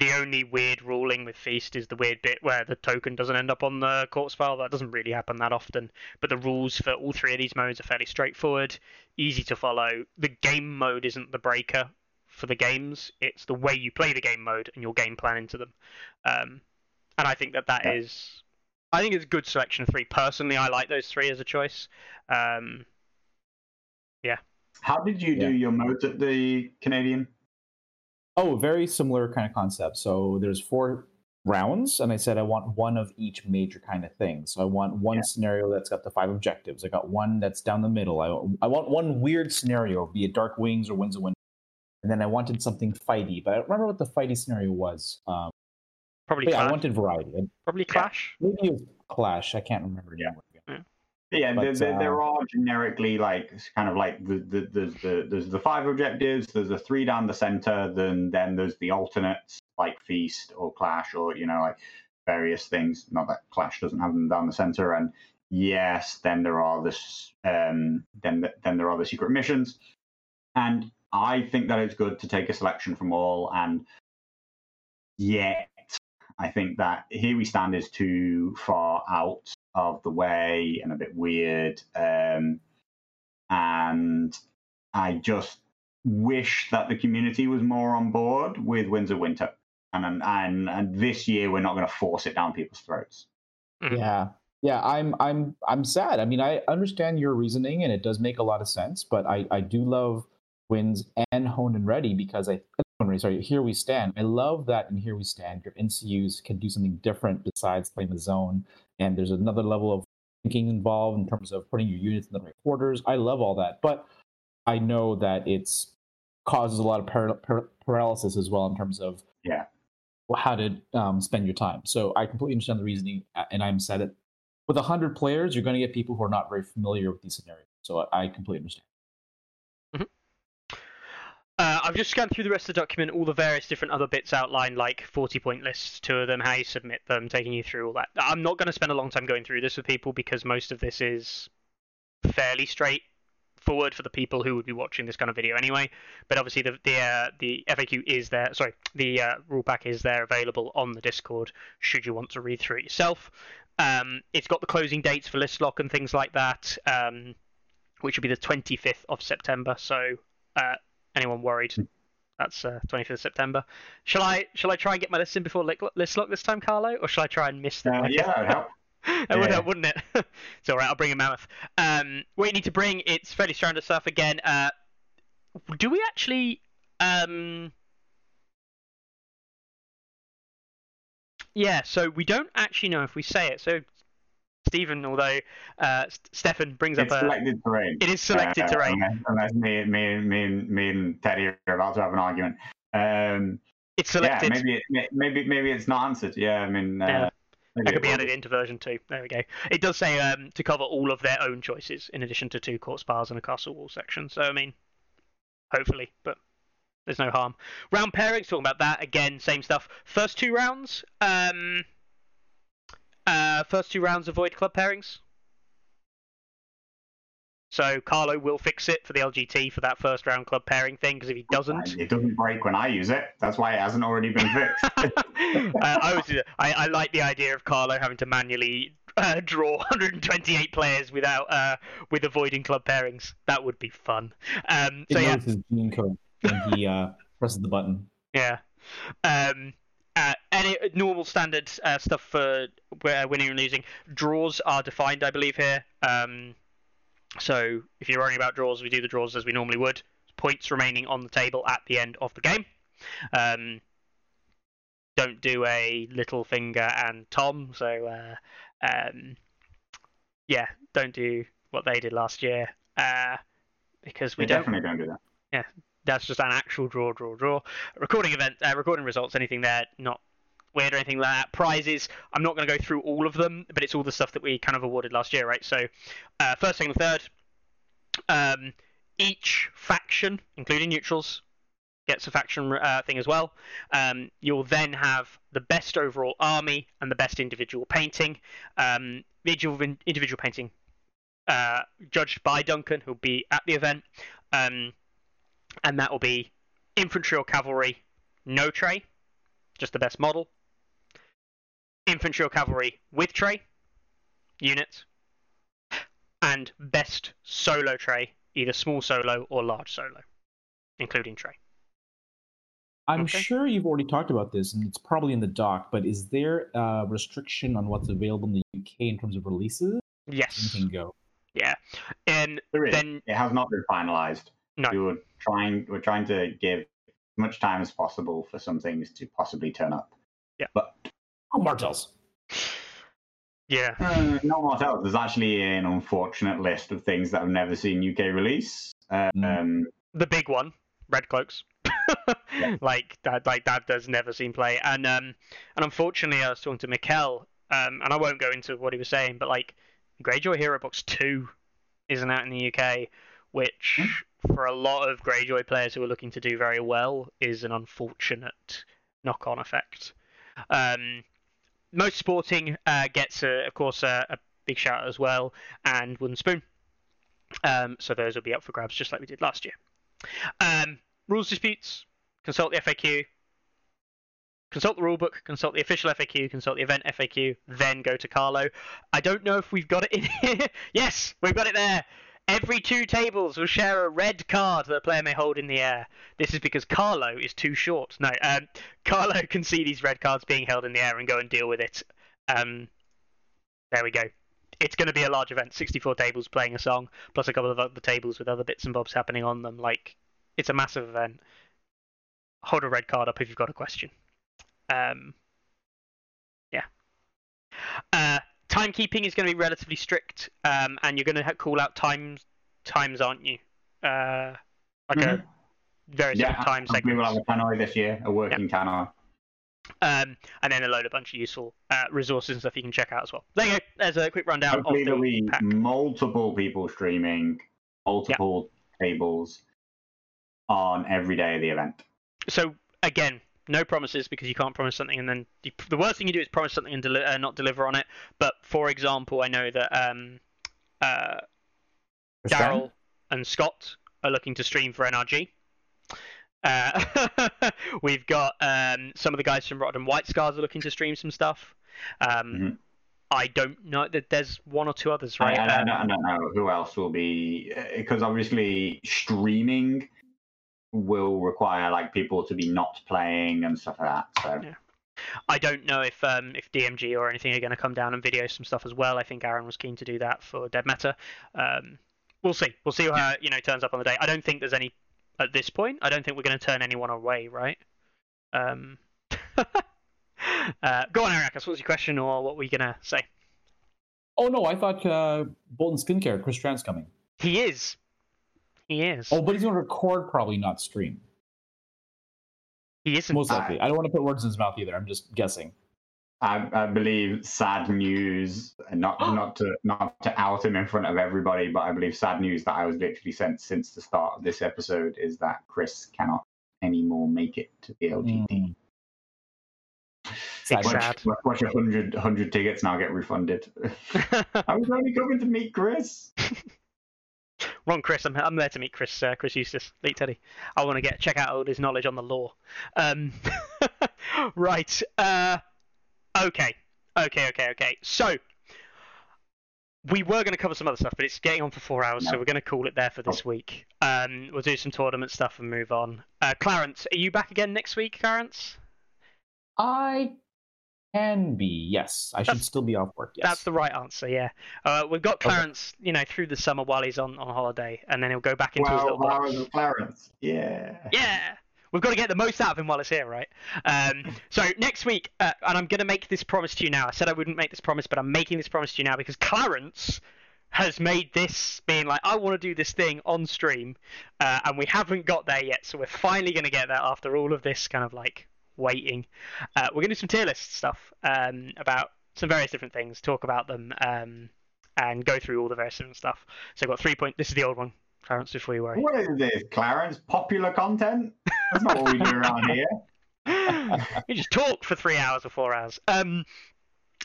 the only weird ruling with Feast is the weird bit where the token doesn't end up on the corpse pile. That doesn't really happen that often. But the rules for all three of these modes are fairly straightforward, easy to follow. The game mode isn't the breaker for the games; it's the way you play the game mode and your game plan into them. Um, and I think that that Yeah. is, I think it's a good selection of three. Personally, I like those three as a choice. Um, yeah. How did you do your modes at the Canadian? Oh, very similar kind of concept. So there's four rounds, and I said I want one of each major kind of thing. So I want one Yeah. scenario that's got the five objectives. I got one that's down the middle. I, I want one weird scenario, be it Dark Wings or Winds of Wind. And then I wanted something fighty, but I don't remember what the fighty scenario was. Um, probably yeah, I wanted variety. Probably Clash. Maybe it was Clash. I can't remember Yeah. anymore. Yeah, But, they're, they're, uh, all generically like kind of like the, the, there's the there's the five objectives, there's the three down the center, then then there's the alternates like feast or clash or you know like various things. Not that clash doesn't have them down the center, and yes, then there are this um then then there are the secret missions, and I think that it's good to take a selection from all, and yet I think that here we stand is too far out of the way and a bit weird. Um, and I just wish that the community was more on board with Winds of Winter. And, and, and this year, we're not going to force it down people's throats. Mhm. Yeah. Yeah, I'm I'm I'm sad. I mean, I understand your reasoning and it does make a lot of sense, but I I do love Wins and Honed and Ready because I sorry, Here We Stand. I love that in Here We Stand, your NCUs can do something different besides playing the zone, and there's another level of thinking involved in terms of putting your units in the right quarters. I love all that, but I know that it's causes a lot of par- par- paralysis as well in terms of Yeah. how to um, spend your time. So I completely understand the reasoning, uh, and I'm sad that with 100 players, you're going to get people who are not very familiar with these scenarios. So I completely understand. Uh, I've just scanned through the rest of the document, all the various different other bits outlined, like 40 point lists, two of them, how you submit them, taking you through all that. I'm not going to spend a long time going through this with people because most of this is fairly straightforward for the people who would be watching this kind of video anyway. But obviously, the the, uh, the FAQ is there, sorry, the uh, rule pack is there available on the Discord should you want to read through it yourself. Um, it's got the closing dates for list lock and things like that, um, which will be the 25th of September. So, uh, anyone worried? That's uh, 25th of September. Shall I shall I try and get my list in before list lock this time, Carlo, or shall I try and miss them? Uh, yeah, help. it would Yeah. help, wouldn't it? it's all right. I'll bring a mammoth. Um, what you need to bring, it's fairly standard stuff again. Uh, do we actually? Um, yeah. So we don't actually know if we say it. So Stephen, although uh, Stefan brings It's up a, selected terrain. it is selected Uh, terrain. Unless, unless me, me, me, me and Teddy are about to have an argument. Um, It's yeah, selected. maybe, it, maybe, maybe it's not answered. Yeah, I mean, uh, Yeah. That could be added into version two. There we go. It does say um, to cover all of their own choices, in addition to two court spars and a castle wall section. So I mean, hopefully, but there's no harm. Round pairings, talking about that again, same stuff. First two rounds, um, uh, first two rounds avoid club pairings. So Carlo will fix it for the LGT for that first round club pairing thing because if he doesn't, It doesn't break when I use it. That's why it hasn't already been fixed. uh, I, was, I, I like the idea of Carlo having to manually uh, draw 128 players without uh, with avoiding club pairings. That would be fun. Um, so yeah, knows his gene code when he uh, presses the button. yeah. Um, uh, any normal standard uh, stuff for uh, winning and losing. Draws are defined, I believe, here. Um, so if you're worrying about draws, we do the draws as we normally would. Points remaining on the table at the end of the game. Um, don't do a little finger and Tom. So uh, um, yeah, don't do what they did last year uh, because we we don't definitely don't do that. That's just an actual draw, draw, draw. Recording event, uh, recording results, anything there, not weird or anything like that. Prizes, I'm not going to go through all of them, but it's all the stuff that we kind of awarded last year, right? So, uh, first, second, third. Um, each faction, including neutrals, gets a faction uh, thing as well. Um, you'll then have the best overall army and the best individual painting. Um, individual, individual painting uh, judged by Duncan, who'll be at the event. Um, and that will be infantry or cavalry, no tray, just the best model. Infantry or cavalry with tray, units, and best solo tray, either small solo or large solo, including tray. I'm Okay. sure you've already talked about this, and it's probably in the doc. But is there a restriction on what's available in the UK in terms of releases? Yes, Anything go? yeah, and There is. then It has not been finalized. No. We were trying. We're trying to give as much time as possible for some things to possibly turn up. Yeah. But Oh, Martells. yeah, uh, not much else. There's actually an unfortunate list of things that I've never seen UK release. Mm. Um, the big one, red cloaks. like that, like that does never seen play, and um, and unfortunately, I was talking to Mikel, um, and I won't go into what he was saying, but like Greyjoy Hero Box Two isn't out in the UK, which for a lot of Greyjoy players who are looking to do very well is an unfortunate knock-on effect. Um, most sporting uh, gets, a, of course, a, a big shout as well, and Wooden Spoon. Um, so those will be up for grabs just like we did last year. Um, rules disputes, consult the FAQ, consult the rulebook, consult the official FAQ, consult the event FAQ, then go to Carlo. I don't know if we've got it in here. yes, we've got it there. Every two tables will share a red card that a player may hold in the air. This is because Carlo is too short. No, um, Carlo can see these red cards being held in the air and go and deal with it. Um, there we go. It's going to be a large event. 64 tables playing a song, plus a couple of other tables with other bits and bobs happening on them. Like, it's a massive event. Hold a red card up if you've got a question. Um, yeah. Uh, timekeeping is going to be relatively strict, um, and you're going to call out times, times, aren't you? Uh, like Mhm. a very yeah, time we will have a tannoy this year, a working tannoy. Um, and then a load of bunch of useful uh, resources and stuff you can check out as well. There you go. There's a quick rundown of Hopefully, there'll be pack. multiple people streaming, multiple tables on every day of the event. So again, no promises because you can't promise something and then you, the worst thing you do is promise something and deli- uh, not deliver on it. But for example, I know that um, uh, Daryl and Scott are looking to stream for NRG. Uh, we've got um, some of the guys from Rotterdam White Scars are looking to stream some stuff. Um, Mhm. I don't know that there's one or two others, right? I, I Um, don't, I don't know who else will be because obviously streaming will require like people to be not playing and stuff like that. So Yeah. I don't know if um, if DMG or anything are going to come down and video some stuff as well. I think Aaron was keen to do that for Dead Matter. Um, we'll see. We'll see how you know turns up on the day. I don't think there's any at this point. I don't think we're going to turn anyone away, right? Um, uh, go on, Arakas. What's your question, or what were you going to say? Oh no, I thought uh, Bolton Skincare, Chris Strand's coming. He is. He is. Oh, but he's going to record, probably not stream. he isn't. Most likely. I don't want to put words in his mouth either. I'm just guessing. I, I believe sad news, not not to not to out him in front of everybody, but I believe sad news that I was literally sent since the start of this episode is that Chris cannot anymore make it to the LGT. Mm. It's Sad. sad. Watch, watch 100, 100 tickets now get refunded. I was only coming to meet Chris. Wrong, Chris. I'm, I'm there to meet Chris. Uh, Chris Eustace, Leet Teddy. I want to get check out all his knowledge on the law. Um, right. Uh, okay. Okay. Okay. Okay. So we were going to cover some other stuff, but it's getting on for four hours, so we're going to call it there for this week. Um, we'll do some tournament stuff and move on. Uh, Clarence, are you back again next week, Clarence? I can be. Yes, I should still be off work. Yes. That's the right answer. Yeah. Uh, we've got Okay. Clarence, you know, through the summer while he's on, on holiday, and then he'll go back into his little Twelve box. hours of Clarence. Yeah. Yeah. We've got to get the most out of him while it's here, right? Um, so next week, uh, and I'm going to make this promise to you now. I said I wouldn't make this promise, but I'm making this promise to you now because Clarence has made this being like, I want to do this thing on stream, uh, and we haven't got there yet. So we're finally going to get there after all of this kind of like waiting. Uh, we're going to do some tier list stuff um, about some various different things, talk about them, um, and go through all the various different stuff. So I've got three point. This is the old one, Clarence. Before you worry. What is this, Clarence? Popular content? That's not what we do around here. you just talk for three hours or four hours. Um,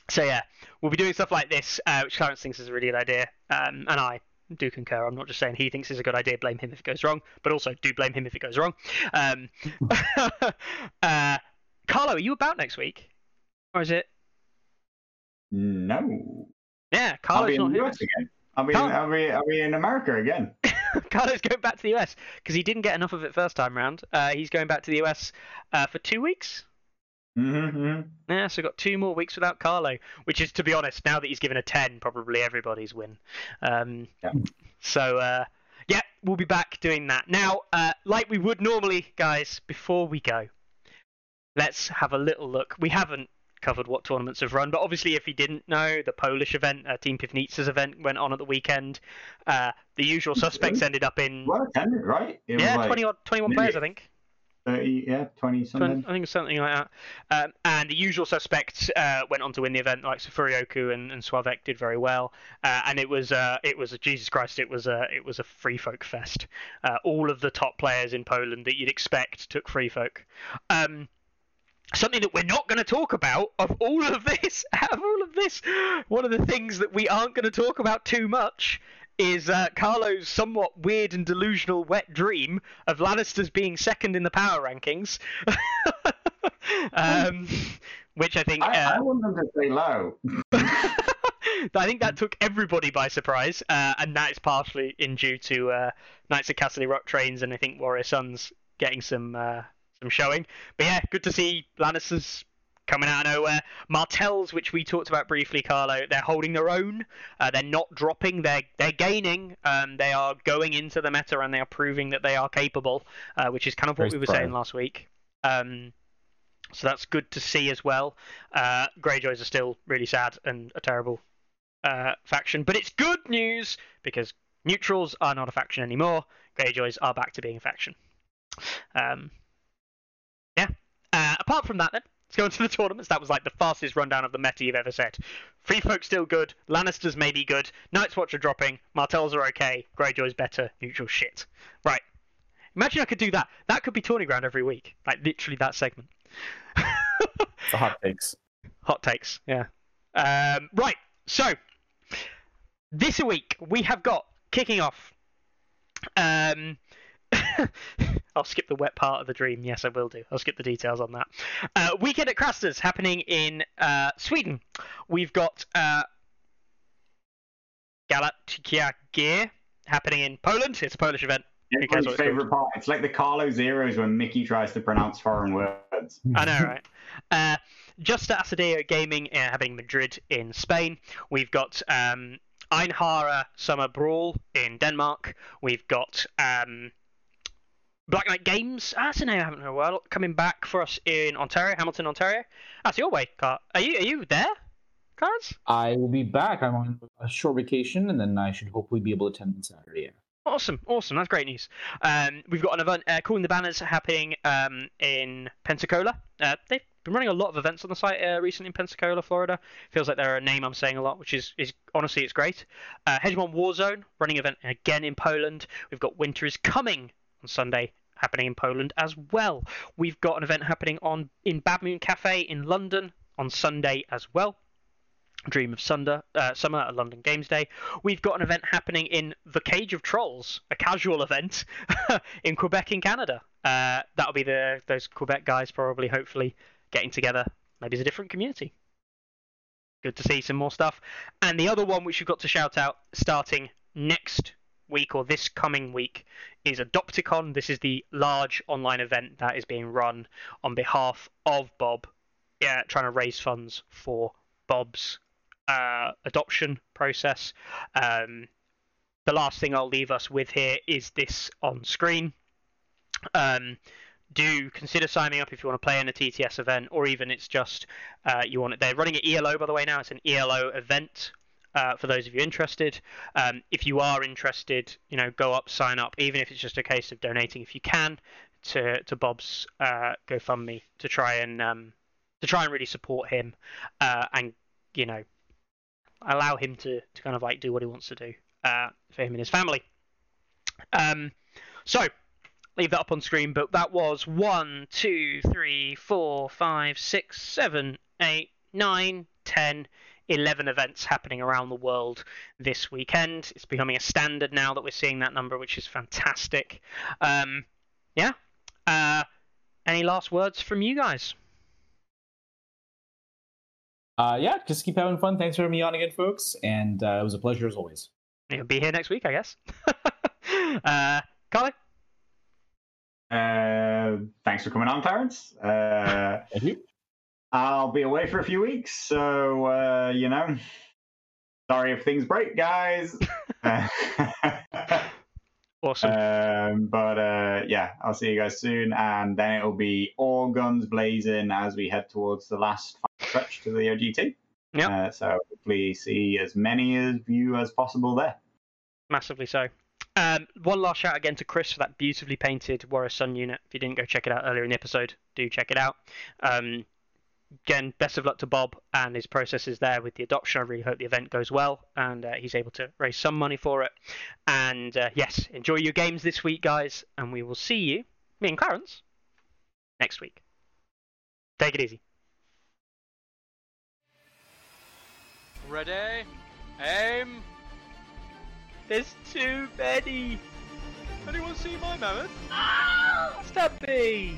so yeah, we'll be doing stuff like this, uh, which Clarence thinks is a really good idea, um, and I do concur. I'm not just saying he thinks it's a good idea. Blame him if it goes wrong, but also do blame him if it goes wrong. Um, uh, Carlo, are you about next week, or is it? No. Yeah, Carlo's not the here. US again. I'll be, Can't- I'll, be, I'll be in America again. Carlo's going back to the US because he didn't get enough of it first time round. Uh, he's going back to the US uh, for two weeks. Mm-hmm. Yeah, so we've got two more weeks without Carlo, which is, to be honest, now that he's given a 10, probably everybody's win. Um, Yeah. So, uh, yeah, we'll be back doing that. Now, uh, like we would normally, guys, before we go, let's have a little look. We haven't covered what tournaments have run, but obviously, if you didn't know, the Polish event, uh, Team Pivnitsa's event, went on at the weekend. Uh, the usual suspects ended up in. Well attended, right? It Yeah, like 20 odd, 21 players, I think. 30, yeah, 20 something. I think it's something like that. Um, and the usual suspects uh, went on to win the event, like Furioku and, and Suavek did very well. Uh, and it was uh, it was Jesus Christ, it was a it was a free folk fest. Uh, all of the top players in Poland that you'd expect took free folk. Um, something that we're not going to talk about of all of this, out of all of this, one of the things that we aren't going to talk about too much is uh, Carlo's somewhat weird and delusional wet dream of Lannisters being second in the power rankings, um, which I think I, uh, I want them to stay low. I think that took everybody by surprise, uh, and that is partially in due to uh, Knights of Casterly Rock trains and I think Warrior Sons getting some uh, some showing. But yeah, good to see Lannisters coming out of nowhere. Martells, which we talked about briefly, Carlo, they're holding their own. Uh, they're not dropping. They're they're gaining. Um, they are going into the meta and they are proving that they are capable, uh, which is kind of what we were saying last week. Um, so that's good to see as well. Uh, Greyjoys are still really sad and a terrible uh, faction, but it's good news because neutrals are not a faction anymore. Greyjoys are back to being a faction. Um, yeah. Uh, apart from that, then let's go into the tournaments. That was like the fastest rundown of the meta you've ever said. Free folk still good. Lannisters may be good. Night's Watch are dropping. Martells are okay. Greyjoys better. Neutral shit. Right. Imagine I could do that. That could be tourney ground every week. Like literally that segment. Hot takes. Hot takes, yeah. Um, right, so this week we have got kicking off. Um, I'll skip the wet part of the dream. Yes, I will do. I'll skip the details on that. Uh, weekend at Craster's happening in uh, Sweden. We've got uh, Galactica Gear happening in Poland. It's a Polish event. Who cares Everybody's it's called? favorite part. It's like the Carlo Zeros when Mickey tries to pronounce foreign words. I know, right? Uh, Just Asadeo Gaming uh, having Madrid in Spain. We've got um, Einhara Summer Brawl in Denmark. We've got um, Black Knight Games. Ah, That's a name I haven't heard a while. Coming back for us in Ontario, Hamilton, Ontario. That's your way, Car. Are you are you there, Cards? I will be back. I'm on a short vacation, and then I should hopefully be able to attend on Saturday. Yeah. Awesome, awesome. That's great news. Um, we've got an event uh, calling the banners happening um, in Pensacola. Uh, they've been running a lot of events on the site uh, recently in Pensacola, Florida. Feels like they're a name I'm saying a lot, which is, is honestly it's great. Uh, Hegemon Warzone running event again in Poland. We've got Winter is Coming on Sunday happening in Poland as well. We've got an event happening on in Bad Moon Cafe in London on Sunday as well. Dream of Sunder, uh, Summer at London Games Day. We've got an event happening in the Cage of Trolls, a casual event in Quebec, in Canada. Uh, that'll be the those Quebec guys probably, hopefully, getting together. Maybe it's a different community. Good to see some more stuff. And the other one which you've got to shout out, starting next week or this coming week, is Adopticon. This is the large online event that is being run on behalf of Bob, yeah, trying to raise funds for Bob's uh, adoption process. Um, the last thing I'll leave us with here is this on screen. Um, do consider signing up if you want to play in a TTS event, or even it's just uh, you want it. They're running an ELO by the way now. It's an ELO event uh, for those of you interested. Um, if you are interested, you know, go up, sign up, even if it's just a case of donating if you can to to Bob's uh, GoFundMe to try and um, to try and really support him uh, and you know allow him to, to kind of like do what he wants to do uh, for him and his family. Um, so leave that up on screen. But that was one, two, three, four, five, six, seven, eight, nine, ten. 11 events happening around the world this weekend. It's becoming a standard now that we're seeing that number, which is fantastic. Um, yeah. Uh, any last words from you guys? Uh, yeah, just keep having fun. Thanks for having me on again, folks. And uh, it was a pleasure as always. You'll be here next week, I guess. uh, Carly? Uh, thanks for coming on, Clarence. Uh, Thank you. I'll be away for a few weeks, so uh, you know, sorry if things break, guys. awesome. Um, but uh, yeah, I'll see you guys soon, and then it'll be all guns blazing as we head towards the last stretch to the OGT. Yeah. Uh, so hopefully see as many of you as possible there. Massively so. Um, one last shout again to Chris for that beautifully painted Warrior Son unit. If you didn't go check it out earlier in the episode, do check it out. Um, again, best of luck to Bob and his processes there with the adoption. I really hope the event goes well and uh, he's able to raise some money for it. And uh, yes, enjoy your games this week, guys, and we will see you, me and Clarence, next week. Take it easy. Ready? Aim! There's too many. Anyone see my mammoth? Stubby!